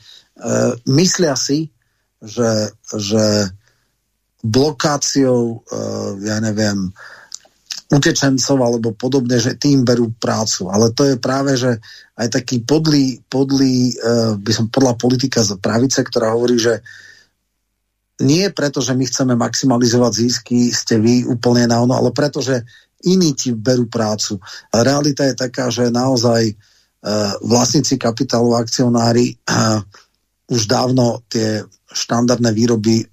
myslia si, že, že blokáciou, e, ja neviem, utečencov alebo podobne, že tým berú prácu. Ale to je práve, že aj taký podlý, podlý e, by som podľa politika z pravice, ktorá hovorí, že nie preto, že my chceme maximalizovať zisky, ste vy úplne na ono, ale preto, že iní ti berú prácu. A realita je taká, že naozaj uh, vlastníci kapitálu, akcionári uh, už dávno tie štandardné výroby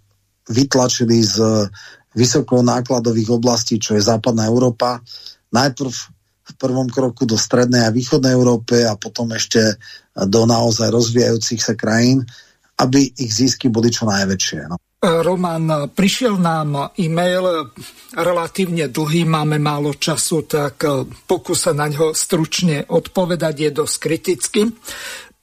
vytlačili z vysoko nákladových oblastí, čo je západná Európa. Najprv v prvom kroku do strednej a východnej Európy a potom ešte do naozaj rozvíjajúcich sa krajín, aby ich zisky boli čo najväčšie. No. Roman, prišiel nám e-mail relatívne dlhý, máme málo času, tak pokúsa na ňo stručne odpovedať, je dosť kriticky.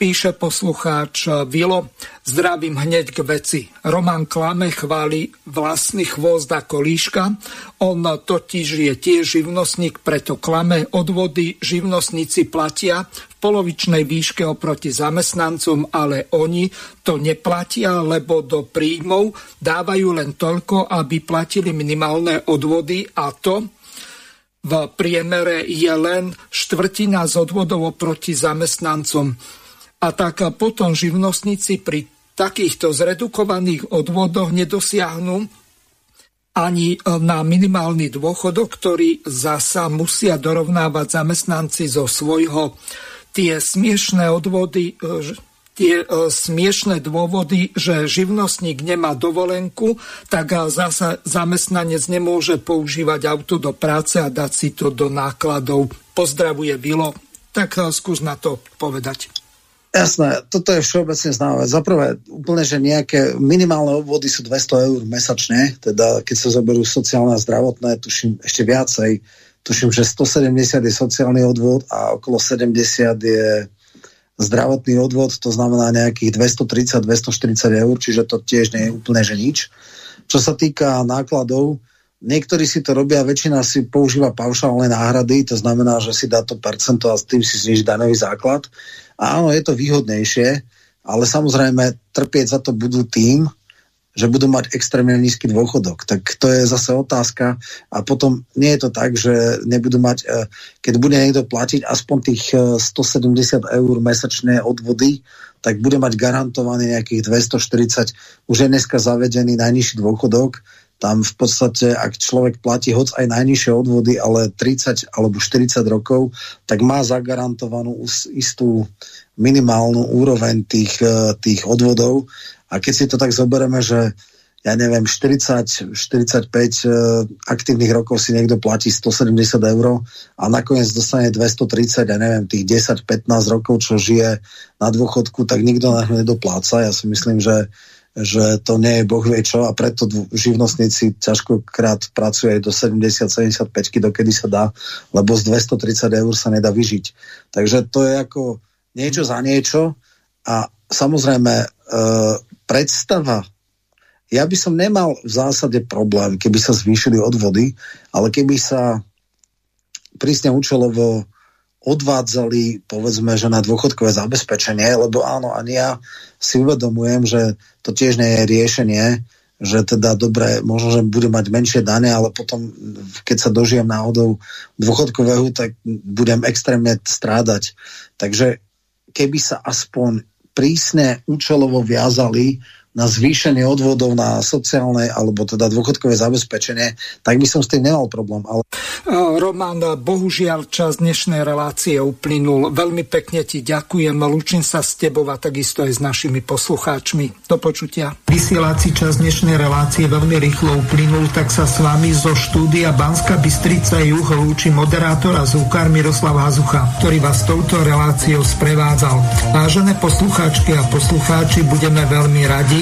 Píše poslucháč Vilo, zdravím hneď k veci. Roman Klame chváli vlastný chvost ako líška. On totiž je tiež živnostník, preto klame odvody živnostníci platia v polovičnej výške oproti zamestnancom, ale oni to neplatia, lebo do príjmov dávajú len toľko, aby platili minimálne odvody a to v priemere je len štvrtina z odvodov oproti zamestnancom. A tak potom živnostníci pri takýchto zredukovaných odvodoch nedosiahnu ani na minimálny dôchodok, ktorý zasa musia dorovnávať zamestnanci zo svojho. Tie smiešné odvody, tie e, smiešné dôvody, že živnostník nemá dovolenku, tak zasa zamestnanec nemôže používať auto do práce a dať si to do nákladov. Pozdravuje Vilo. Tak e, skús na to povedať. Jasné, toto je všeobecne známe. Za prvé, úplne, že nejaké minimálne obvody sú 200 eur mesačne, teda keď sa zoberú sociálne a zdravotné, tuším ešte viacej, tuším, že 170 je sociálny odvod a okolo 70 je zdravotný odvod, to znamená nejakých 230-240 eur, čiže to tiež nie je úplne, že nič. Čo sa týka nákladov, niektorí si to robia, väčšina si používa paušálne náhrady, to znamená, že si dá to percento a s tým si zniží daňový základ. Áno, je to výhodnejšie, ale samozrejme trpieť za to budú tým, že budú mať extrémne nízky dôchodok. Tak to je zase otázka. A potom nie je to tak, že nebudú mať, e, keď bude niekto platiť aspoň tých 170 e, eur mesačné odvody, tak bude mať garantovaný nejakých 240, už je dneska zavedený najnižší dôchodok, tam v podstate, ak človek platí hoc aj najnižšie odvody, ale 30 alebo 40 rokov, tak má zagarantovanú istú minimálnu úroveň tých, e, tých odvodov. A keď si to tak zoberieme, že ja neviem, 40, 45 uh, aktívnych rokov si niekto platí 170 eur a nakoniec dostane 230, ja neviem, tých 10-15 rokov, čo žije na dôchodku, tak nikto na ňu nedopláca. Ja si myslím, že že to nie je boh vie čo a preto živnostníci ťažkokrát pracujú aj do 70-75, dokedy sa dá, lebo z 230 eur sa nedá vyžiť. Takže to je ako niečo za niečo a samozrejme e, predstava ja by som nemal v zásade problém, keby sa zvýšili odvody, ale keby sa prísne účelovo odvádzali, povedzme, že na dôchodkové zabezpečenie, lebo áno, ani ja si uvedomujem, že to tiež nie je riešenie, že teda dobre, možno, že bude mať menšie dane, ale potom, keď sa dožijem náhodou dôchodkového, tak budem extrémne strádať. Takže keby sa aspoň prísne účelovo viazali na zvýšenie odvodov na sociálne alebo teda dôchodkové zabezpečenie, tak by som s tým nemal problém. Ale... Roman, bohužiaľ čas dnešnej relácie uplynul. Veľmi pekne ti ďakujem, lúčim sa s tebou a takisto aj s našimi poslucháčmi. Do počutia. Vysielací čas dnešnej relácie veľmi rýchlo uplynul, tak sa s vami zo štúdia Banska Bystrica Juh lúči moderátor a zvukár Miroslav Hazucha, ktorý vás touto reláciou sprevádzal. Vážené poslucháčky a poslucháči, budeme veľmi radi,